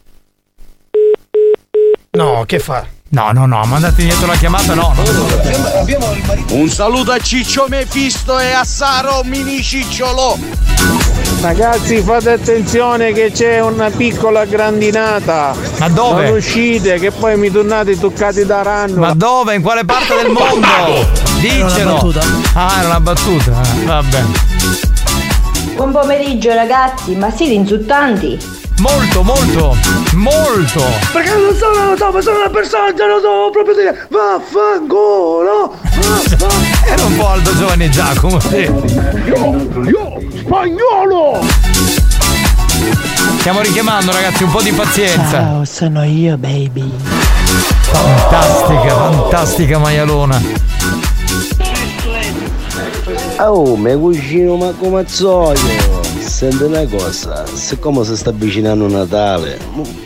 No, che fa? No, no, no, mandate indietro la chiamata, no. no. Un saluto a Ciccio Mefisto e a Saro Mini Cicciolo. Ragazzi fate attenzione che c'è una piccola grandinata. Ma dove? Non uscite che poi mi tornate toccati da ranno. Ma dove? In quale parte del mondo? Dicelo. Era una? Ah, era una battuta. Ah, vabbè. Buon pomeriggio ragazzi, ma siete insultanti? Molto, molto, molto. Perché non sono, no, ma sono una persona, lo devo proprio dire. Vaffanculo! Era un po' Aldo Giovanni e Giacomo. sì. Io, spagnolo! Stiamo richiamando, ragazzi, un po' di pazienza. Ciao, sono io, baby. Fantastica, fantastica maialona. Oh, me cugino ma come Senti una cosa, siccome si sta avvicinando Natale,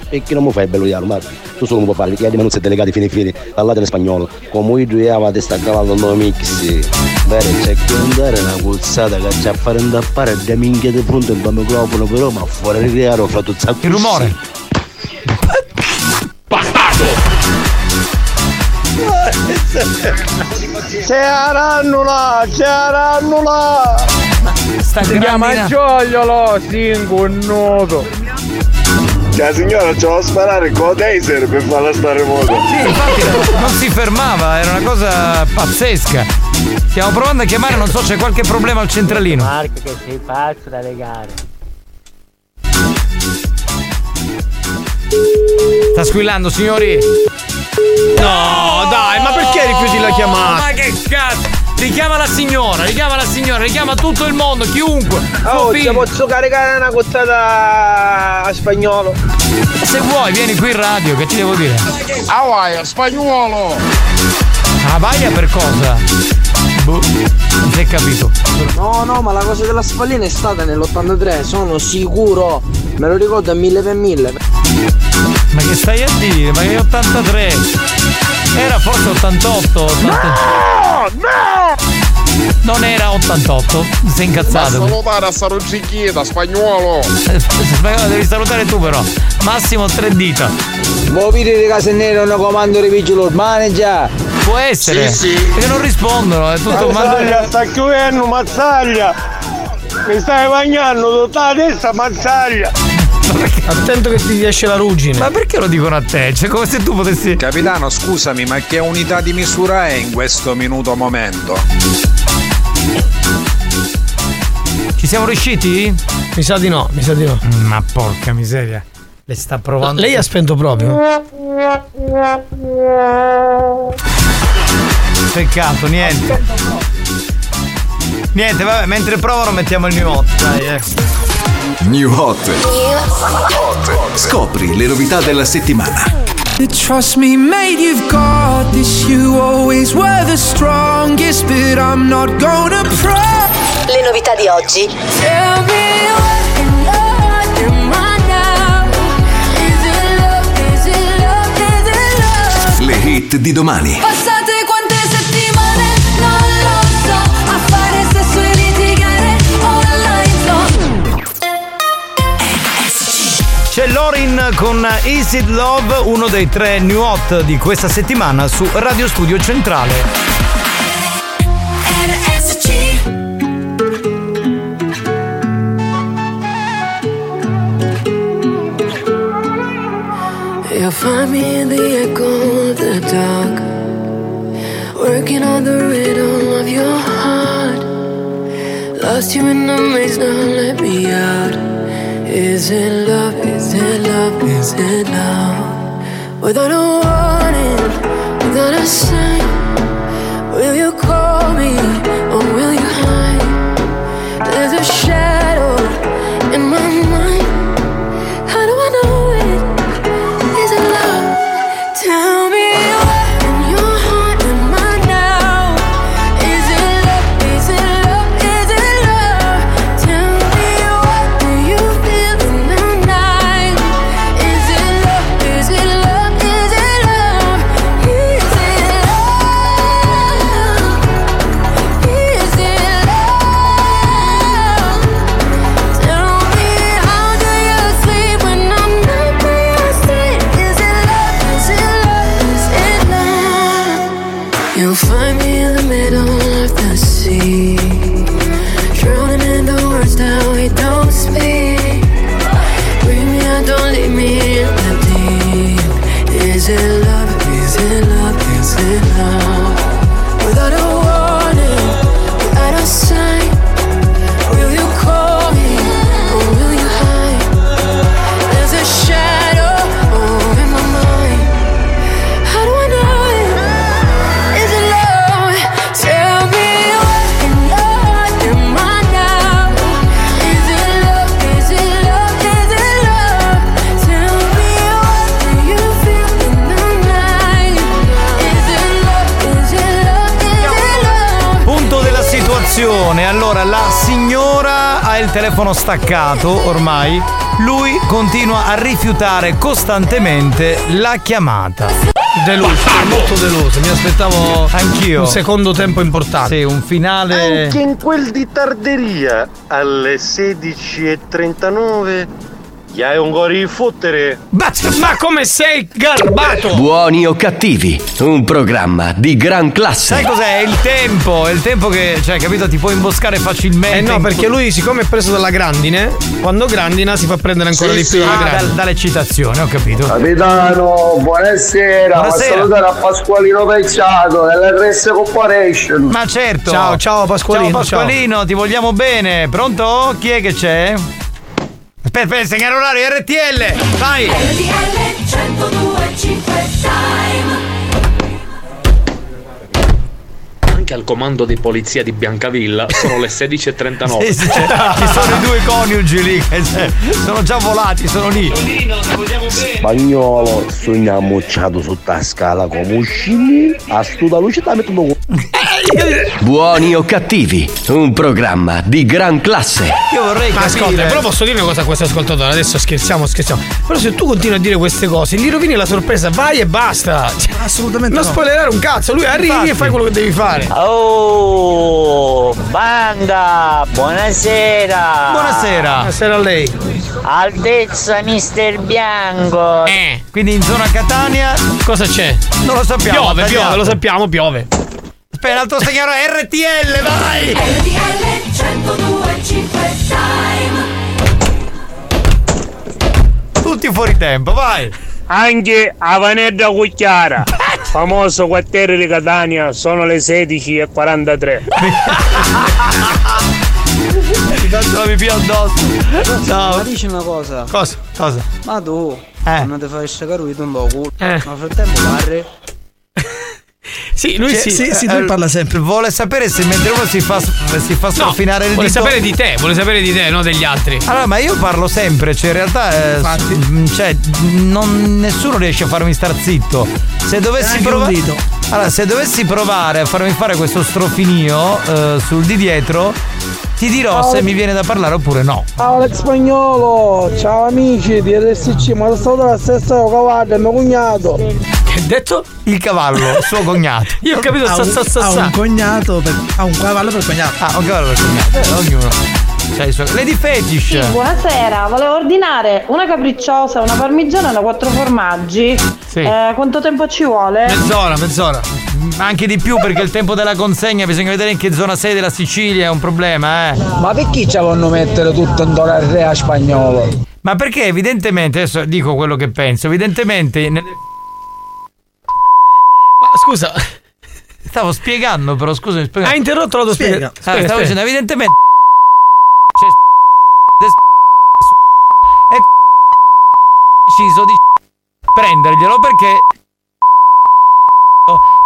perché non mi fai bello dialogo? Ma tu solo mi puoi fare, che di manuzzi delegati fine fine, parlate in spagnolo. Come io due avete sta cavando no mix. Bene, c'è che andare una cuzzata che c'è a fare indappare da minchia di punto il microfono, però ma fuori di chiaro fra tutto Il rumore. C'è la rannula, c'è la rannula! Sta si chiama Giogliolo, singo nudo. Cioè signora ce l'ho sparare con la taser per farla stare moto. Sì, infatti non si fermava, era una cosa pazzesca. Stiamo provando a chiamare, non so, c'è qualche problema al centralino. Marco che sei pazzo da legare. Sta squillando, signori. No, dai, ma perché rifiuti la chiamata? Ma che cazzo! Richiama la signora, richiama la signora, richiama tutto il mondo, chiunque. Oh, Suo ti posso caricare una cozzata a spagnolo. Se vuoi, vieni qui in radio, che ti devo dire? Hawaii, spagnolo! Ah, vai per cosa? Boh, non si è capito. No, no, ma la cosa della spallina è stata nell'83, sono sicuro. Me lo ricordo a mille per mille. Ma che stai a dire? Ma che 83? Era forse 88? 80... No! No! Non era 88, sei incazzato. salutare a Sarugicchieta, spagnolo! Aspetta, devi salutare tu però. Massimo tre dita. Vuoi vedere di casa nera una comando di vigilo urbane già? Può essere. Sì, sì. Perché non rispondono, è tutto Mazzaglia, sta chiudendo, mazzaglia! Mi stai bagnando tutta la testa, mazzaglia! Attento che ti esce la ruggine. Ma perché lo dicono a te? Cioè come se tu potessi. Capitano, scusami, ma che unità di misura è in questo minuto momento? Ci siamo riusciti? Mi sa di no, mi sa di no. Ma porca miseria. Le sta provando. Lei ha spento proprio. Peccato, niente. Niente, vabbè, mentre provano mettiamo il hot, dai, eh. New Hot. Scopri le novità della settimana. Trust me, mate, you've got this. You always were the strongest, but I'm not gonna pro. Le novità di oggi. Tell me what in love am I now? Is it love? Is it love? Is it love? Le hit di domani. Passate C'è Lorin con Is It Love, uno dei tre new hot di questa settimana su Radio Studio Centrale. You'll find me in the echo of the dark, working on the rhythm of your heart. Lost you in the maze, now let me out. Is it love? Is it love? Is it love? Without a warning, without a sign, will you call me or will you hide? There's a shadow in my mind. Telefono staccato ormai, lui continua a rifiutare costantemente la chiamata. Deluso, molto deluso. Mi aspettavo Anch'io. un secondo tempo importante. Sì, un finale. Anche in quel di tarderia, alle 16.39, gli hai un gori di fottere. Ma, ma come sei garbato? Buoni o cattivi, un programma di gran classe. Sai cos'è? È il tempo, è il tempo che, cioè, capito, ti puoi imboscare facilmente. Eh no, perché lui, siccome è preso dalla grandine, quando grandina si fa prendere ancora di più dalla Ah, grandine. dal- dall'eccitazione, ho capito. Capitano, buonasera. Buonasera. Ma salutare a Pasqualino Pecciato dell'RS Corporation. Ma certo. Ciao, ciao, Pasqualino, Ciao Pasqualino, ti vogliamo bene. Pronto? Chi è che c'è? Aspetta, aspetta, segnale orario RTL. Vai. Anche al comando di polizia di Biancavilla sono le 16.39. Sì, sì, ci sono i due coniugi lì che sono già volati, sono lì. Spagnolo, sogna ammucciato su sta scala come uscini, a stu da luce da metto Buoni o cattivi, un programma di gran classe. Io vorrei Ma capire. ascolta, però posso dire una cosa a questo ascoltatore, adesso scherziamo, scherziamo. Però se tu continui a dire queste cose, gli rovini la sorpresa, vai e basta. Cioè, Assolutamente non no. spoilerare un cazzo, lui arrivi e fai quello che devi fare. Oh, banda, buonasera. Buonasera. Buonasera a lei. Altezza Mister Bianco. Eh. Quindi in zona Catania Cosa c'è? non lo sappiamo. Piove, piove, lo sappiamo, piove. Aspetta, altro segnale RTL, vai. Tutti fuori tempo, vai. Anche a Vanedda Cucchiara, famoso quartiere di Catania, sono le 16.43. Ti faccio la pipì addosso. Ma Ciao. dici una cosa. Cosa? Cosa? Ma tu, Eh. non ti fai scagare di tombo culo. Eh. Ma nel frattempo parli. Sì, lui Cioè, sì. sì, sì, eh, lui parla sempre. Vuole sapere se mentre uno si fa, si fa No, strofinare il vuole dito. sapere di te, vuole sapere di te, non degli altri. Allora, ma io parlo sempre, cioè in realtà eh, s- cioè, non, nessuno riesce a farmi star zitto. Se dovessi provare. Allora, se dovessi provare a farmi fare questo strofinio eh, sul di dietro, ti dirò se mi viene da parlare oppure no. Ciao Alex Spagnolo, ciao amici di RSC, ma sono stato la stessa cavallo, mio cognato. Che ha detto? Il cavallo, suo cognato. Io ho capito ha un, sa sa ha un cognato per, ha un cavallo per cognato. Ah, un cavallo per cognato. Eh, ognuno. I suoi- Lady Fetish. Sì, buonasera, volevo ordinare una capricciosa, una parmigiana e una quattro formaggi. Sì. Eh, quanto tempo ci vuole? Mezz'ora, mezz'ora. Ma anche di più perché il tempo della consegna bisogna vedere in che zona sei della Sicilia, è un problema, eh. Ma perché ci vanno mettere tutto in dollaro a spagnolo? Ma perché evidentemente, adesso dico quello che penso, evidentemente nelle- Ma scusa, stavo spiegando però, scusami, spiega. hai interrotto la tua Spiega. spiega. Ah, Spiega, stavo spiega. dicendo evidentemente c'è e deciso di prenderglielo perché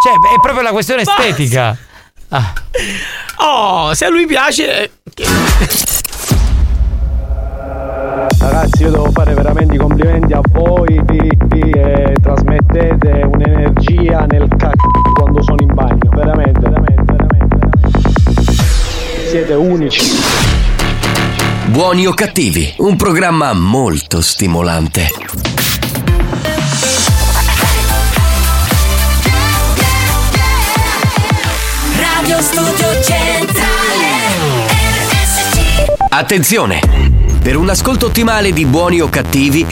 cioè è proprio la questione Basta. estetica. Ah. Oh, se a lui piace. eh, Ragazzi, io devo fare veramente i complimenti a voi che trasmettete un'energia nel c***o quando sono in bagno. Veramente, veramente, veramente, veramente. Siete unici. Buoni o cattivi, un programma molto stimolante. Radio Studio Centrale RSC Attenzione! Per un ascolto ottimale di buoni o cattivi,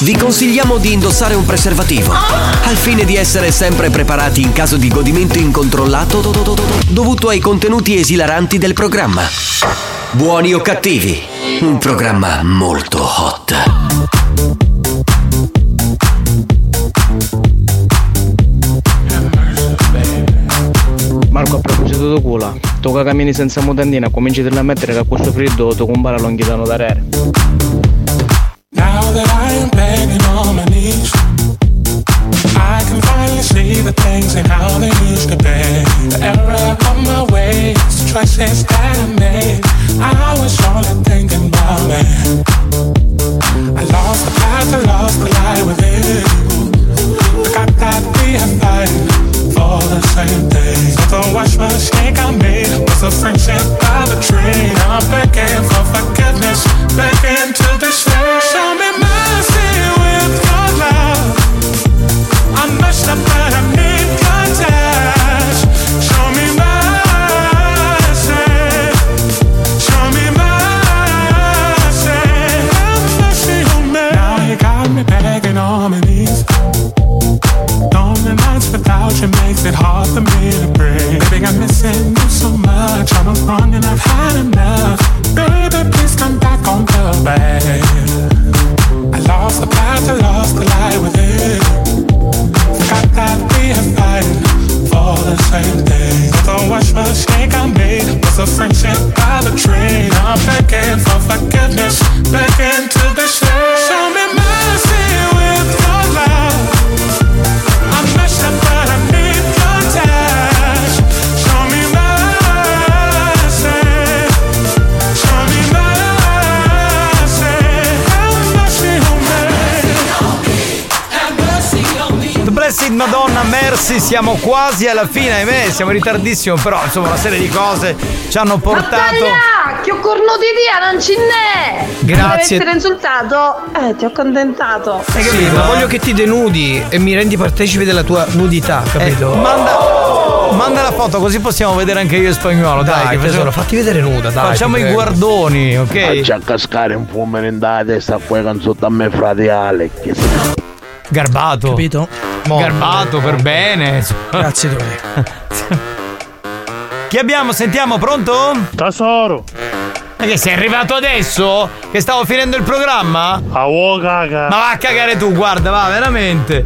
vi consigliamo di indossare un preservativo, al fine di essere sempre preparati in caso di godimento incontrollato dovuto ai contenuti esilaranti del programma. Buoni o cattivi, un programma molto hot. Marco a proposito di culo, tu che cammini senza mutandina cominci a mettere che a questo freddo tu compara l'onghitano da re. Now that I am begging on my knees, I can finally see the things and how they used to be. The error of my ways, the choices that I made. I was only thinking about me. I lost the path, I lost the light within you. I got that are fighting for the same thing. So the wash mistake I made was a friendship of a tree. I'm harmonies. Merci, siamo quasi alla fine, ahimè, siamo in ritardissimo, però insomma una serie di cose ci hanno portato... Natalia, che ho cornuto di via, non ce n'è! Grazie. Per essere insultato, eh, ti ho accontentato. Hai capito? Voglio che ti denudi e mi rendi partecipe della tua nudità, capito? Eh, manda, manda la foto così possiamo vedere anche io in spagnolo, dai. Dai, che facciamo- fatti vedere nuda, dai. Facciamo i guardoni, ok? Faccia a cascare un fumo in da testa poi con sotto a me frate Ale. Che si- Garbato. Capito? Garbato per bene. Grazie, Tony. Chi abbiamo? Sentiamo, pronto? Tesoro. Ma che sei arrivato adesso? Che stavo finendo il programma? A uo caga. Ma va a cagare tu, guarda, va, veramente.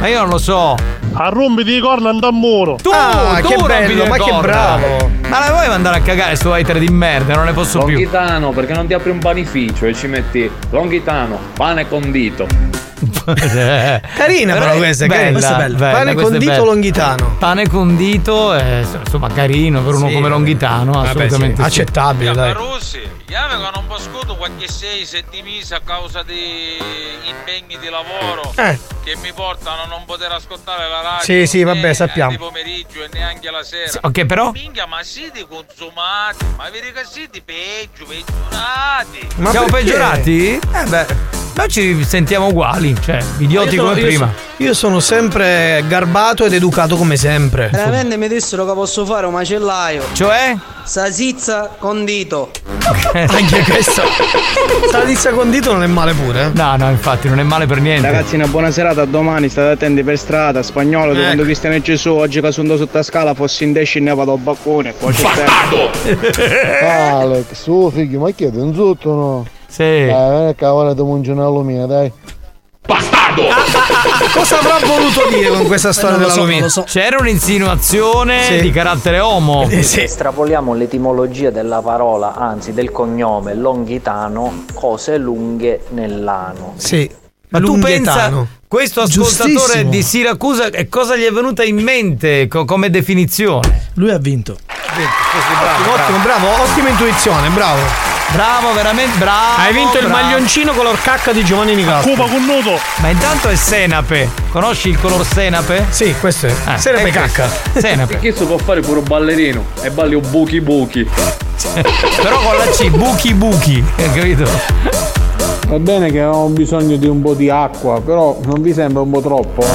Ma io non lo so. Arrompi di corna andà a muro. Tu, Ah, tu che bello, ma che corna. bravo. Ma la vuoi mandare a cagare sto hater di merda? Non ne posso più. Longhitano, perché non ti apri un panificio e ci metti Longhitano, pane condito. Carina però questa, carina, questa è bella. Pane questa è condito bella. longhitano. Pane condito, eh, insomma, carino per uno Sì, come. Longhitano, Vabbè, assolutamente. sì, sì. accettabile, dai. Russi, io avevo non poscuto qualche 6-7 mesi a causa di impegni di lavoro Eh. che mi portano a non poter ascoltare la radio. Sì, sì, vabbè, sappiamo. Di pomeriggio e neanche la sera. Sì, ok, però? Minchia, ma siete consumati, ma vedi che siete peggio, peggiorati. Ma Siamo perché? peggiorati? Eh beh, noi ci sentiamo uguali, cioè, idioti sono- come io prima. so- Io sono sempre garbato ed educato come sempre. Veramente mi dissero che posso fare un macellaio. Cioè? Sasizza condito. Anche questo. Salizza condito non è male pure. eh. No, no, infatti non è male per niente. Ragazzi, una buona serata, a domani state attenti per strada, spagnolo, Ecco. quando Cristiano e Gesù, oggi che sono sotto scala, fossi in desci ne vado al baccone, poi c'è Alex, su figlio, ma che non sotto no? Sì. Dai, vieni a ora di munginello mia, dai. Cosa avrà voluto dire con questa storia non lo so, lo so. C'era un'insinuazione Sì. di carattere omo. Estrapoliamo l'etimologia della parola, anzi del cognome longhitano, cose lunghe nell'ano. Sì. Ma tu pensa, Lunghetano. questo ascoltatore di Siracusa, che cosa gli è venuta in mente co- come definizione? Lui ha vinto. Ottimo, ottimo, bravo, ottima intuizione, bravo. Bravo, veramente bravo. Hai vinto il bravo. maglioncino color cacca di Giovanni Nicastro. Cuba con nudo. Ma intanto è senape. Conosci il color senape? Sì, questo è. Ah, Senape è cacca. questo. Senape. Perché si può fare pure un ballerino e balli un buchi buchi. Però con la C, buchi buchi, hai capito? Va bene che ho bisogno di un po' di acqua, però non vi sembra un po' troppo?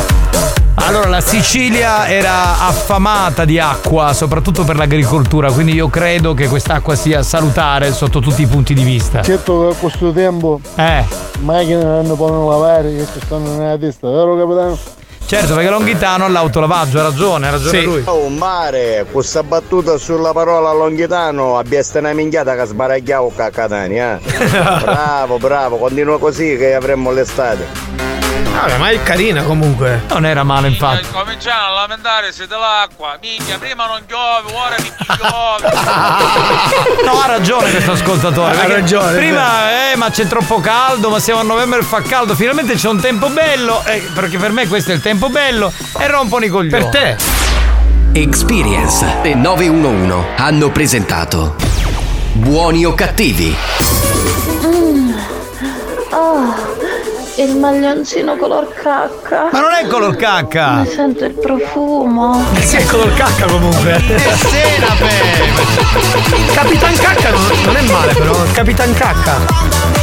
Allora, la Sicilia era affamata di acqua, soprattutto per l'agricoltura, quindi io credo che quest'acqua sia salutare sotto tutti i punti di vista. Certo che a questo tempo Eh, macchine non hanno possono lavare, che ci stanno nella testa, vero capitano? certo, perché Longhitano ha l'autolavaggio, ha ragione, ha ragione Sì. lui. Oh mare, questa battuta sulla parola longhitano abbia una minchiata che sbaragliavo caccatani, eh. bravo, bravo, continua così che avremmo l'estate. Vabbè, ma è carina comunque. Non era male, infatti. Cominciano a lamentare se dell'acqua. Minchia, prima non piove, ora mi piove. No, ha ragione questo ascoltatore. Ha ragione, Prima, eh, ma c'è troppo caldo, ma siamo a novembre e fa caldo. Finalmente c'è un tempo bello, eh, perché per me questo è il tempo bello, e rompono i coglioni. Per te. Experience e 911 hanno presentato Buoni o cattivi? Mm. Il maglioncino color cacca. Ma non è color cacca! Mi sento il profumo. Sì, è color cacca comunque. È senape! Capitan cacca non, non è male però. Capitan cacca.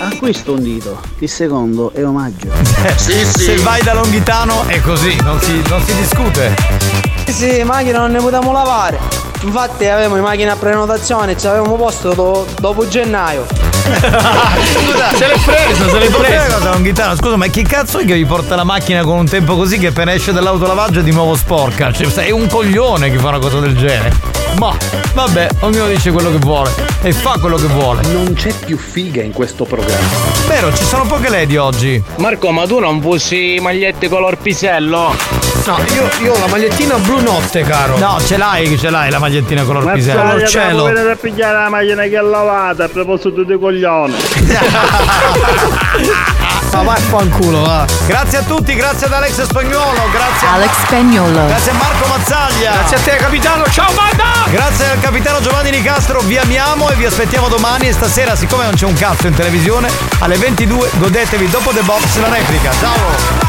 Acquisto un dito, il secondo è omaggio. Se vai da Longhitano è così, non si, non si discute. Sì, macchina non ne potevamo lavare. Infatti avevamo in macchina a prenotazione, ci avevamo posto do- dopo gennaio. Scusa, Se l'è preso, se l'è preso. cosa, Don Ghitano? Scusa, ma chi cazzo è che vi porta la macchina con un tempo così che appena esce dall'autolavaggio è di nuovo sporca? Cioè, sei un coglione che fa una cosa del genere. Ma vabbè, ognuno dice quello che vuole e fa quello che vuole. Non c'è più figa in questo programma. Vero, ci sono poche lady oggi. Marco, ma tu non fossi magliette color pisello? No, io, io ho la magliettina blu notte, caro. No, ce l'hai, ce l'hai la magliettina color pisello. Mazzaglia, cielo. venire a pigliare la macchina che è lavata a proposito di coglione. Ma vai fanculo, va. Grazie a tutti, grazie ad Alex Spagnuolo, grazie a Alex Spagnolo. Grazie a Marco Mazzaglia. Grazie a te, capitano. Ciao, banda! Grazie al capitano Giovanni Nicastro, vi amiamo e vi aspettiamo domani e stasera, siccome non c'è un cazzo in televisione, alle 22 godetevi dopo The Box la replica. Ciao!